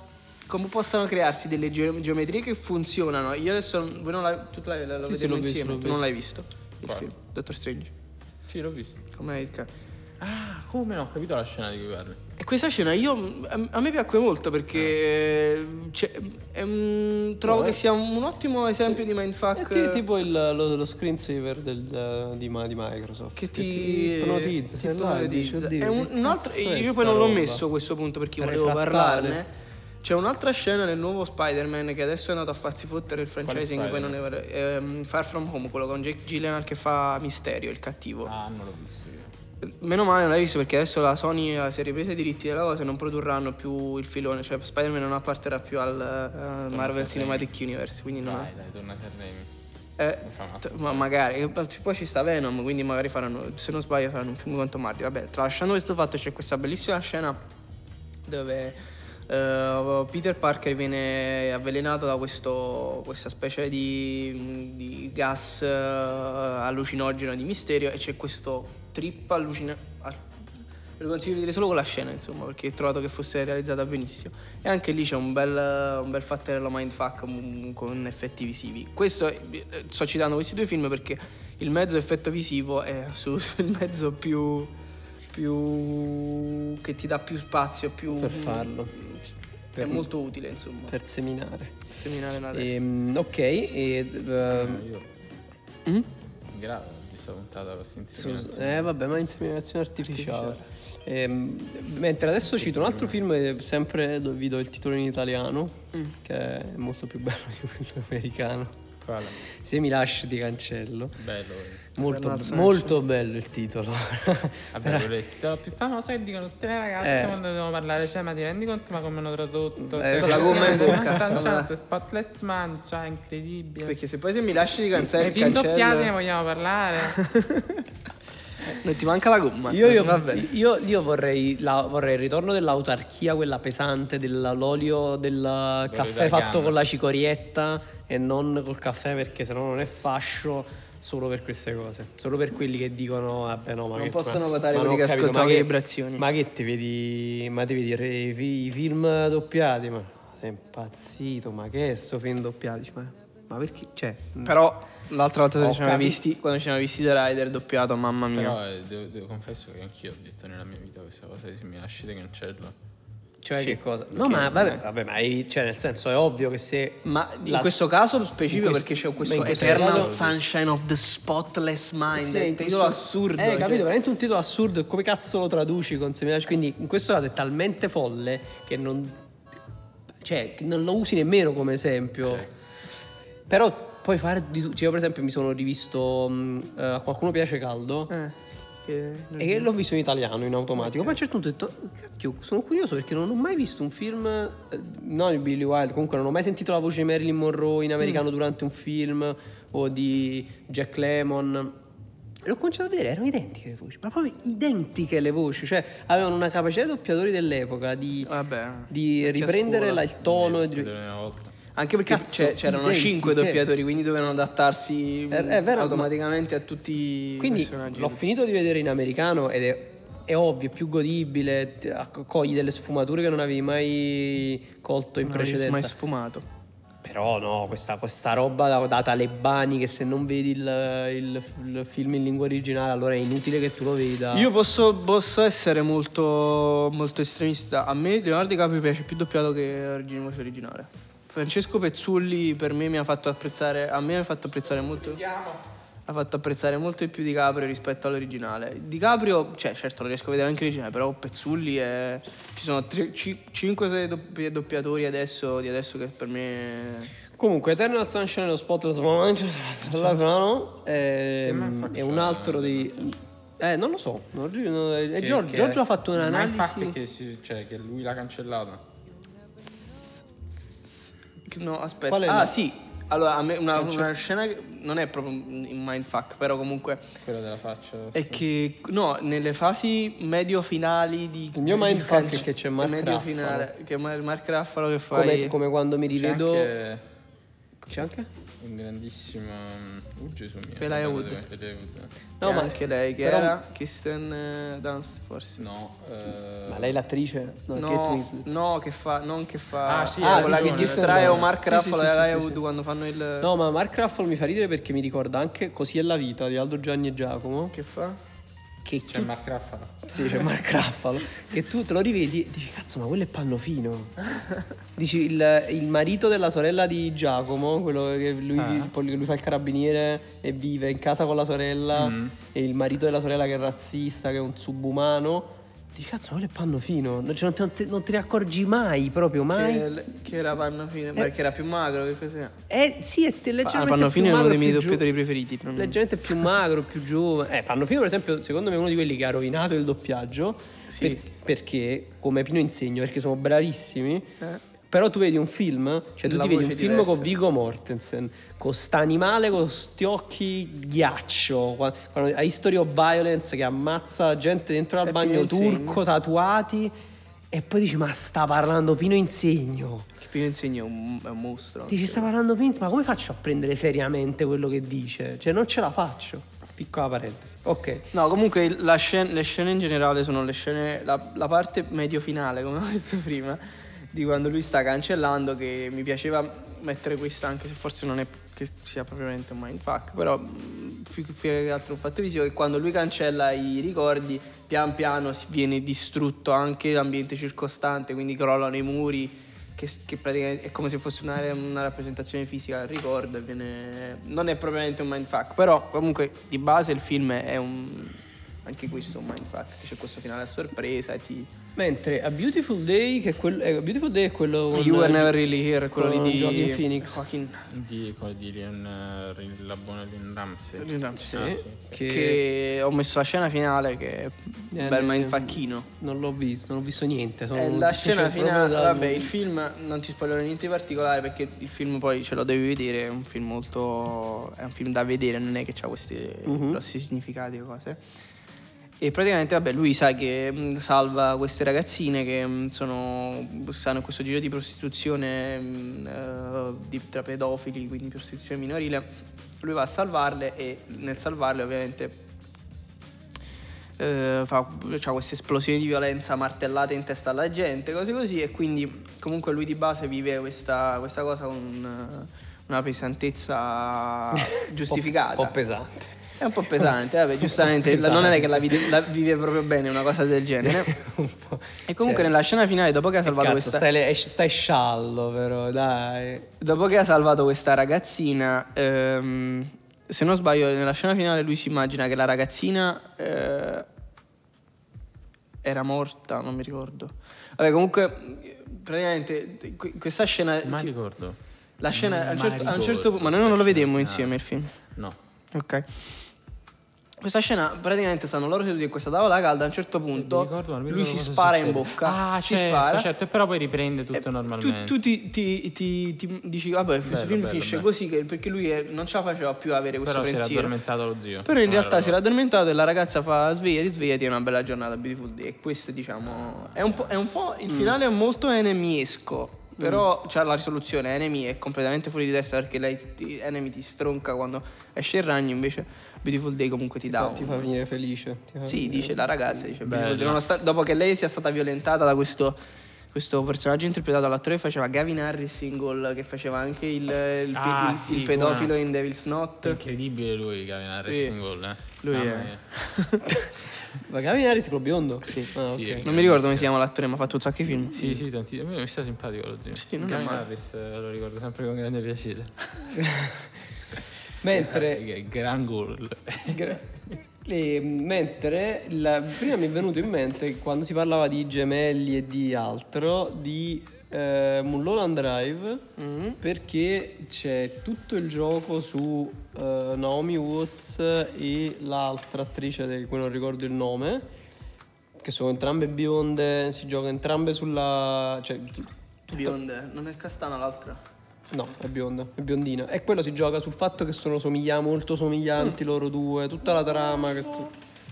Speaker 2: come possano crearsi delle geo- geometrie che funzionano. Io adesso voi non la, tu la, la, la
Speaker 3: Sì, sì, visto,
Speaker 2: insieme,
Speaker 3: l'ho
Speaker 2: tu
Speaker 3: visto.
Speaker 2: non l'hai visto il
Speaker 4: Quale?
Speaker 2: film Doctor Strange.
Speaker 4: Sì, l'ho visto.
Speaker 2: Com'è il ca-
Speaker 4: Ah, come no? Ho capito la scena di cui parli.
Speaker 2: E questa scena io a, a me piacque molto perché c'è- è un- trovo
Speaker 3: No,
Speaker 2: che sia un ottimo esempio di mindfuck
Speaker 3: È ti- tipo il, lo, lo screensaver del, di, di Microsoft.
Speaker 2: che ti
Speaker 3: ipnotizza,
Speaker 2: ti ipnotizza.
Speaker 3: "Oddio,
Speaker 2: È un, un altro, io poi non l'ho
Speaker 3: roba?"
Speaker 2: messo a questo punto perché volevo parlarne. C'è un'altra scena nel nuovo Spider-Man che adesso è andato a farsi fottere il franchising, poi non è. Ehm, Far From Home, quello con Jake Gyllenhaal che fa Misterio, il cattivo.
Speaker 4: Ah, non l'ho visto io.
Speaker 2: Meno male non l'hai visto perché adesso la Sony si è ripresa i diritti della cosa e non produrranno più il filone, cioè Spider-Man non apparterà più al eh, Marvel. Cinematic Universe, quindi non
Speaker 4: Dai, dai, torna a Sanremo.
Speaker 2: eh, t- ma magari, poi ci sta Venom, quindi magari faranno, se non sbaglio faranno un film con Tom Hardy. Vabbè, tralasciando questo fatto c'è questa bellissima scena dove eh, Peter Parker viene avvelenato da questo, questa specie di, di gas eh, allucinogeno di misterio e c'è questo trip allucinante. Ve lo consiglio di vedere solo con la scena, insomma, perché ho trovato che fosse realizzata benissimo. E anche lì c'è un bel, un bel fatterello mindfuck con effetti visivi. Questo, eh, sto citando questi due film perché il mezzo effetto visivo è su- il mezzo più, più. che ti dà più spazio, più.
Speaker 3: Per farlo.
Speaker 2: È
Speaker 3: Per-
Speaker 2: molto utile, insomma.
Speaker 3: Per seminare.
Speaker 2: seminare la testa.
Speaker 3: Ehm, ok, e...
Speaker 4: Io
Speaker 3: mm?
Speaker 4: grave visto puntata questa inseminazione.
Speaker 3: Eh vabbè, ma inseminazione artificiale. Ehm, mentre adesso cito un altro film, eh, sempre vi do il titolo in italiano,
Speaker 2: Mm.
Speaker 3: che è molto più bello di quello americano.
Speaker 4: Quale?
Speaker 3: Se mi lasci ti cancello.
Speaker 4: Bello.
Speaker 3: Molto, molto bello il titolo.
Speaker 4: Vabbè, il titolo più famoso che dicono tutte le ragazze
Speaker 3: Eh.
Speaker 4: quando devono parlare. Cioè, ma ti rendi conto ma come hanno tradotto?
Speaker 3: Eh,
Speaker 4: Cioè,
Speaker 2: la gomma in bocca.
Speaker 4: Tranciato, spotless man, cioè, incredibile.
Speaker 2: Perché se poi se mi lasci di cancellare
Speaker 4: I
Speaker 2: il
Speaker 4: film doppiati ne
Speaker 2: cancello,
Speaker 4: vogliamo parlare?
Speaker 2: non ti manca la gomma.
Speaker 3: Io, io- io- io vorrei, la- vorrei il ritorno dell'autarchia, quella pesante, dell'olio del caffè
Speaker 4: italiano.
Speaker 3: fatto con la cicorietta e non col caffè perché sennò non è fascio. Solo per queste cose, solo per quelli che dicono, vabbè, no, ma
Speaker 2: Non
Speaker 3: che
Speaker 2: possono
Speaker 3: ma-
Speaker 2: votare
Speaker 3: ma
Speaker 2: quelli
Speaker 3: non
Speaker 2: che
Speaker 3: capito,
Speaker 2: ascoltano
Speaker 3: ma
Speaker 2: le
Speaker 3: che-
Speaker 2: vibrazioni.
Speaker 3: Ma che ti vedi, ma ti vedi i, fi- i film doppiati? Ma sei impazzito, ma che è sto film doppiato? Ma, ma perché? Cioè,
Speaker 2: Però l'altra volta quando ci siamo visti, quando ci siamo visti The Rider doppiato, mamma mia.
Speaker 4: Però eh, devo, devo- confesso che anch'io ho detto nella mia vita questa cosa se mi lasciate cancello.
Speaker 3: Cioè
Speaker 2: Sì,
Speaker 3: che cosa? No, ma vabbè, vabbè, ma è- cioè, nel senso è ovvio che se
Speaker 2: Ma in
Speaker 3: La-
Speaker 2: questo caso specifico
Speaker 3: in questo-
Speaker 2: perché c'è questo
Speaker 3: in
Speaker 2: Eternal
Speaker 3: caso-
Speaker 2: Sunshine of the Spotless Mind,
Speaker 3: Sì,
Speaker 2: è
Speaker 3: in
Speaker 2: un titolo assurdo.
Speaker 3: Eh,
Speaker 2: cioè.
Speaker 3: capito, veramente un titolo assurdo. Come cazzo lo traduci con Semilaci? Quindi in questo caso è talmente folle che non. Cioè, non lo usi nemmeno come esempio. Però puoi fare di tutto. Cioè, io, per esempio, mi sono rivisto. eh, a qualcuno piace caldo.
Speaker 2: Eh, che-
Speaker 3: E l'ho visto in italiano in automatico. Poi a un certo punto ho detto: Cacchio, sono curioso perché non ho mai visto un film. eh, Non di Billy Wilde, comunque non ho mai sentito la voce di Marilyn Monroe in americano durante un film o di Jack Lemmon. E l'ho cominciato a vedere, erano identiche le voci, ma proprio identiche le voci, cioè avevano una capacità di doppiatori dell'epoca di,
Speaker 2: Vabbè.
Speaker 3: di riprendere la- il tono. e di-
Speaker 4: una volta.
Speaker 2: Anche perché
Speaker 3: Cazzo,
Speaker 2: c'erano
Speaker 3: identiche.
Speaker 2: 5 doppiatori, quindi dovevano adattarsi
Speaker 3: È- è vero,
Speaker 2: automaticamente a tutti i
Speaker 3: Quindi
Speaker 2: personaggi.
Speaker 3: l'ho finito di vedere in americano ed è, è ovvio, è più godibile, cogli delle sfumature che non avevi mai colto in
Speaker 2: Non
Speaker 3: precedenza.
Speaker 2: mai sfumato.
Speaker 3: Però no, questa, questa roba da, talebani che se non vedi il, il- il film in lingua originale allora è inutile che tu lo veda.
Speaker 2: Io posso, posso essere molto, molto estremista. A me Leonardo DiCaprio piace più doppiato che origine voce originale. Francesco Pezzulli per me mi ha fatto apprezzare. A me mi ha fatto apprezzare molto. Ha fatto apprezzare molto di più DiCaprio rispetto all'originale. DiCaprio, cioè, certo lo riesco a vedere anche l'originale, però Pezzulli è. Ci sono 5-6 doppiatori adesso, di adesso che per me.
Speaker 3: Comunque, Eternal Sunshine of Spotless Mind no? è, un altro di... Eh, non lo so. Non- non-
Speaker 4: Che-
Speaker 3: Giorgio,
Speaker 4: che
Speaker 3: Giorgio
Speaker 4: è-
Speaker 3: ha fatto un'analisi...
Speaker 4: mindfuck che, si- cioè, che lui l'ha cancellato.
Speaker 2: No, aspetta.
Speaker 3: Qual è
Speaker 2: ah,
Speaker 3: la-
Speaker 2: sì. Allora, a me una, una scena che non è proprio un mindfuck, però comunque
Speaker 4: Quella della faccia.
Speaker 2: è che no, nelle fasi medio finali di
Speaker 3: Il mio mindfuck è che c'è Mark
Speaker 2: medio
Speaker 3: Ruffalo.
Speaker 2: finale, che è Mar- Mark Raffalo che fa
Speaker 3: Come, come quando mi rivedo...
Speaker 4: anche
Speaker 3: C'è anche?
Speaker 4: un grandissimo... Oh Gesù mio.
Speaker 2: Elijah Wood.
Speaker 3: No, ma-
Speaker 2: anche lei che
Speaker 3: però-
Speaker 2: era Kristen eh, Dunst forse.
Speaker 4: No, eh,
Speaker 3: Ma lei è l'attrice? No,
Speaker 2: No, no, che fa, non che fa
Speaker 4: Ah, sì,
Speaker 2: ah, quella
Speaker 3: ragione,
Speaker 2: che distrae o Mark
Speaker 3: Sì,
Speaker 2: Ruffalo
Speaker 3: sì,
Speaker 2: e
Speaker 3: sì,
Speaker 2: Elijah
Speaker 3: sì,
Speaker 2: Wood
Speaker 3: sì.
Speaker 2: quando fanno il
Speaker 3: No, ma Mark Ruffalo mi fa ridere perché mi ricorda anche Così è la vita di Aldo Gianni e Giacomo.
Speaker 2: che fa?
Speaker 3: Che
Speaker 4: c'è
Speaker 3: tu-
Speaker 4: Mark Ruffalo.
Speaker 3: Sì, c'è Mark Ruffalo. Che tu te lo rivedi e dici, cazzo, ma quello è Pannofino. Dici, il, il marito della sorella di Giacomo, quello che lui,
Speaker 4: Ah.
Speaker 3: lui fa il carabiniere e vive in casa con la sorella,
Speaker 4: Mm.
Speaker 3: e il marito della sorella che è razzista, che è un subumano. Dici, cazzo, ma quello è Pannofino. Non, cioè, non, ti, non ti- non ti ne accorgi mai, proprio mai.
Speaker 2: Che, che era Pannofino, perché era più magro, che cos'è?
Speaker 3: Eh, sì, è te-
Speaker 2: Ah,
Speaker 3: leggermente
Speaker 2: Pannofino
Speaker 3: più
Speaker 2: è uno dei miei doppiatori preferiti.
Speaker 3: Leggermente più magro, più giovane. Eh, Pannofino, per esempio, secondo me è uno di quelli che ha rovinato il doppiaggio.
Speaker 2: Sì.
Speaker 3: per- perché, come Pino insegno, perché sono bravissimi.
Speaker 2: Eh.
Speaker 3: Però tu vedi un film, cioè tu
Speaker 2: La
Speaker 3: ti vedi un film
Speaker 2: diversa.
Speaker 3: con Vigo Mortensen, con st'animale con sti occhi ghiaccio, qua- quando- a History of Violence che ammazza la gente dentro al bagno turco, tatuati, e poi dici ma sta parlando Pino Insegno.
Speaker 2: Che Pino Insegno è un, è un mostro.
Speaker 3: Dici sta parlando Pino Insegno, ma come faccio a prendere seriamente quello che dice? Cioè non ce la faccio. Piccola parentesi. Ok.
Speaker 2: No, comunque la scen- le scene in generale sono le scene, la, la parte medio finale, come ho detto prima, di quando lui sta cancellando, che mi piaceva mettere questa, anche se forse non è che sia propriamente un mindfuck, però mh, più che altro un fatto visivo, che quando lui cancella i ricordi, pian piano viene distrutto anche l'ambiente circostante, quindi crollano i muri, che, che praticamente è come se fosse una, una rappresentazione fisica del ricordo, viene, non è propriamente un mindfuck, però comunque di base il film è un... Anche questo è un mindfuck, c'è questo finale a sorpresa ti...
Speaker 3: Mentre A Beautiful Day, che è quello, eh, Beautiful Day è quello con
Speaker 2: You were never really here, quello lì di
Speaker 3: Joaquin Phoenix.
Speaker 2: Joaquin
Speaker 4: Di, quello di Lynn, eh, la buona Lynn Ramsey.
Speaker 2: Lynn Ramsey.
Speaker 4: Ah, sì.
Speaker 3: che,
Speaker 2: che ho messo la scena finale che è un
Speaker 3: Eh,
Speaker 2: bel mindfuckino.
Speaker 3: non l'ho visto, non ho visto niente. Sono
Speaker 2: Eh, la scena finale,
Speaker 3: da-
Speaker 2: vabbè, il film non ti spoilerò niente di particolare perché il film poi ce lo devi vedere, è un film molto è un film da vedere, non è che ha questi
Speaker 3: Mhm.
Speaker 2: grossi significati o cose. E praticamente, vabbè, lui sa che mh, salva queste ragazzine che mh, sono, stanno in questo giro di prostituzione mh, eh, di, tra pedofili, quindi prostituzione minorile. Lui va a salvarle e nel salvarle ovviamente eh, fa c'ha queste esplosioni di violenza martellate in testa alla gente, cose così, e quindi comunque lui di base vive questa, questa cosa con un- una pesantezza giustificata.
Speaker 3: Un po' pesante.
Speaker 2: È un po' pesante, vabbè, giustamente, la- non è che la vive, la vive proprio bene una cosa del genere.
Speaker 3: Un po'.
Speaker 2: E comunque
Speaker 3: Cioè,
Speaker 2: nella scena finale, dopo che ha salvato
Speaker 3: cazzo,
Speaker 2: questa...
Speaker 3: stai, stai sciallo però, dai.
Speaker 2: Dopo che ha salvato questa ragazzina, ehm, se non sbaglio, nella scena finale lui si immagina che la ragazzina eh, era morta, non mi ricordo. Vabbè, comunque, praticamente, que- questa scena...
Speaker 4: Ma
Speaker 2: si-
Speaker 4: ricordo.
Speaker 2: la scena a un certo, a un certo punto... Ma noi non lo vedemmo
Speaker 4: scena.
Speaker 2: insieme il film.
Speaker 4: No.
Speaker 2: Ok. Questa scena praticamente stanno loro seduti in questa tavola calda. A un certo punto
Speaker 4: ricordo,
Speaker 2: lui si spara in
Speaker 4: succede.
Speaker 2: bocca.
Speaker 4: Ah,
Speaker 2: si
Speaker 4: certo,
Speaker 2: spara.
Speaker 4: certo. E però poi riprende tutto
Speaker 2: E
Speaker 4: normalmente.
Speaker 2: Tu, tu ti, ti- ti- ti dici, vabbè, questo
Speaker 4: Bello,
Speaker 2: film
Speaker 4: bello,
Speaker 2: finisce
Speaker 4: bello.
Speaker 2: così che- perché lui è- non ce la faceva più avere questo
Speaker 4: Però si era
Speaker 2: pensiero.
Speaker 4: addormentato lo zio.
Speaker 2: Però in
Speaker 4: Non
Speaker 2: realtà
Speaker 4: era
Speaker 2: si era addormentato e la ragazza fa svegliati, svegliati, è una bella giornata, beautiful day. E questo diciamo è un po', è un po' il finale è molto enemiesco. Però c'ha la risoluzione, Enemy è completamente fuori di testa perché lei ti, Enemy ti stronca quando esce il ragno, invece Beautiful Day comunque ti dà
Speaker 3: Ti
Speaker 2: un,
Speaker 3: fa venire felice. ti fa
Speaker 2: Sì,
Speaker 3: venire-
Speaker 2: dice la ragazza, dice
Speaker 4: Bello.
Speaker 2: Beautiful Day, nonostante- dopo che lei sia stata violentata da questo questo personaggio interpretato dall'attore che faceva Gavin Harris in Gol, che faceva anche il, il,
Speaker 4: Ah,
Speaker 2: il-
Speaker 4: sì,
Speaker 2: il pedofilo in Devil's Knot.
Speaker 4: Incredibile lui che aveva
Speaker 2: Sì.
Speaker 4: in gol, eh.
Speaker 2: Lui
Speaker 4: Mamma
Speaker 2: è-.
Speaker 3: Ma Gavin Harris quello biondo?
Speaker 2: Sì.
Speaker 3: Ah, ok.
Speaker 4: Sì.
Speaker 2: Non mi ricordo come si chiama l'attore, ma ha fatto un sacco di film.
Speaker 4: Sì, sì, tanti. A me mi sta simpatico lo zio.
Speaker 2: Sì, non
Speaker 4: Gavin. Harris eh, lo ricordo sempre con grande piacere.
Speaker 3: Mentre
Speaker 4: Eh, gran gol.
Speaker 3: E, mentre la- prima mi è venuto in mente quando si parlava di gemelli e di altro di eh, Mulholland Drive
Speaker 2: Mm.
Speaker 3: perché c'è tutto il gioco su eh, Naomi Watts e l'altra attrice di cui non ricordo il nome che sono entrambe bionde si gioca entrambe sulla cioè,
Speaker 2: Bionde, non è Castana l'altra.
Speaker 3: No, è bionda, è biondina. E quello si gioca sul fatto che sono somiglia- molto somiglianti loro due, tutta la trama che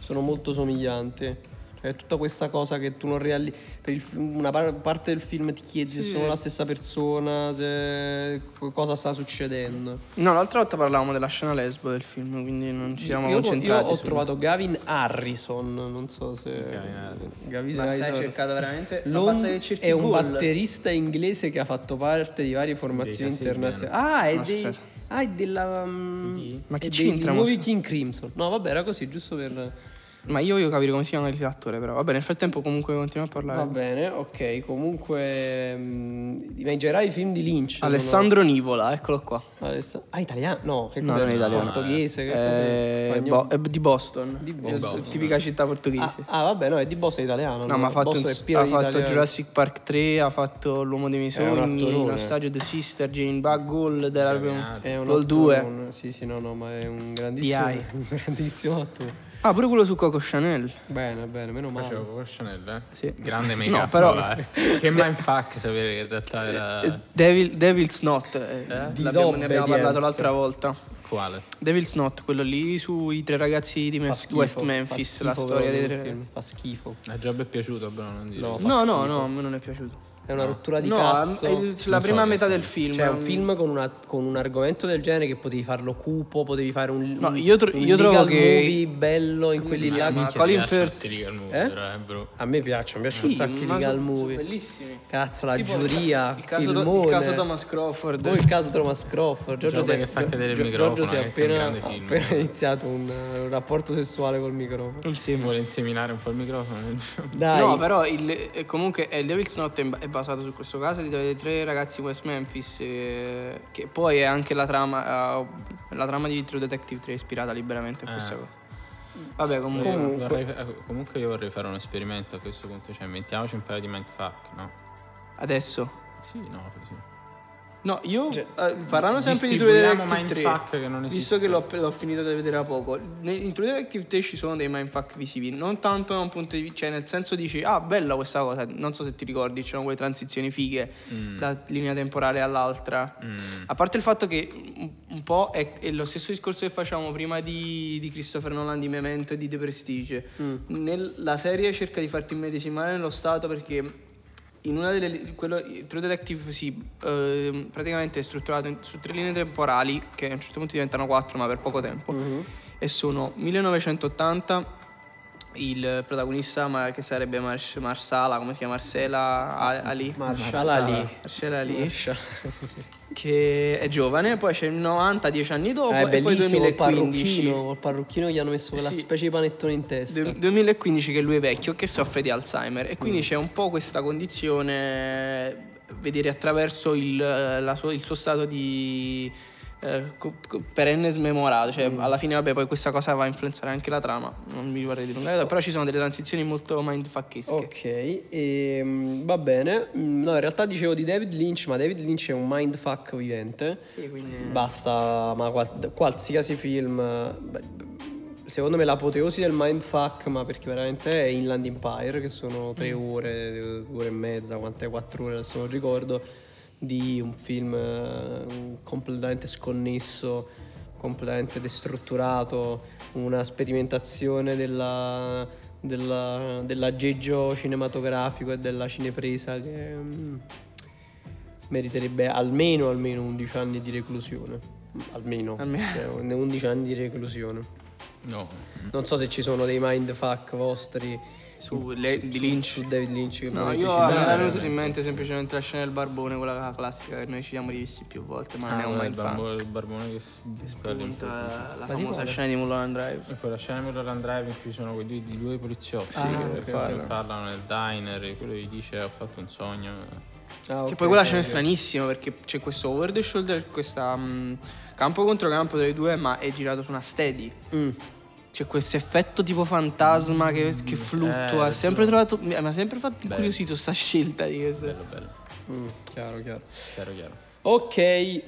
Speaker 3: sono molto somiglianti. Cioè, tutta questa cosa che tu non reali... Per il una par- parte del film ti chiedi se
Speaker 2: Sì.
Speaker 3: sono la stessa persona, se cosa sta succedendo.
Speaker 2: No, l'altra volta parlavamo della scena lesbo del film, quindi non ci siamo
Speaker 3: io, io
Speaker 2: concentrati.
Speaker 3: ho
Speaker 2: su-
Speaker 3: trovato Gavin Harrison, non so se...
Speaker 4: Gavin Harrison.
Speaker 3: Gavin
Speaker 2: Ma stai
Speaker 3: Harrison.
Speaker 2: cercando veramente? Ma
Speaker 3: Lon-
Speaker 2: basta che cerchi
Speaker 3: è un
Speaker 2: Google.
Speaker 3: batterista inglese che ha fatto parte di varie formazioni internazionali. Ah, è,
Speaker 2: Ma
Speaker 3: dei,
Speaker 2: certo.
Speaker 3: ah, è della. um?
Speaker 2: Ma che c'entra,
Speaker 3: nuovi King Crimson. No, vabbè, era così, giusto per.
Speaker 2: Ma io voglio capire come si chiama l'attore, però. Vabbè, nel frattempo comunque continua a parlare.
Speaker 3: Va bene, ok. Comunque. in generale i film di Lynch.
Speaker 2: Alessandro Nivola, eccolo qua.
Speaker 3: Alessa- Ah, italiano? No, che
Speaker 2: No,
Speaker 3: cos'è?
Speaker 2: non è italiano.
Speaker 3: Portoghese? Che
Speaker 2: Eh,
Speaker 3: cos'è?
Speaker 2: Bo- è di Boston.
Speaker 3: Di
Speaker 2: È
Speaker 3: Boston.
Speaker 2: Tipica città
Speaker 3: Ah,
Speaker 2: portoghese.
Speaker 3: ah, vabbè, no, è di Boston è italiano.
Speaker 2: No, ma ha fatto,
Speaker 3: Boston
Speaker 2: un- ha fatto. Jurassic Park 3, ha fatto L'uomo dei miei
Speaker 3: un
Speaker 2: sogni. Nostalgia The Sister, Jane Bug, Gold, era
Speaker 4: Gavin
Speaker 2: proprio-
Speaker 4: Harris.
Speaker 3: È un
Speaker 2: Vol 2.
Speaker 3: attore, un- Sì, sì, no, no, ma è un grandissimo,
Speaker 2: DI.
Speaker 3: un grandissimo attore.
Speaker 2: Ah, pure quello su Coco Chanel.
Speaker 3: Bene, bene, meno male.
Speaker 4: Facevo con Chanel, eh?
Speaker 2: Sì.
Speaker 4: Grande
Speaker 2: No,
Speaker 4: make-up.
Speaker 2: però-
Speaker 4: eh. Che mindfuck sapere che in realtà era...
Speaker 2: Devil, Devil's Knot, eh, l'abbiamo- ne abbiamo parlato l'altra volta.
Speaker 4: Quale?
Speaker 2: Devil's Knot, quello lì sui tre ragazzi di
Speaker 3: Fa
Speaker 2: Mes-
Speaker 3: schifo,
Speaker 2: West
Speaker 3: fa
Speaker 2: Memphis,
Speaker 3: schifo
Speaker 2: la storia dei tre ragazzi.
Speaker 3: Fa schifo.
Speaker 4: A Job è piaciuto, però non dire.
Speaker 3: No,
Speaker 2: No, no, no, a me non è piaciuto.
Speaker 3: È una rottura di
Speaker 2: no,
Speaker 3: cazzo.
Speaker 2: è la
Speaker 4: Non
Speaker 2: prima
Speaker 4: so
Speaker 2: metà del film.
Speaker 3: Cioè,
Speaker 2: è
Speaker 3: un film con, una- con un argomento del genere che potevi farlo cupo, potevi fare un,
Speaker 2: No, io tro-
Speaker 3: un
Speaker 2: io trovo che-
Speaker 3: movie bello in quelli là.
Speaker 2: ma Colin Firth-
Speaker 3: Eh?
Speaker 4: eh.
Speaker 3: A me piacciono, mi piacciono
Speaker 2: Sì,
Speaker 3: un sacco di legal
Speaker 2: sono-
Speaker 3: movie.
Speaker 2: sono bellissimi.
Speaker 3: Cazzo, la
Speaker 2: Tipo
Speaker 3: giuria,
Speaker 2: il caso, il caso Thomas Crawford.
Speaker 3: Poi il caso Thomas Crawford. Giorgio,
Speaker 4: Giorgio
Speaker 3: si è,
Speaker 4: che fa cadere il
Speaker 3: Gio-
Speaker 4: microfono,
Speaker 3: Giorgio si è
Speaker 4: è un
Speaker 3: appena, appena iniziato un, un rapporto sessuale col microfono.
Speaker 2: Insieme.
Speaker 4: Vuole inseminare un po' il microfono.
Speaker 3: Dai,
Speaker 2: No, però il, eh, comunque eh, il Devil's Knot è è basato su questo caso di tre ragazzi West Memphis, eh, che poi è anche la trama, eh, la trama di True Detective 3 è ispirata liberamente a questa
Speaker 4: Eh.
Speaker 2: cosa. Vabbè, comunque...
Speaker 3: Comunque-
Speaker 4: Vorrei- eh, comunque io vorrei fare un esperimento a questo punto, cioè mettiamoci un paio di mindfuck, no?
Speaker 2: Adesso.
Speaker 4: Sì, no, così.
Speaker 2: No, io
Speaker 3: Cioè,
Speaker 2: eh, parlando sempre di True Detective 3.
Speaker 4: mindfuck che non
Speaker 2: Visto che l'ho, l'ho finito da vedere da poco, in True Detective 3 ci sono dei mindfuck visivi, non tanto da un punto di vista, cioè nel senso dici, ah bella questa cosa, non so se ti ricordi, c'erano quelle transizioni fighe
Speaker 4: Mm.
Speaker 2: da linea temporale all'altra.
Speaker 4: Mm.
Speaker 2: A parte il fatto che un, un po' è, è lo stesso discorso che facevamo prima di, di Christopher Nolan di Memento e di The Prestige.
Speaker 3: Mm.
Speaker 2: Nel- la serie cerca di farti immedesimare nello stato perché in una delle quello, True Detective sì, ehm, praticamente è strutturato in- su tre linee temporali che a un certo punto diventano quattro ma per poco tempo
Speaker 3: Mhm.
Speaker 2: e sono 1980 il protagonista ma- che sarebbe Mars- Marsala come si chiama Marcela Ali
Speaker 3: Marshall Ali.
Speaker 2: Marcella Ali che è giovane poi c'è il 90 10 anni dopo
Speaker 3: Eh,
Speaker 2: e poi
Speaker 3: bellissimo, col
Speaker 2: 2015
Speaker 3: parrucchino, col parrucchino gli hanno messo quella
Speaker 2: Sì.
Speaker 3: specie di panettone in testa.
Speaker 2: Du- 2015 che lui è vecchio che soffre di Alzheimer e
Speaker 3: Mm.
Speaker 2: quindi c'è un po' questa condizione vedere attraverso il, la sua- il suo stato di eh, perenne smemorato cioè
Speaker 3: Mm.
Speaker 2: alla fine vabbè poi questa cosa va a influenzare anche la trama non mi vorrei dilungare però ci sono delle transizioni molto mindfuckesche
Speaker 3: Ok, ehm, va bene. Mm, No, in realtà dicevo di David Lynch, ma David Lynch è un mindfuck vivente.
Speaker 2: sì quindi
Speaker 3: Basta, ma qual- qualsiasi film. beh, Secondo me l'apoteosi del mindfuck, ma perché veramente è Inland Empire, che sono tre ore, due ore e mezza, quante quattro ore, adesso non ricordo, di un film eh, completamente sconnesso, completamente destrutturato, una sperimentazione della, della- dell'aggeggio cinematografico e della cinepresa che mm, meriterebbe almeno, almeno 11 anni di reclusione. Almeno,
Speaker 2: Almeno.
Speaker 3: cioè, 11 anni di reclusione.
Speaker 4: No.
Speaker 3: Non so se ci sono dei mindfuck vostri
Speaker 2: su le- di Lynch.
Speaker 3: Su David Lynch. Che
Speaker 2: No, io mi era venuto in mente semplicemente la scena del barbone, quella classica che noi ci siamo rivisti più volte, ma non è
Speaker 4: Ah,
Speaker 2: un fan.
Speaker 4: barbo- il barbone che in
Speaker 2: Spunta la
Speaker 3: di
Speaker 2: famosa scena di Mulholland Drive.
Speaker 4: E quella scena di Mulholland Drive in cui sono quei due, di due poliziotti
Speaker 2: Sì,
Speaker 4: che
Speaker 2: che
Speaker 4: parlano. nel diner e quello gli dice ho fatto un sogno.
Speaker 3: Ah,
Speaker 2: Che
Speaker 3: ok,
Speaker 2: poi quella
Speaker 3: ok,
Speaker 2: scena è stranissima perché c'è questo over the shoulder, questa mm, campo contro campo delle due, ma è girato su una steady.
Speaker 3: Mm.
Speaker 2: C'è questo effetto tipo fantasma che, che fluttua.
Speaker 4: eh,
Speaker 2: sempre trovato. Mi ha sempre fatto incuriosito sta scelta di questo.
Speaker 4: Bello, bello,
Speaker 3: Mm, chiaro, chiaro.
Speaker 4: chiaro, chiaro.
Speaker 3: Ok,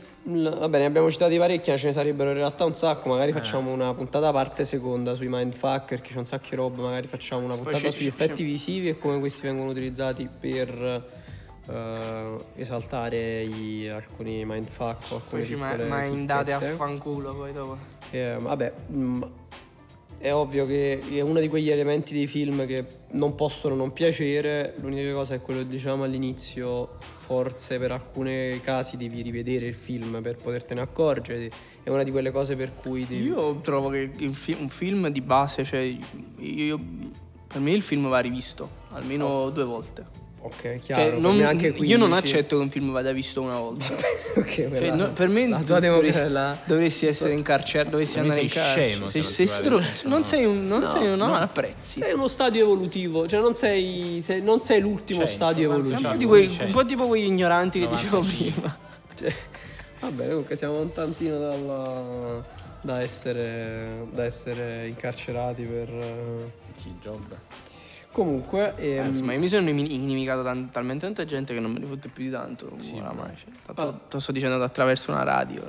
Speaker 3: va bene, abbiamo citati parecchi, ma ce ne sarebbero in realtà un sacco.
Speaker 2: Eh.
Speaker 3: Magari facciamo una puntata a parte seconda sui mindfuck, perché c'è un sacco di roba. Magari facciamo una puntata
Speaker 2: ci-
Speaker 3: sugli effetti visivi e come questi vengono utilizzati per eh, esaltare i- alcuni mindfuck o alcune
Speaker 2: Poi ci ma, a fanculo poi dopo.
Speaker 3: Eh, vabbè, mm, è ovvio che è uno di quegli elementi dei film che non possono non piacere. L'unica cosa è quello che dicevamo all'inizio, forse per alcuni casi devi rivedere il film per potertene accorgere. È una di quelle cose per cui devi...
Speaker 2: Io trovo che fi- un film di base, cioè. Io, per me il film va rivisto almeno due volte.
Speaker 3: Ok, chiaro.
Speaker 2: Cioè, non- io non
Speaker 3: 15.
Speaker 2: accetto che un film vada visto una volta.
Speaker 3: ok,
Speaker 2: Cioè, no, per me
Speaker 3: la
Speaker 2: tu
Speaker 3: tua
Speaker 2: dovresti,
Speaker 3: democrazia-
Speaker 2: dovresti essere in carcere, dovresti andare in
Speaker 4: sei
Speaker 2: carcere.
Speaker 4: scemo
Speaker 2: sei, sei stronzo,
Speaker 4: adesso,
Speaker 2: non
Speaker 4: no.
Speaker 2: sei un, non
Speaker 3: No,
Speaker 2: sei un no,
Speaker 3: no.
Speaker 2: apprezzi.
Speaker 3: Sei uno stadio evolutivo, cioè non sei, sei- non sei l'ultimo
Speaker 4: Cioè,
Speaker 3: stadio
Speaker 2: Sei un
Speaker 3: evolutivo.
Speaker 2: po',
Speaker 4: Cioè,
Speaker 2: di quei-
Speaker 4: c'è-
Speaker 2: un po' tipo quegli ignoranti che dicevo
Speaker 4: 95.
Speaker 2: prima.
Speaker 3: Cioè, vabbè, comunque siamo un tantino dalla- da, essere, da essere incarcerati per... eh,
Speaker 4: Chi job?
Speaker 3: Comunque, ehm,
Speaker 2: Anzi, ma io mi sono inimi- inimicato tan- talmente tanta gente che non me ne fotte più di tanto. oramai. Cioè, tanto lo sto dicendo attraverso una radio.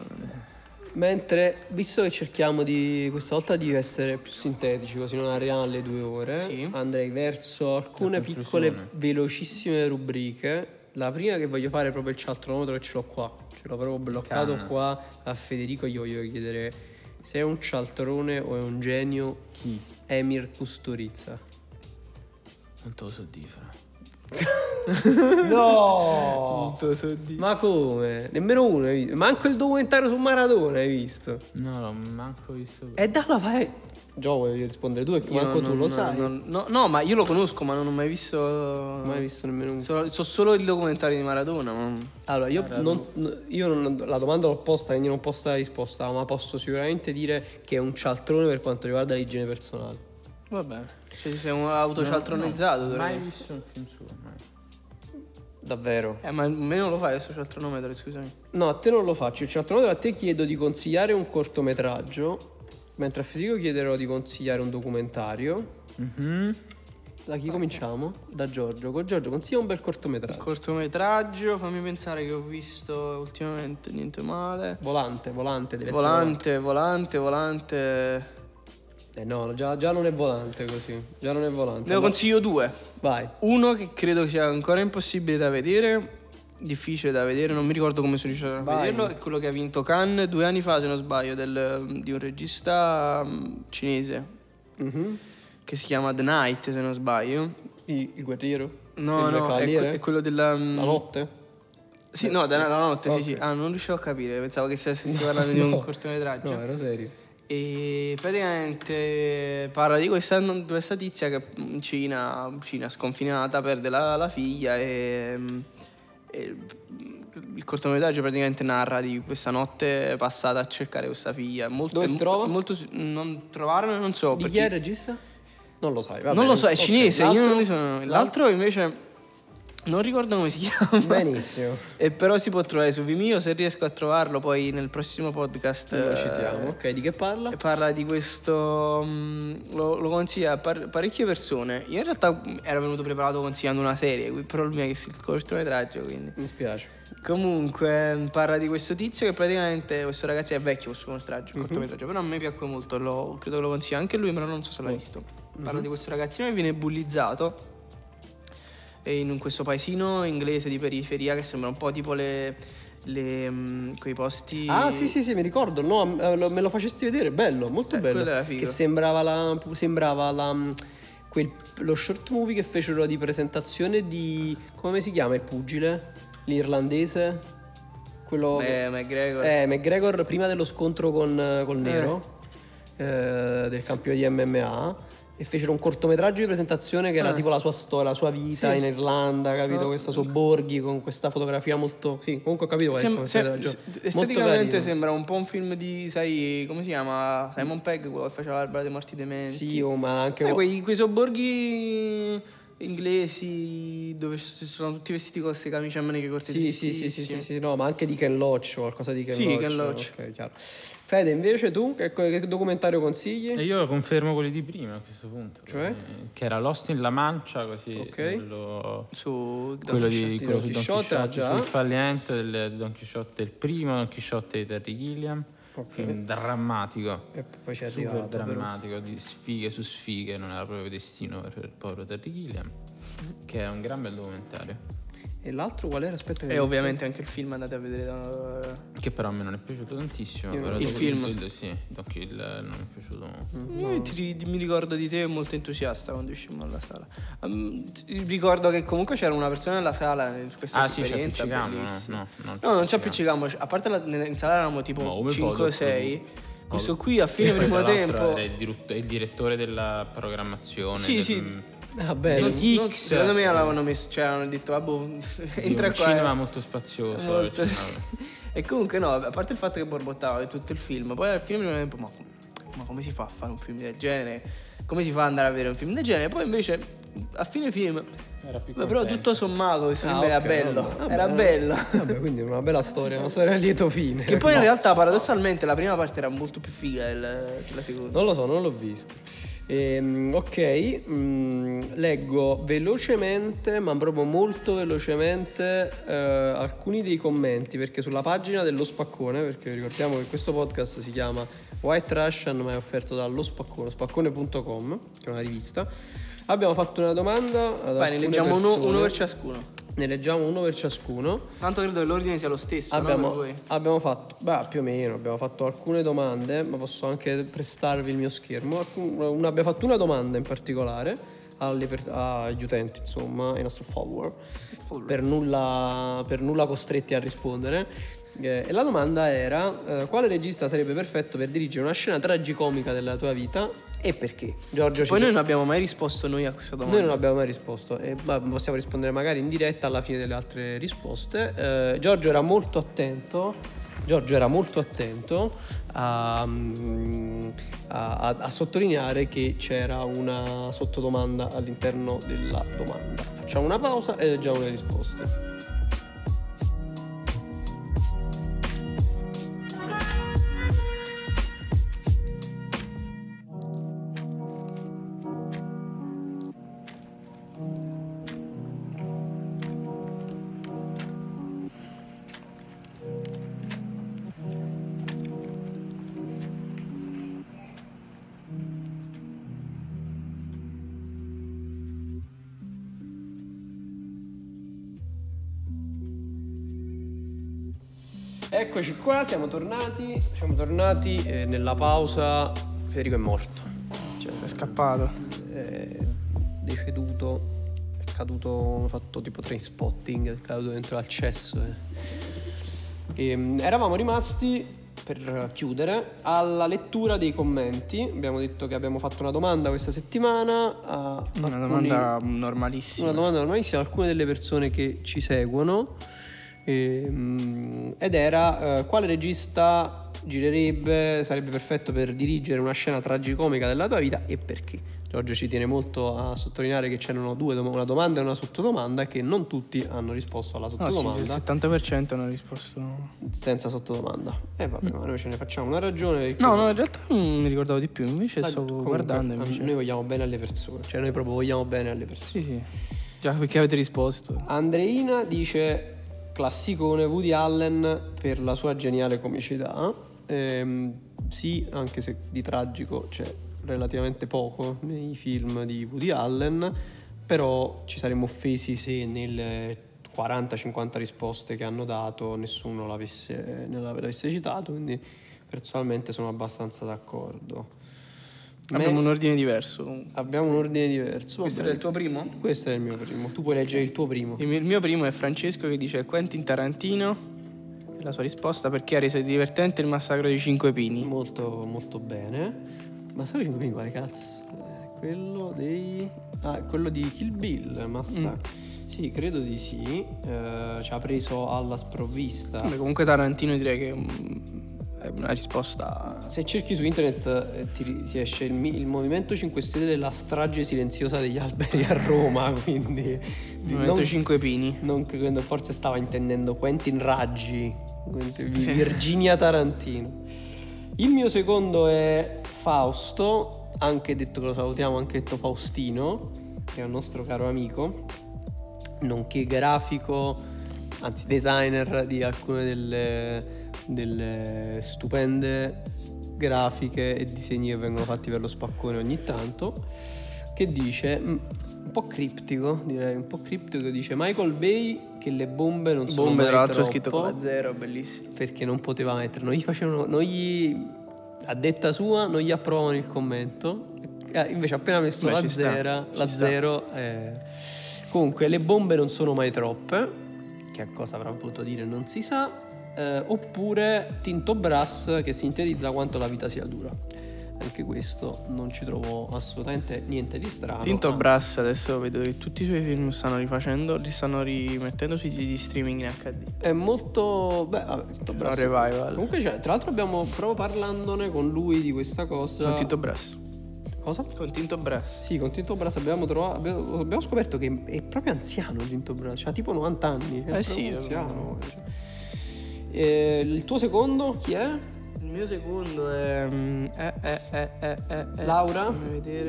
Speaker 3: mentre, visto che cerchiamo di questa volta di essere più sintetici, così non arriviamo alle due ore,
Speaker 2: Sì.
Speaker 3: andrei verso alcune piccole, velocissime rubriche. La prima che voglio fare è proprio il cialtronometro che ce l'ho qua. Ce l'ho proprio bloccato
Speaker 4: Canna.
Speaker 3: qua a Federico. Gli voglio chiedere se è un cialtrone o è un genio.
Speaker 4: Chi?
Speaker 3: Emir Kusturica.
Speaker 4: Non te lo so dire.
Speaker 3: No!
Speaker 2: Te lo so dire.
Speaker 3: Ma come? Nemmeno uno hai visto. Manco il documentario su Maradona hai visto.
Speaker 4: No, no, manco visto.
Speaker 3: E dalla fai. Gio, voglio rispondere tu perché
Speaker 2: Io
Speaker 3: manco tu
Speaker 2: non-
Speaker 3: lo
Speaker 2: non-
Speaker 3: sai.
Speaker 2: non- no, no, ma io lo conosco, ma non ho mai visto.
Speaker 3: Non ho mai visto nemmeno uno.
Speaker 2: So, so solo il documentario di Maradona. Ma...
Speaker 3: Allora, io, non, io non- la domanda l'ho posta, quindi non posso dare risposta, ma posso sicuramente dire che è un cialtrone per quanto riguarda l'igiene personale.
Speaker 2: Vabbè, cioè, sei un autocialtronizzato.
Speaker 4: No,
Speaker 2: dovrei-
Speaker 4: mai visto un film suo, mai.
Speaker 3: Davvero?
Speaker 2: Eh, ma almeno lo fai questo cialtronometro, scusami.
Speaker 3: No, a te non lo faccio. Il cialtronometro a te chiedo di consigliare un cortometraggio, mentre a Federico chiederò di consigliare un documentario.
Speaker 4: Mhm.
Speaker 3: Da chi cominciamo? Da Giorgio. Con Giorgio consiglia un bel cortometraggio.
Speaker 2: Cortometraggio, fammi pensare che ho visto ultimamente niente male.
Speaker 3: Volante, volante, deve essere
Speaker 2: Volante, volante, volante.
Speaker 3: Eh no, già, già non è volante così. Già non è volante.
Speaker 2: Ne
Speaker 3: Ma-
Speaker 2: consiglio due.
Speaker 3: Vai.
Speaker 2: Uno che credo sia ancora impossibile da vedere, difficile da vedere, non mi ricordo come sono riuscito a
Speaker 3: Vai.
Speaker 2: vederlo, è quello che ha vinto Cannes due anni fa, se non sbaglio, del- di un regista mm, cinese
Speaker 3: Mhm.
Speaker 2: che si chiama The Night, se non sbaglio.
Speaker 3: Il, il guerriero?
Speaker 2: No,
Speaker 3: il
Speaker 2: no, è, è quello della... mm,
Speaker 3: La notte?
Speaker 2: Sì, no, da la notte, sì, sì.
Speaker 3: Ok.
Speaker 2: Ah, non riuscivo a capire, pensavo che stessi parlando di un
Speaker 3: No.
Speaker 2: cortometraggio.
Speaker 3: No, ero serio.
Speaker 2: E praticamente parla di questa, questa tizia che in Cina, Cina sconfinata, perde la, la figlia e, e il cortometraggio praticamente narra di questa notte passata a cercare questa figlia. Molto,
Speaker 3: Dove si trova?
Speaker 2: Molto, non trovarlo non so.
Speaker 3: Di
Speaker 2: perché-
Speaker 3: chi è il regista? Non lo sai, vabbè.
Speaker 2: non lo so, è
Speaker 3: ok.
Speaker 2: cinese, io
Speaker 3: L'altro?
Speaker 2: non li sono. L'altro invece non ricordo come si chiama.
Speaker 3: Benissimo.
Speaker 2: E però si può trovare su Vimeo, se riesco a trovarlo poi nel prossimo podcast
Speaker 3: Lo
Speaker 2: eh,
Speaker 3: citiamo. Ok, di che parla?
Speaker 2: parla di questo. mm, lo, lo consiglia a par- parecchie persone. Io in realtà mm, ero venuto preparato consigliando una serie, però il mio è che il cortometraggio, quindi.
Speaker 3: Mi spiace.
Speaker 2: Comunque mm, parla di questo tizio che praticamente questo ragazzo è vecchio questo cortometraggio, cortometraggio, però a me piacque molto, lo- credo che lo consiglia anche lui, però non so se l'ha visto. Parla
Speaker 3: Mhm.
Speaker 2: di questo ragazzino che viene bullizzato in questo paesino inglese di periferia che sembra un po' tipo le, le, mm, quei posti
Speaker 3: Ah, sì, sì, sì, mi ricordo. No, eh, me lo facesti vedere, bello, molto
Speaker 2: Eh,
Speaker 3: bello. Che sembrava la sembrava la mm, quel, lo short movie che fecero di presentazione di come si chiama il pugile? L'irlandese? Quello
Speaker 2: Beh, McGregor.
Speaker 3: Eh, McGregor prima dello scontro con, col nero eh, del campione di MMA e fecero un cortometraggio di presentazione che era
Speaker 2: Ah.
Speaker 3: tipo la sua storia, la sua vita
Speaker 2: Sì.
Speaker 3: in Irlanda, capito?
Speaker 2: No.
Speaker 3: Questa sobborghi con questa fotografia molto... Sì, comunque ho capito
Speaker 2: Sem-
Speaker 3: cortometraggio. Molto
Speaker 2: esteticamente sembra un po' un film di, sai, come si chiama? Simon Pegg, quello che faceva l'albero dei morti dementi.
Speaker 3: Sì, oh, ma anche...
Speaker 2: Sai, quei, quei sobborghi inglesi dove sono tutti vestiti con queste camicie a maniche corte
Speaker 3: Sì, sì, sì, sì, sì, sì, no, ma anche di Ken Loach, qualcosa di Ken
Speaker 2: Sì,
Speaker 3: Loach.
Speaker 2: Ken Loach.
Speaker 3: Ok, chiaro. Fede, invece tu che, che documentario consigli?
Speaker 4: E io confermo quelli di prima a questo punto.
Speaker 3: Cioè?
Speaker 4: Che era Lost in La Mancia, così.
Speaker 3: Ok.
Speaker 4: Quello,
Speaker 2: Su Don
Speaker 4: quello di
Speaker 2: Chisciotte.
Speaker 4: quello
Speaker 3: Don
Speaker 4: su Don
Speaker 3: Chisciotte,
Speaker 4: Chisciotte,
Speaker 3: ah, già.
Speaker 4: sul fallimento del Don Chisciotte, il primo Don Chisciotte di Terry Gilliam.
Speaker 3: Ok.
Speaker 4: Film drammatico.
Speaker 3: E poi ci è
Speaker 4: Super
Speaker 3: arrivato però.
Speaker 4: drammatico di sfighe su sfighe, non era proprio destino per il povero Terry Gilliam. Che è un gran bel documentario.
Speaker 3: E l'altro qual era? Aspetta che
Speaker 2: E ovviamente anche il film andate a vedere da...
Speaker 4: Che però a me non è piaciuto tantissimo.
Speaker 3: Io
Speaker 2: Il film?
Speaker 4: tutto- sì, Don Kill non mi è piaciuto.
Speaker 2: Io ti- mi ricordo di te molto entusiasta quando uscimmo alla sala. Um, ti ricordo che comunque c'era una persona nella sala in questa
Speaker 4: Ah sì,
Speaker 2: esperienza
Speaker 4: no,
Speaker 2: bellissima.
Speaker 4: no, non
Speaker 2: No, non ci. A parte la, nella- in sala eravamo tipo
Speaker 4: come
Speaker 2: 5 o
Speaker 4: foto,
Speaker 2: 6.
Speaker 4: foto.
Speaker 2: Questo qui a fine primo tempo.
Speaker 4: Il, dirut- il direttore della programmazione.
Speaker 2: Sì,
Speaker 4: del-
Speaker 2: sì.
Speaker 3: Ah, bene.
Speaker 2: Non-
Speaker 4: X.
Speaker 2: non- secondo me l'avevano messo, cioè hanno detto, vabbè, entra
Speaker 4: un
Speaker 2: qua.
Speaker 4: cinema
Speaker 2: eh."
Speaker 4: molto spazioso.
Speaker 2: Molto-
Speaker 4: il cinema.
Speaker 2: e comunque no, a parte il fatto che borbottava tutto il film, poi al fine primo tempo, ma, ma come si fa a fare un film del genere? Come si fa ad andare a vedere un film del genere? Poi invece a fine film,
Speaker 4: Era
Speaker 2: beh, però tutto sommato
Speaker 3: Ah,
Speaker 2: film era
Speaker 3: ok,
Speaker 2: bello,
Speaker 3: vabbè.
Speaker 2: era
Speaker 3: Vabbè.
Speaker 2: bello.
Speaker 3: Vabbè, quindi è una bella storia, una storia a lieto fine.
Speaker 2: Che poi in
Speaker 3: No,
Speaker 2: realtà paradossalmente la prima parte era molto più figa del- della seconda.
Speaker 3: Non lo so, non l'ho visto. Ehm, ok, mm, leggo velocemente, ma proprio molto velocemente, eh, alcuni dei commenti, perché sulla pagina dello spaccone, perché ricordiamo che questo podcast si chiama White Russian, ma è offerto dallo spaccone, spaccone.com, che è una rivista, abbiamo fatto una domanda. Ad
Speaker 2: Vai, ne
Speaker 3: alcune
Speaker 2: leggiamo uno, uno per ciascuno.
Speaker 3: Ne leggiamo uno per ciascuno.
Speaker 2: Tanto credo che l'ordine sia lo stesso, no,
Speaker 3: Abbiamo,
Speaker 2: voi?
Speaker 3: abbiamo fatto, beh, più o meno, abbiamo fatto alcune domande, ma posso anche prestarvi il mio schermo. Alcun- una- abbiamo fatto una domanda in particolare per- agli utenti, insomma, ai nostri follower, per nulla, per nulla costretti a rispondere. Eh, e la domanda era: eh, quale regista sarebbe perfetto per dirigere una scena tragicomica della tua vita e perché? Giorgio,
Speaker 2: Poi noi non abbiamo mai risposto noi a questa domanda.
Speaker 3: noi non abbiamo mai risposto, e possiamo rispondere magari in diretta alla fine delle altre risposte. Eh, Giorgio era molto attento. Giorgio era molto attento a, mm, a- a- a sottolineare che c'era una sottodomanda all'interno della domanda. Facciamo una pausa e leggiamo le risposte. Eccoci qua, siamo tornati. Siamo tornati e nella pausa Federico è morto. Cioè,
Speaker 2: È scappato.
Speaker 3: è deceduto, è caduto, ha fatto tipo train spotting, è caduto dentro al cesso. E, Ehm, eravamo rimasti per chiudere alla lettura dei commenti. Abbiamo detto che abbiamo fatto una domanda questa settimana.
Speaker 2: Una
Speaker 3: alcuni-
Speaker 2: domanda normalissima.
Speaker 3: una domanda normalissima a alcune delle persone che ci seguono. Ehm, ed era eh, quale regista girerebbe, sarebbe perfetto per dirigere una scena tragicomica della tua vita e perché? Giorgio ci tiene molto a sottolineare che c'erano due una domanda e una sottodomanda e che non tutti hanno risposto alla
Speaker 2: No, sì,
Speaker 3: sottodomanda
Speaker 2: il 70% hanno risposto.
Speaker 3: senza sottodomanda. E vabbè, ma noi ce ne facciamo una ragione.
Speaker 2: No, no, in realtà non mi ricordavo di più. Invece
Speaker 3: Ah,
Speaker 2: stavo
Speaker 3: comunque,
Speaker 2: guardando. Invece.
Speaker 3: Noi vogliamo bene alle persone, cioè noi proprio vogliamo bene alle persone.
Speaker 2: Sì, sì. Già, perché avete risposto.
Speaker 3: Andreina dice classicone Woody Allen per la sua geniale comicità. Ehm, sì, anche se di tragico c'è relativamente poco nei film di Woody Allen, però ci saremmo offesi se nelle 40-50 risposte che hanno dato nessuno l'avesse, l'avesse citato, quindi personalmente sono abbastanza d'accordo. Me-
Speaker 2: Abbiamo un ordine diverso. comunque.
Speaker 3: abbiamo un ordine diverso.
Speaker 2: Questo era il tuo primo?
Speaker 3: Questo è il mio primo. Tu puoi leggere il tuo primo.
Speaker 2: Il mio, il mio primo è Francesco che dice Quentin Tarantino. E la sua risposta perché ha reso divertente il massacro dei Cinque Pini.
Speaker 3: Molto, molto bene. Ma sai 5 pini quale cazzo? Eh, quello dei... Ah, quello di Kill Bill, massa. Sì, credo di sì. Eh, ci ha preso alla sprovvista.
Speaker 2: Vabbè, comunque Tarantino direi che mm, è una risposta...
Speaker 3: Se cerchi su internet eh, ti, si esce il, il Movimento 5 Stelle la strage silenziosa degli alberi a Roma, quindi... di-
Speaker 2: Movimento
Speaker 3: non-
Speaker 2: 5 Pini.
Speaker 3: Non credo, forse stava intendendo Quentin Raggi, Quentin- Virginia Tarantino. Il mio secondo è Fausto, anche detto che lo salutiamo, anche detto Faustino, che è un nostro caro amico, nonché grafico, anzi designer di alcune delle, delle stupende grafiche e disegni che vengono fatti per lo spaccone ogni tanto, che dice, mm, un po' criptico direi, un po' criptico, dice Michael Bay che le bombe non sono
Speaker 2: Bombe tra l'altro scritto con la zero, bellissimo.
Speaker 3: perché non poteva mettere. Non gli facevano, non gli, a detta sua, non gli approvavano il commento. Eh, invece, appena messo
Speaker 2: Beh,
Speaker 3: la
Speaker 2: sta,
Speaker 3: zero,
Speaker 2: ci
Speaker 3: la
Speaker 2: sta.
Speaker 3: zero, eh. comunque, le bombe non sono mai troppe. Che a cosa avrà voluto dire non si sa. Eh, oppure Tinto Brass che sintetizza quanto la vita sia dura. Anche questo non ci trovo assolutamente niente di strano.
Speaker 2: Tinto
Speaker 3: anzi.
Speaker 2: Brass adesso vedo che tutti i suoi film stanno rifacendo, li stanno rimettendo sui siti di streaming in HD.
Speaker 3: È molto. Beh, vabbè, Tinto
Speaker 2: Un
Speaker 3: Brass.
Speaker 2: revival.
Speaker 3: Comunque, c'è, tra l'altro, abbiamo proprio parlandone con lui di questa cosa.
Speaker 2: Con Tinto Brass.
Speaker 3: Cosa?
Speaker 2: Con Tinto Brass.
Speaker 3: Sì, con Tinto Brass abbiamo, trovato, abbiamo, scoperto che è proprio anziano Tinto Brass, ha tipo 90 anni. È proprio
Speaker 2: sì,
Speaker 3: anziano. cioè. Eh, il tuo secondo chi è?
Speaker 2: Il mio secondo è. mm, è, è, è, è, è, è-
Speaker 3: Laura?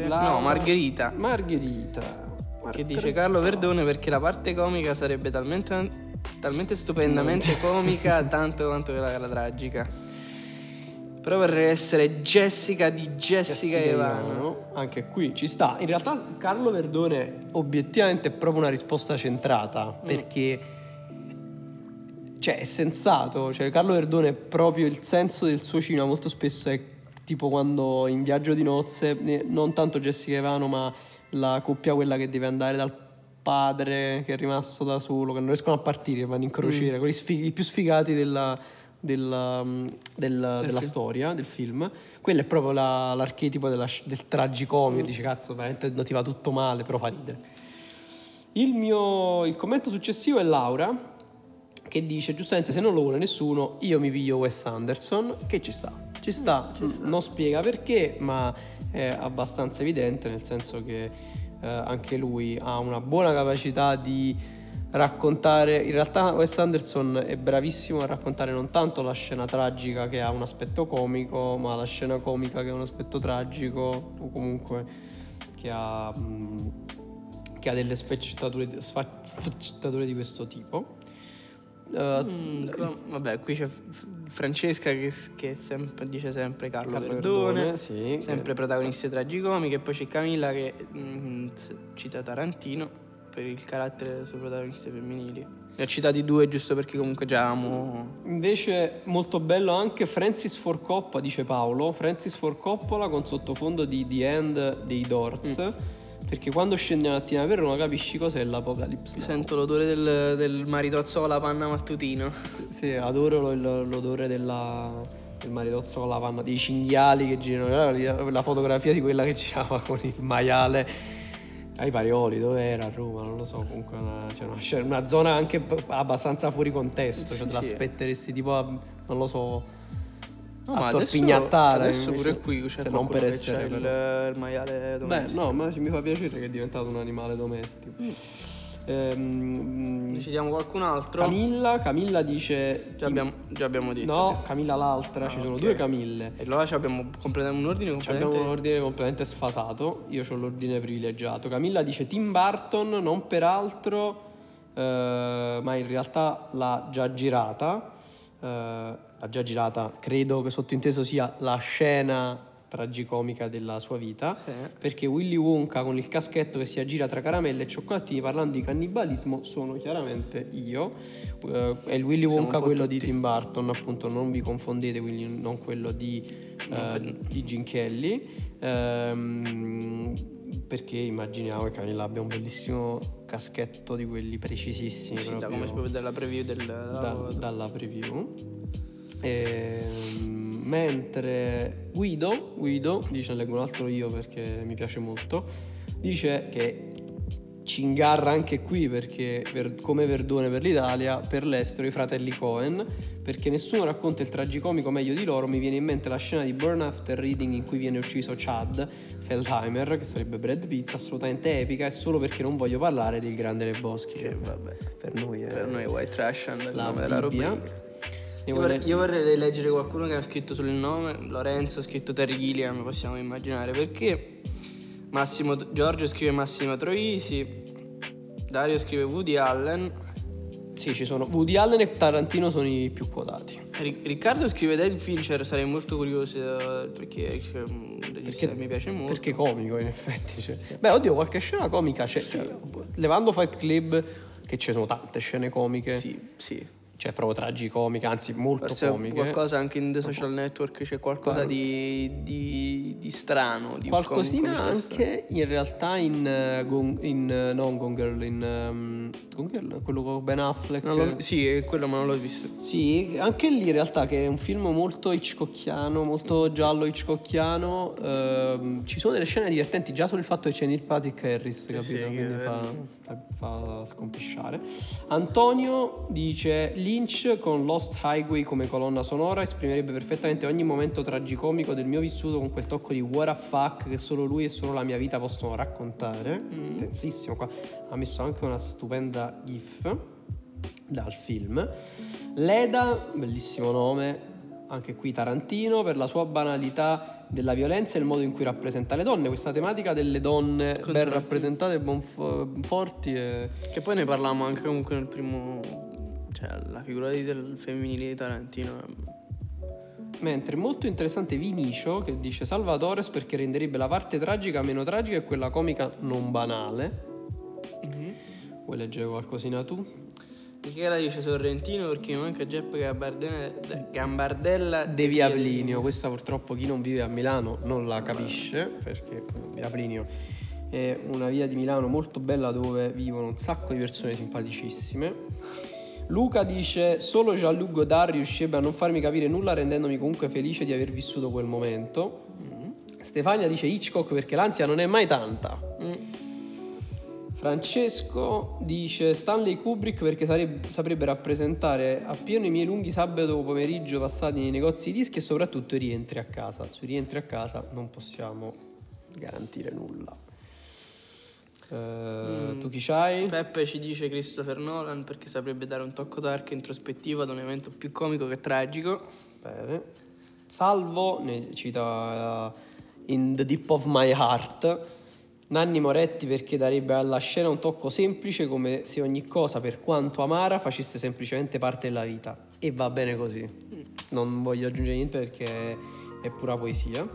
Speaker 3: Laura?
Speaker 2: No, Margherita.
Speaker 3: Margherita.
Speaker 2: Che dice. Carlo Verdone perché la parte comica sarebbe talmente, talmente stupendamente comica tanto quanto quella la tragica. Però vorrei essere Jessica di Jessica,
Speaker 3: Jessica
Speaker 2: Ivano.
Speaker 3: Ivano. Anche qui ci sta. In realtà Carlo Verdone obiettivamente è proprio una risposta centrata
Speaker 2: Mm.
Speaker 3: perché cioè è sensato, cioè Carlo Verdone è proprio il senso del suo cinema molto spesso è tipo quando in viaggio di nozze eh, non tanto Jessica Ivano ma la coppia quella che deve andare dal padre che è rimasto da solo, che non riescono a partire, vanno in crociera, quelli sfighi- i più sfigati della, della, mm, del- della storia, del film. Quello è proprio la- l'archetipo della del tragicomico, dici cazzo, veramente non ti va tutto male, però fa ridere. Il mio il commento successivo è Laura che dice giustamente se non lo vuole nessuno io mi piglio Wes Anderson. Che ci sta? Ci sta, non spiega perché ma è abbastanza evidente nel senso che eh, anche lui ha una buona capacità di raccontare. In realtà Wes Anderson è bravissimo a raccontare non tanto la scena tragica che ha un aspetto comico ma la scena comica che ha un aspetto tragico o comunque che ha mh, che ha delle sfaccettature, sfa- sfaccettature di questo tipo. Eh,
Speaker 2: Mm, com- vabbè, qui c'è Francesca che, che sempre- dice sempre Carlo,
Speaker 3: Carlo
Speaker 2: Verdone,
Speaker 3: Verdone, sì,
Speaker 2: sempre
Speaker 3: eh,
Speaker 2: protagoniste tragicomiche, e poi c'è Camilla che mm, cita Tarantino per il carattere delle sue protagoniste femminili. Ne ho citati due giusto perché comunque già amo...
Speaker 3: Invece molto bello anche Francis Ford Coppola, dice Paolo, Francis Ford Coppola con sottofondo di The End dei Doors,
Speaker 2: Mm.
Speaker 3: Perché quando scendi la mattina per Roma capisci cos'è l'Apocalipse. Now.
Speaker 2: Sento l'odore del, del maritozzo con la panna mattutino.
Speaker 3: Sì, adoro lo- lo- l'odore della, del maritozzo con la panna, dei cinghiali che girano, la, fotografia di quella che girava con il maiale ai Parioli, dove era a Roma, non lo so, comunque una, cioè una, una zona anche abbastanza fuori contesto, cioè te
Speaker 2: Sì, sì.
Speaker 3: l'aspetteresti tipo, a, non lo so,
Speaker 2: No, ma adesso,
Speaker 3: torpignattare.
Speaker 2: adesso
Speaker 3: invece-
Speaker 2: pure qui c'è
Speaker 3: se non per essere
Speaker 2: c'è il, il maiale
Speaker 3: Beh,
Speaker 2: domestico.
Speaker 3: no, ma mi fa piacere che è diventato un animale domestico. Ehm,
Speaker 2: Ne citiamo qualcun altro?
Speaker 3: Camilla, Camilla dice...
Speaker 2: Già abbiamo, già abbiamo detto.
Speaker 3: No, Camilla l'altra, ci
Speaker 2: Ah,
Speaker 3: sono
Speaker 2: ok.
Speaker 3: due Camille.
Speaker 2: E allora ci abbiamo completato un ordine completamente...
Speaker 3: Abbiamo un ordine completamente sfasato, io ho l'ordine privilegiato. Camilla dice Tim Burton, non per altro, eh, ma in realtà l'ha già girata. Eh, l'ha già girata, credo che sottinteso sia la scena tragicomica della sua vita.
Speaker 2: Sì.
Speaker 3: Perché Willy Wonka con il caschetto che si aggira tra caramelle e cioccolatini parlando di cannibalismo sono chiaramente io. Eh, è il Willy Wonka quello di
Speaker 2: tutti.
Speaker 3: Tim Burton, appunto, non vi confondete, quindi non quello di, eh, di Gene Kelly. Ehm, perché immaginiamo che Camilla abbia un bellissimo caschetto di quelli precisissimi.
Speaker 2: Sì, da come si può vedere la preview del...
Speaker 3: da- dalla preview. Ehm, mentre Guido, Guido, dice, leggo un altro io perché mi piace molto, dice che ci ingarra anche qui perché per- come Verdone per l'Italia, per l'estero i fratelli Cohen, perché nessuno racconta il tragicomico meglio di loro, mi viene in mente la scena di Burn After Reading in cui viene ucciso Chad Feldheimer, che sarebbe Brad Pitt, assolutamente epica, e solo perché non voglio parlare del grande Lebowski.
Speaker 2: Che vabbè.
Speaker 3: Per noi è
Speaker 2: Per noi White Trash
Speaker 3: la
Speaker 2: nome della
Speaker 3: Bibbia.
Speaker 2: Io
Speaker 3: vorrei-
Speaker 2: io vorrei leggere qualcuno che ha scritto il nome, Lorenzo ha scritto Terry Gilliam, possiamo immaginare perché. Massimo, Giorgio scrive Massimo Troisi, Dario scrive Woody Allen,
Speaker 3: Sì, ci sono Woody Allen e Tarantino sono i più quotati.
Speaker 2: Ri- Riccardo scrive David Fincher, sarei molto curioso eh, perché, cioè, un regista che mi piace molto.
Speaker 3: Perché comico, in effetti. cioè. Beh, oddio, qualche scena comica c'è. Levando Fight Club, che ci sono tante scene comiche.
Speaker 2: Sì, sì.
Speaker 3: Cioè, proprio tragicomiche, anzi, molto
Speaker 2: Forse
Speaker 3: comiche.
Speaker 2: qualcosa anche in The Social Network c'è qualcosa di, di, di strano. Di
Speaker 3: Qualcosina
Speaker 2: com-
Speaker 3: anche in realtà in, eh, Gone- in eh, non Gone Girl, in um, Gone Girl, quello con Ben Affleck.
Speaker 2: L'ho- sì, è quello ma non l'ho visto.
Speaker 3: Sì, anche lì in realtà che è un film molto Hitchcockiano, molto giallo Hitchcockiano, ehm, ci sono delle scene divertenti già solo il fatto che c'è Neil Patrick Harris, capito?
Speaker 2: sì,
Speaker 3: Quindi fa,
Speaker 2: vero.
Speaker 3: Fa, fa scompisciare. Antonio dice Lynch con Lost Highway come colonna sonora esprimerebbe perfettamente ogni momento tragicomico del mio vissuto con quel tocco di what a fuck che solo lui e solo la mia vita possono raccontare. Tensissimo qua. Ha messo anche una stupenda gif dal film. Leda, bellissimo nome, anche qui Tarantino, per la sua banalità della violenza e il modo in cui rappresenta le donne. Questa tematica delle donne ben rappresentate, bonf- forti e...
Speaker 2: Che poi ne parlavamo anche comunque nel primo. Cioè, la figura del femminile di Tarantino. è-
Speaker 3: Mentre molto interessante Vinicio che dice Salvatores perché renderebbe la parte tragica meno tragica e quella comica non banale. Vuoi leggere qualcosina tu?
Speaker 2: Michela dice Sorrentino perché mi manca Giuseppe Gambardella, Gambardella
Speaker 3: De Via Plinio, questa purtroppo chi non vive a Milano non la capisce perché Via Plinio è una via di Milano molto bella dove vivono un sacco di persone simpaticissime. Luca dice solo Jean-Luc Godard riuscirebbe a non farmi capire nulla rendendomi comunque felice di aver vissuto quel momento. Stefania dice Hitchcock perché l'ansia non è mai tanta. Francesco dice Stanley Kubrick perché sareb- saprebbe rappresentare appieno i miei lunghi sabato pomeriggio passati nei negozi di dischi e soprattutto i rientri a casa. Sui rientri a casa non possiamo garantire nulla. Eh, Tu chi c'hai?
Speaker 2: Peppe ci dice Christopher Nolan perché saprebbe dare un tocco dark e introspettivo ad un evento più comico che tragico.
Speaker 3: Bene. Salvo, ne cita eh, In the Deep of My Heart, Nanni Moretti perché darebbe alla scena un tocco semplice come se ogni cosa, per quanto amara, facesse semplicemente parte della vita. E va bene così. Non voglio aggiungere niente perché è pura poesia.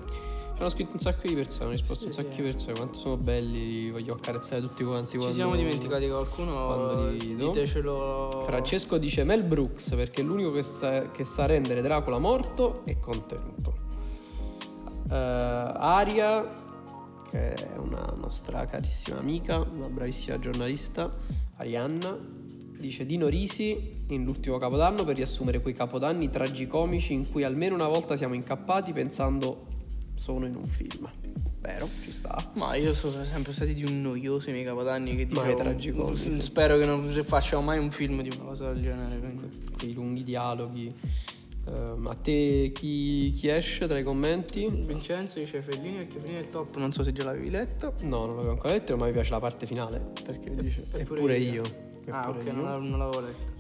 Speaker 3: Ci hanno scritto un sacco di persone, hanno risposto un sacco di persone, quanto sono belli, li voglio accarezzare tutti quanti.
Speaker 2: Ci
Speaker 3: quando-
Speaker 2: siamo dimenticati qualcuno? Ditecelo.
Speaker 3: Francesco dice Mel Brooks perché è l'unico che sa, che sa rendere Dracula morto e contento. Eh, Aria, che è una nostra carissima amica, una bravissima giornalista, Arianna, dice Dino Risi in l'ultimo capodanno per riassumere quei capodanni tragicomici in cui almeno una volta siamo incappati pensando sono in un film. Vero, ci sta.
Speaker 2: Ma io sono sempre stati di un noioso i miei capodanni che
Speaker 3: Ma è
Speaker 2: dicevo,
Speaker 3: tragicomico.
Speaker 2: Spero che non facciamo mai un film di una cosa del genere. quindi.
Speaker 3: Quei lunghi dialoghi. Eh, a te chi, chi esce tra i commenti?
Speaker 2: Vincenzo dice Fellini perché Fellini è il top, non so se già l'avevi letto.
Speaker 3: No, non l'avevo ancora letto, ma mi piace la parte finale. Perché dice,
Speaker 2: eppure
Speaker 3: eppure
Speaker 2: io."
Speaker 3: io.
Speaker 2: ah,
Speaker 3: eppure
Speaker 2: ok,
Speaker 3: io.
Speaker 2: non, l'avevo- non l'avevo letto.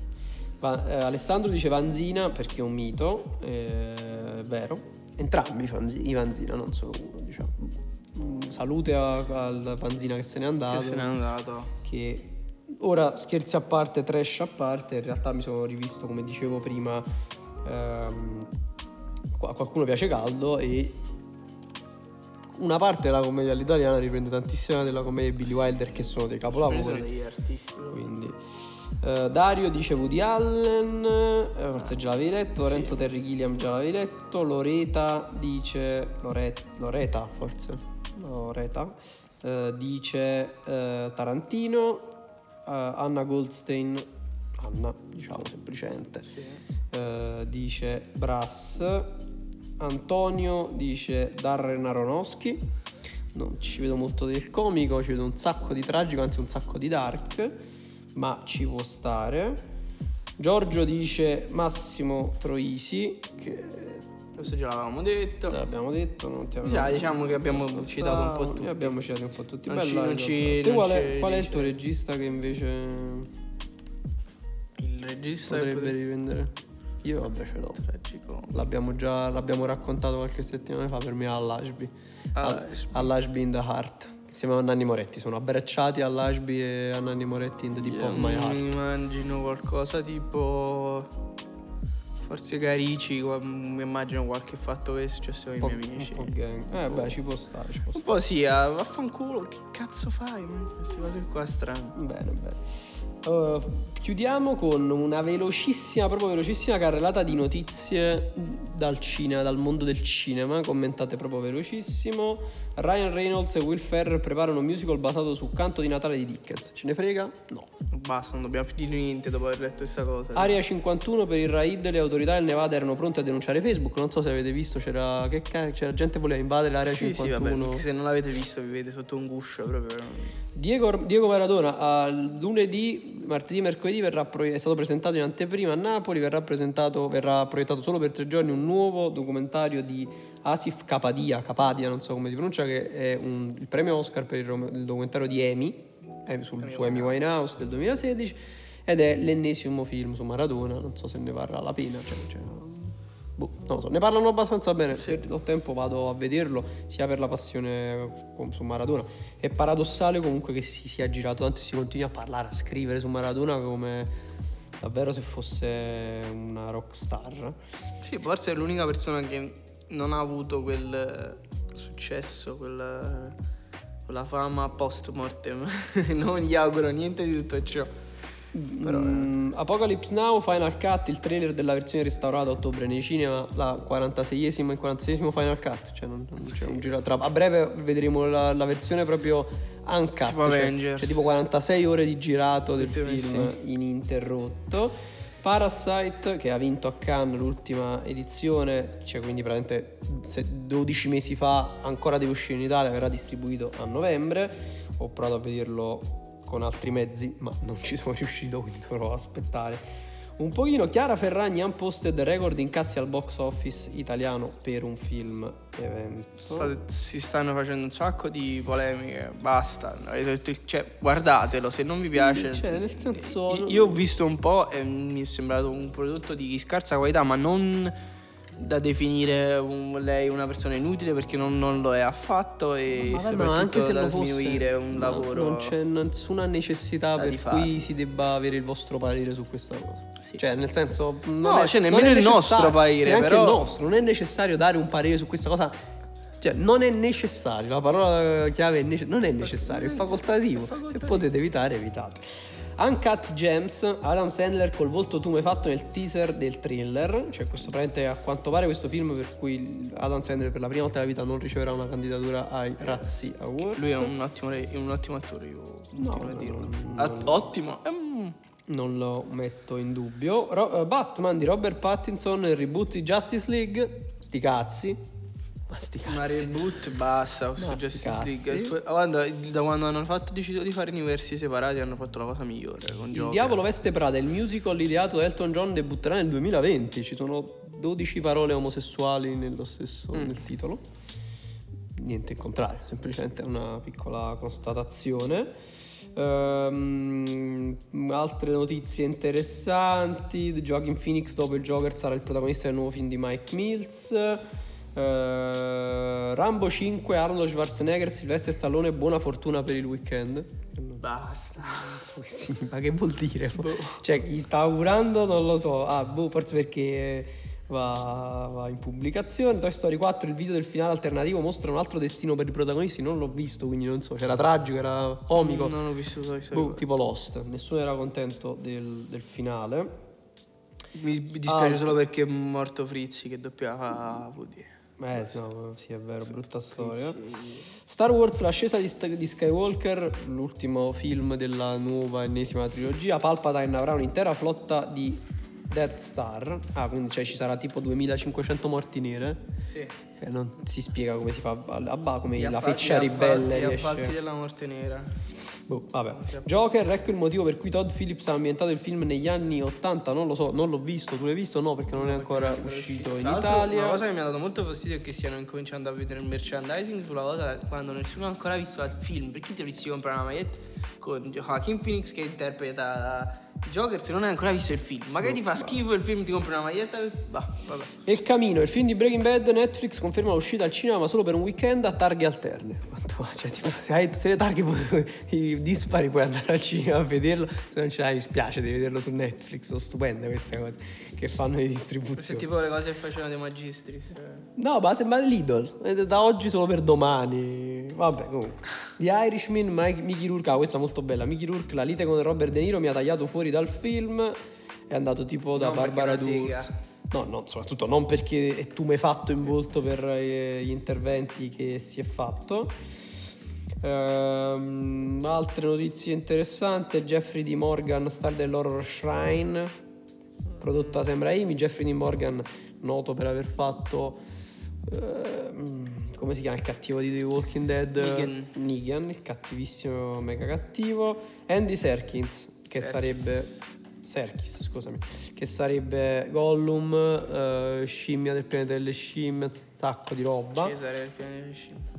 Speaker 3: Va- eh, Alessandro dice Vanzina perché è un mito, eh, è vero. Entrambi i Vanzi- i Vanzina, non solo uno, diciamo. Mm, Salute al Vanzina che se n'è andato.
Speaker 2: Che se n'è andato.
Speaker 3: che ora scherzi a parte, trash a parte, in realtà mi sono rivisto, come dicevo prima, ehm, a qualcuno piace caldo e una parte della commedia all'italiana riprende tantissima della commedia di Billy Wilder che sono dei capolavori.
Speaker 2: degli artisti.
Speaker 3: Quindi eh, Dario dice Woody Allen, eh, forse già l'avevi letto, Lorenzo Terry Gilliam già l'avevi letto, Loreta dice Lore- Loreta forse, Loreta eh, dice eh, Tarantino, eh, Anna Goldstein, Anna diciamo semplicemente, eh, dice Brass, Antonio dice Darren Aronofsky. Non ci vedo molto del comico, ci vedo un sacco di tragico, anzi un sacco di dark, ma ci può stare. Giorgio dice Massimo Troisi, che
Speaker 2: Questo già l'avevamo detto.
Speaker 3: già l'abbiamo detto, non ti
Speaker 2: Già, diciamo che abbiamo citato un po' tutti.
Speaker 3: Abbiamo citato un po' tutti.
Speaker 2: Non ci- non ci- non
Speaker 3: qual, è, qual è il tuo regista che invece
Speaker 2: Il regista che
Speaker 3: potrebbe
Speaker 2: potrebbe-
Speaker 3: riprendere? Io vabbè ce l'ho.
Speaker 2: tragico.
Speaker 3: L'abbiamo già l'abbiamo raccontato qualche settimana fa per me all'Ashby.
Speaker 2: All'Ashby.
Speaker 3: All'Ashby in the Heart. Insieme a Nanni Moretti. Sono abbracciati all'Ashby e a Nanni Moretti in the deep of my heart.
Speaker 2: Mi immagino qualcosa tipo. Forse Carici, qua- mi immagino qualche fatto che è successo con
Speaker 3: Un
Speaker 2: i
Speaker 3: po',
Speaker 2: miei
Speaker 3: un
Speaker 2: amici.
Speaker 3: po' gang. Eh beh, ci può stare, ci può
Speaker 2: Un
Speaker 3: stare.
Speaker 2: po' sì, ah, vaffanculo, che cazzo fai? man? Queste cose qua strane.
Speaker 3: Bene, bene. Uh, chiudiamo con una velocissima, proprio velocissima carrellata di notizie dal cinema, dal mondo del cinema, commentate proprio velocissimo. Ryan Reynolds e Will Ferrer preparano un musical basato su Canto di Natale di Dickens. Ce ne frega? No.
Speaker 2: Basta, non dobbiamo più dire niente dopo aver letto questa cosa.
Speaker 3: Area 51 per il raid, le autorità del Nevada erano pronte a denunciare Facebook. Non so se avete visto, c'era, che ca- c'era gente che voleva invadere l'area
Speaker 2: sì, sì,
Speaker 3: 51.
Speaker 2: vabbè, se non l'avete visto vi vedete sotto un guscio proprio.
Speaker 3: Diego, Diego Maradona lunedì, martedì, mercoledì verrà pro- è stato presentato in anteprima a Napoli, verrà, presentato, verrà proiettato solo per tre giorni un nuovo documentario di Asif Kapadia, Kapadia non so come si pronuncia, che è un- il premio Oscar per il, il documentario di Amy, eh, sul, su Amy Winehouse del 2016, ed è l'ennesimo film su Maradona, non so se ne varrà la pena. Cioè, cioè, boh, non lo so, ne parlano abbastanza bene, se ho tempo vado a vederlo, sia per la passione su Maradona. È paradossale comunque che si sia girato tanto e si continui a parlare, a scrivere su Maradona come davvero se fosse una rock star.
Speaker 2: Sì, forse è l'unica persona che non ha avuto quel eh, successo, quel, quella fama post mortem. non gli auguro niente di tutto ciò. Però,
Speaker 3: Mm, Apocalypse Now, Final Cut, il trailer della versione restaurata a ottobre nei cinema, la 46esima, il 46esimo Final Cut. Cioè, non, non c'è un giro tra- A breve vedremo la, la versione proprio uncut,
Speaker 2: Tipo
Speaker 3: cioè,
Speaker 2: Avengers.
Speaker 3: cioè tipo 46 ore di girato del film
Speaker 2: messe.
Speaker 3: ininterrotto. Parasite che ha vinto a Cannes l'ultima edizione, cioè quindi praticamente se- 12 mesi fa ancora deve uscire in Italia, verrà distribuito a novembre. Ho provato a vederlo con altri mezzi, ma non ci sono riuscito, quindi dovrò aspettare. Un pochino Chiara Ferragni unposted record incassi al box office italiano per un film evento.
Speaker 2: sta- si stanno facendo un sacco di polemiche. Basta. Cioè, guardatelo, se non vi piace.
Speaker 3: Cioè, nel senso-
Speaker 2: Io- Io ho visto un po' e mi è sembrato un prodotto di scarsa qualità, ma non da definire un- lei una persona inutile perché non, non lo è affatto e
Speaker 3: Ma vabbè,
Speaker 2: soprattutto
Speaker 3: ma anche se
Speaker 2: da
Speaker 3: lo fosse,
Speaker 2: sminuire un
Speaker 3: no,
Speaker 2: lavoro.
Speaker 3: non c'è nessuna necessità per cui si debba avere il vostro parere su questa cosa.
Speaker 2: Sì.
Speaker 3: Cioè, nel senso, non
Speaker 2: No,
Speaker 3: è,
Speaker 2: cioè,
Speaker 3: non
Speaker 2: nemmeno
Speaker 3: è
Speaker 2: il nostro parere,
Speaker 3: neanche
Speaker 2: però-
Speaker 3: il nostro, non è necessario dare un parere su questa cosa. Cioè, non è necessario, la parola chiave è nece- non è necessario, è facoltativo. Se potete evitare, evitate. Uncut Gems, Adam Sandler col volto tumefatto nel teaser del thriller. Cioè, questo praticamente a quanto pare questo film per cui Adam Sandler per la prima volta nella vita non riceverà una candidatura ai Razzi Awards.
Speaker 2: Lui è un ottimo, è un ottimo attore, io a
Speaker 3: no,
Speaker 2: dirlo.
Speaker 3: no,
Speaker 2: Ah, ottimo. Ehm,
Speaker 3: Non lo metto in dubbio. Ro- eh, Batman di Robert Pattinson, il reboot di Justice League. Sti cazzi. Ma sti
Speaker 2: Una reboot basta su Justice. League. Ah, Guarda, da quando hanno fatto, deciso di fare universi separati hanno fatto la cosa migliore con
Speaker 3: Il
Speaker 2: Joker.
Speaker 3: Diavolo Veste Prada, il musical ideato da Elton John debutterà nel 2020. Ci sono 12 parole omosessuali nello stesso
Speaker 2: Mm.
Speaker 3: nel titolo. Niente in contrario, semplicemente una piccola constatazione. Ehm, altre notizie interessanti: Joaquin Phoenix dopo il Joker sarà il protagonista del nuovo film di Mike Mills. Eh, Rambo 5, Arnold Schwarzenegger, Sylvester Stallone, buona fortuna per il weekend.
Speaker 2: Basta.
Speaker 3: Non so che significa, che vuol dire? Cioè, chi sta augurando non lo so. Ah, boh, forse perché va, va in pubblicazione. Toy Story 4, il video del finale alternativo mostra un altro destino per i protagonisti. Non l'ho visto, quindi non so. C'era tragico, era comico.
Speaker 2: Non ho visto Toy Story
Speaker 3: Boh, tipo Lost. Nessuno era contento del, del finale.
Speaker 2: Mi mi dispiace
Speaker 3: Ah.
Speaker 2: solo perché è morto Frizzi che doppiava Woody.
Speaker 3: Eh, no, sì, è vero, brutta storia. Star Wars, l'ascesa di, di Skywalker, l'ultimo film della nuova ennesima trilogia. Palpatine avrà un'intera flotta di Death Star. Ah, quindi cioè, ci sarà tipo 2500 morti nere.
Speaker 2: Sì.
Speaker 3: Che non si spiega come si fa a a Ba, come
Speaker 2: Gli
Speaker 3: la feccia ribelle
Speaker 2: Gli
Speaker 3: riesce-
Speaker 2: appalti della morte nera.
Speaker 3: Boh, vabbè. Joker, ecco il motivo per cui Todd Phillips ha ambientato il film negli anni 80, non lo so, non l'ho visto, tu l'hai visto? No, perché non è ancora uscito in Italia.
Speaker 2: Una cosa che mi ha dato molto fastidio è che stiano incominciando a vedere il merchandising sulla cosa quando nessuno ha ancora visto il film. Perché ti dovresti comprare una maglietta con Joaquin Phoenix che interpreta Joker se non hai ancora visto il film? Magari ti fa schifo il film, ti compri una maglietta. Bah, vabbè.
Speaker 3: El Camino, il film di Breaking Bad, Netflix conferma l'uscita al cinema ma solo per un weekend a targhe alterne. Quanto? Cioè, tipo, se hai tutte le targhe dispari puoi andare al cinema a vederlo, se non ce l'hai mi spiace, devi vederlo su Netflix, sono stupende queste cose che fanno le distribuzioni.
Speaker 2: tipo le cose che facevano dei magistri.
Speaker 3: No, ma sembra l'idol, è da oggi solo per domani. Vabbè, comunque. The Irishman, Mike- Mickey Rourke, ah, questa è molto bella. Mickey Rourke, la lite con Robert De Niro mi ha tagliato fuori dal film, è andato tipo da
Speaker 2: Non
Speaker 3: Barbara. Dux. No, no, soprattutto non perché è tu mi hai fatto in volto per eh, gli interventi che si è fatto. Ehm, altre notizie interessanti, Jeffrey D. Morgan, star dell'horror Shrine, prodotto da Sam Raimi, Jeffrey D. Morgan noto per aver fatto ehm, come si chiama il cattivo di The Walking Dead?
Speaker 2: Negan.
Speaker 3: Negan, il cattivissimo mega cattivo, Andy Serkins che
Speaker 2: Serkis.
Speaker 3: sarebbe Serkis, scusami, che sarebbe Gollum, eh, scimmia del pianeta delle scimmie, un sacco di roba.
Speaker 2: Cesare, il pianeta delle scimmie.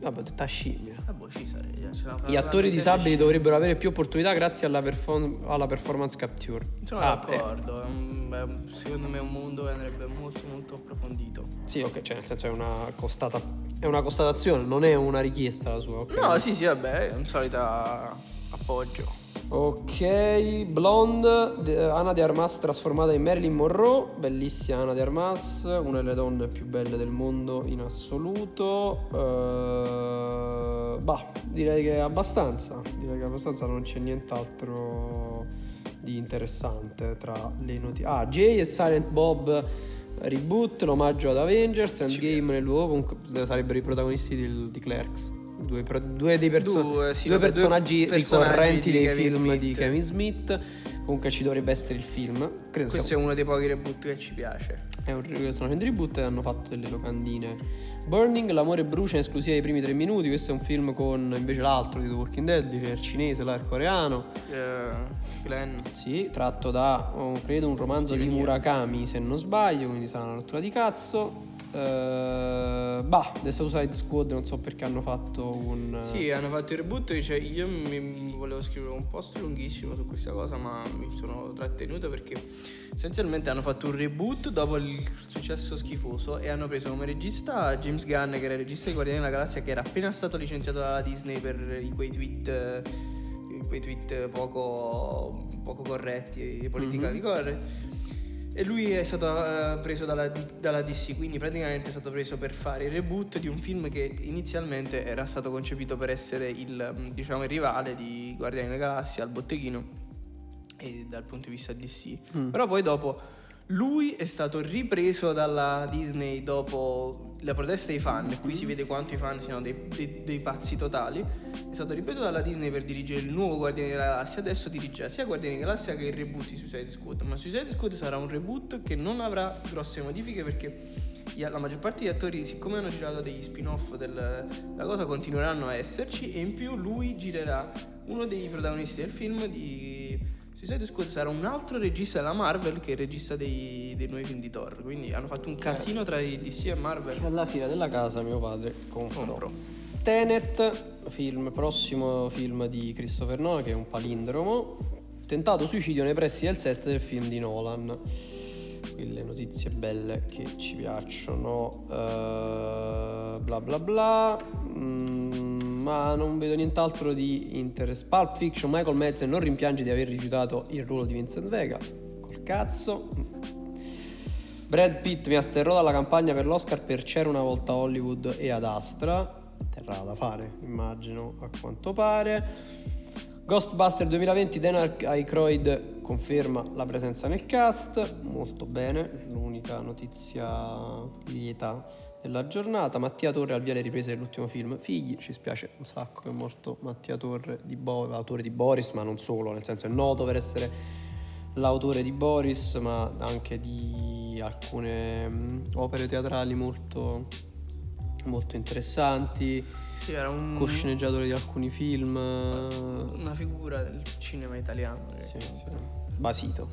Speaker 3: Vabbè, tutta scimmia.
Speaker 2: Ah, boh, Cesare. ce la fa-
Speaker 3: Gli attori disabili dovrebbero avere più opportunità grazie alla, perform- alla performance capture.
Speaker 2: Sono
Speaker 3: Ah, eh,
Speaker 2: d'accordo, un- beh, secondo me è un mondo che andrebbe molto molto approfondito.
Speaker 3: Sì, ok, cioè nel senso è una, constata- è una constatazione, non è una richiesta la sua. ok?
Speaker 2: No, sì, sì, vabbè, è un solito appoggio.
Speaker 3: Ok, Blonde, de- Anna de Armas trasformata in Marilyn Monroe, bellissima Anna de Armas, una delle donne più belle del mondo in assoluto. Eh, bah, direi che abbastanza, direi che abbastanza, non c'è nient'altro di interessante tra le notizie. Ah, Jay e Silent Bob reboot, l'omaggio ad Avengers, Endgame nel luogo, comunque sarebbero i protagonisti del- di Clerks. Due, pro- due dei perso-
Speaker 2: Due, sì,
Speaker 3: due personaggi,
Speaker 2: personaggi
Speaker 3: ricorrenti dei
Speaker 2: Kevin
Speaker 3: film
Speaker 2: Smith.
Speaker 3: di Kevin Smith. Comunque ci dovrebbe essere il film. Credo
Speaker 2: Questo
Speaker 3: sia
Speaker 2: è uno dei pochi reboot che ci piace.
Speaker 3: è un sono facendo reboot e hanno fatto delle locandine. Burning, l'amore brucia in esclusiva ai primi tre minuti. Questo è un film con invece l'altro di The Walking Dead, il cinese, là, il coreano.
Speaker 2: Eh, Glenn.
Speaker 3: Sì, tratto da, oh, credo, un romanzo
Speaker 2: Steven
Speaker 3: di. Murakami, se non sbaglio, quindi sarà una rottura di cazzo. Eh, bah, The Suicide Squad non so perché hanno fatto un...
Speaker 2: Sì, hanno fatto il reboot. Cioè, io mi volevo scrivere un post lunghissimo su questa cosa, ma mi sono trattenuto perché essenzialmente hanno fatto un reboot dopo il successo schifoso e hanno preso come regista James Gunn, che era il regista di Guardiani della Galassia, che era appena stato licenziato dalla Disney per quei tweet. eh, quei tweet poco, poco corretti, politically correct. E lui è stato eh, preso dalla, dalla DC, quindi praticamente è stato preso per fare il reboot di un film che inizialmente era stato concepito per essere il, mm, diciamo, il rivale di Guardiani della Galassia al botteghino e dal punto di vista DC. Però poi dopo lui è stato ripreso dalla Disney dopo la protesta dei fan, e qui si vede quanto i fan siano dei, dei- dei pazzi totali. È stato ripreso dalla Disney per dirigere il nuovo Guardiani della Galassia, adesso dirige sia Guardiani della Galassia che il reboot di Suicide Squad. Ma Suicide Squad sarà un reboot che non avrà grosse modifiche perché la maggior parte degli attori, siccome hanno girato degli spin-off della cosa, continueranno a esserci e in più lui girerà uno dei protagonisti del film di Suicide Squad sarà un altro regista della Marvel che è il regista dei, dei nuovi film di Thor. Quindi hanno fatto un casino tra DC e Marvel.
Speaker 3: Alla fine della casa mio padre comprò.
Speaker 2: Compro.
Speaker 3: Tenet, film, prossimo film di Christopher Nolan che è un palindromo. Tentato suicidio nei pressi del set del film di Nolan. Quelle notizie belle che ci piacciono. Eh, bla bla bla. Mm, ma non vedo nient'altro di interesse. Pulp Fiction, Michael Madsen non rimpiange di aver rifiutato il ruolo di Vincent Vega. Col cazzo. Brad Pitt mi asterrò dalla campagna per l'Oscar per C'era una volta a Hollywood e ad Astra. Terrà da fare, immagino, a quanto pare. Ghostbuster 2020, Dan Aykroyd conferma la presenza nel cast, molto bene, l'unica notizia lieta della giornata. Mattia Torre al via le riprese dell'ultimo film Figli, ci spiace un sacco che è morto Mattia Torre, di Bo- autore di Boris, ma non solo, nel senso è noto per essere l'autore di Boris, ma anche di alcune mm, opere teatrali molto, molto interessanti,
Speaker 2: Sì, era un,
Speaker 3: co-sceneggiatore di alcuni film.
Speaker 2: una figura del cinema italiano.
Speaker 3: Sì, sì. Basito.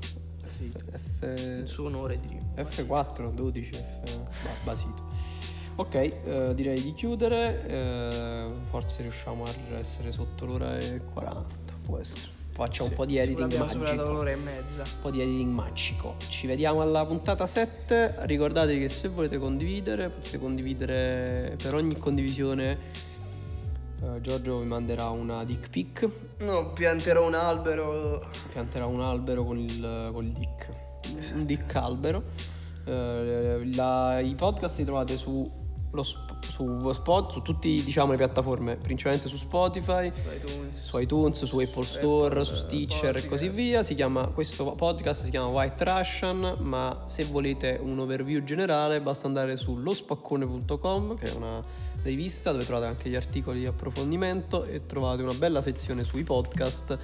Speaker 2: Sì.
Speaker 3: F-
Speaker 2: Il suo onore di
Speaker 3: F4, 12, F... ba- basito. Ok, eh, direi di chiudere. eh, forse riusciamo a essere sotto l'ora e 40. Può essere. Faccia un po' di editing magico.
Speaker 2: l'ora e mezza.
Speaker 3: Un po' di editing magico. Ci vediamo alla puntata 7. Ricordatevi che se volete condividere, potete condividere per ogni condivisione. eh, Giorgio vi manderà una dick pic.
Speaker 2: No, pianterò un albero.
Speaker 3: pianterà un albero con il, con il dick. Un dick albero. Eh, la- I podcast li trovate su, sp- su Spot, su tutte diciamo, le piattaforme, principalmente su Spotify,
Speaker 2: Su iTunes.
Speaker 3: su iTunes, su Apple Store,
Speaker 2: Apple,
Speaker 3: su
Speaker 2: eh,
Speaker 3: Stitcher e così
Speaker 2: podcast.
Speaker 3: via. Si chiama, questo podcast si chiama White Russian, ma se volete un overview generale basta andare su lospaccone.com che è una rivista dove trovate anche gli articoli di approfondimento e trovate una bella sezione sui podcast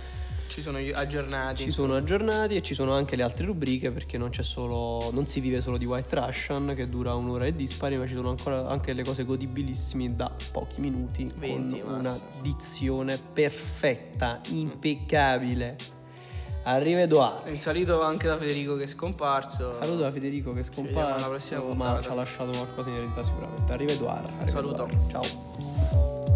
Speaker 2: Ci sono aggiornati.
Speaker 3: ci sono aggiornati e ci sono anche le altre rubriche perché non c'è solo non si vive solo di White Russian che dura un'ora e dispari ma ci sono ancora anche le cose godibilissime da pochi minuti
Speaker 2: 20
Speaker 3: con una dizione perfetta impeccabile. Arrivederci
Speaker 2: In salito anche da Federico che è scomparso.
Speaker 3: saluto da Federico che è scomparso ma ci ha lasciato qualcosa in eredità sicuramente. Arrivederci
Speaker 2: Saluto.
Speaker 3: ciao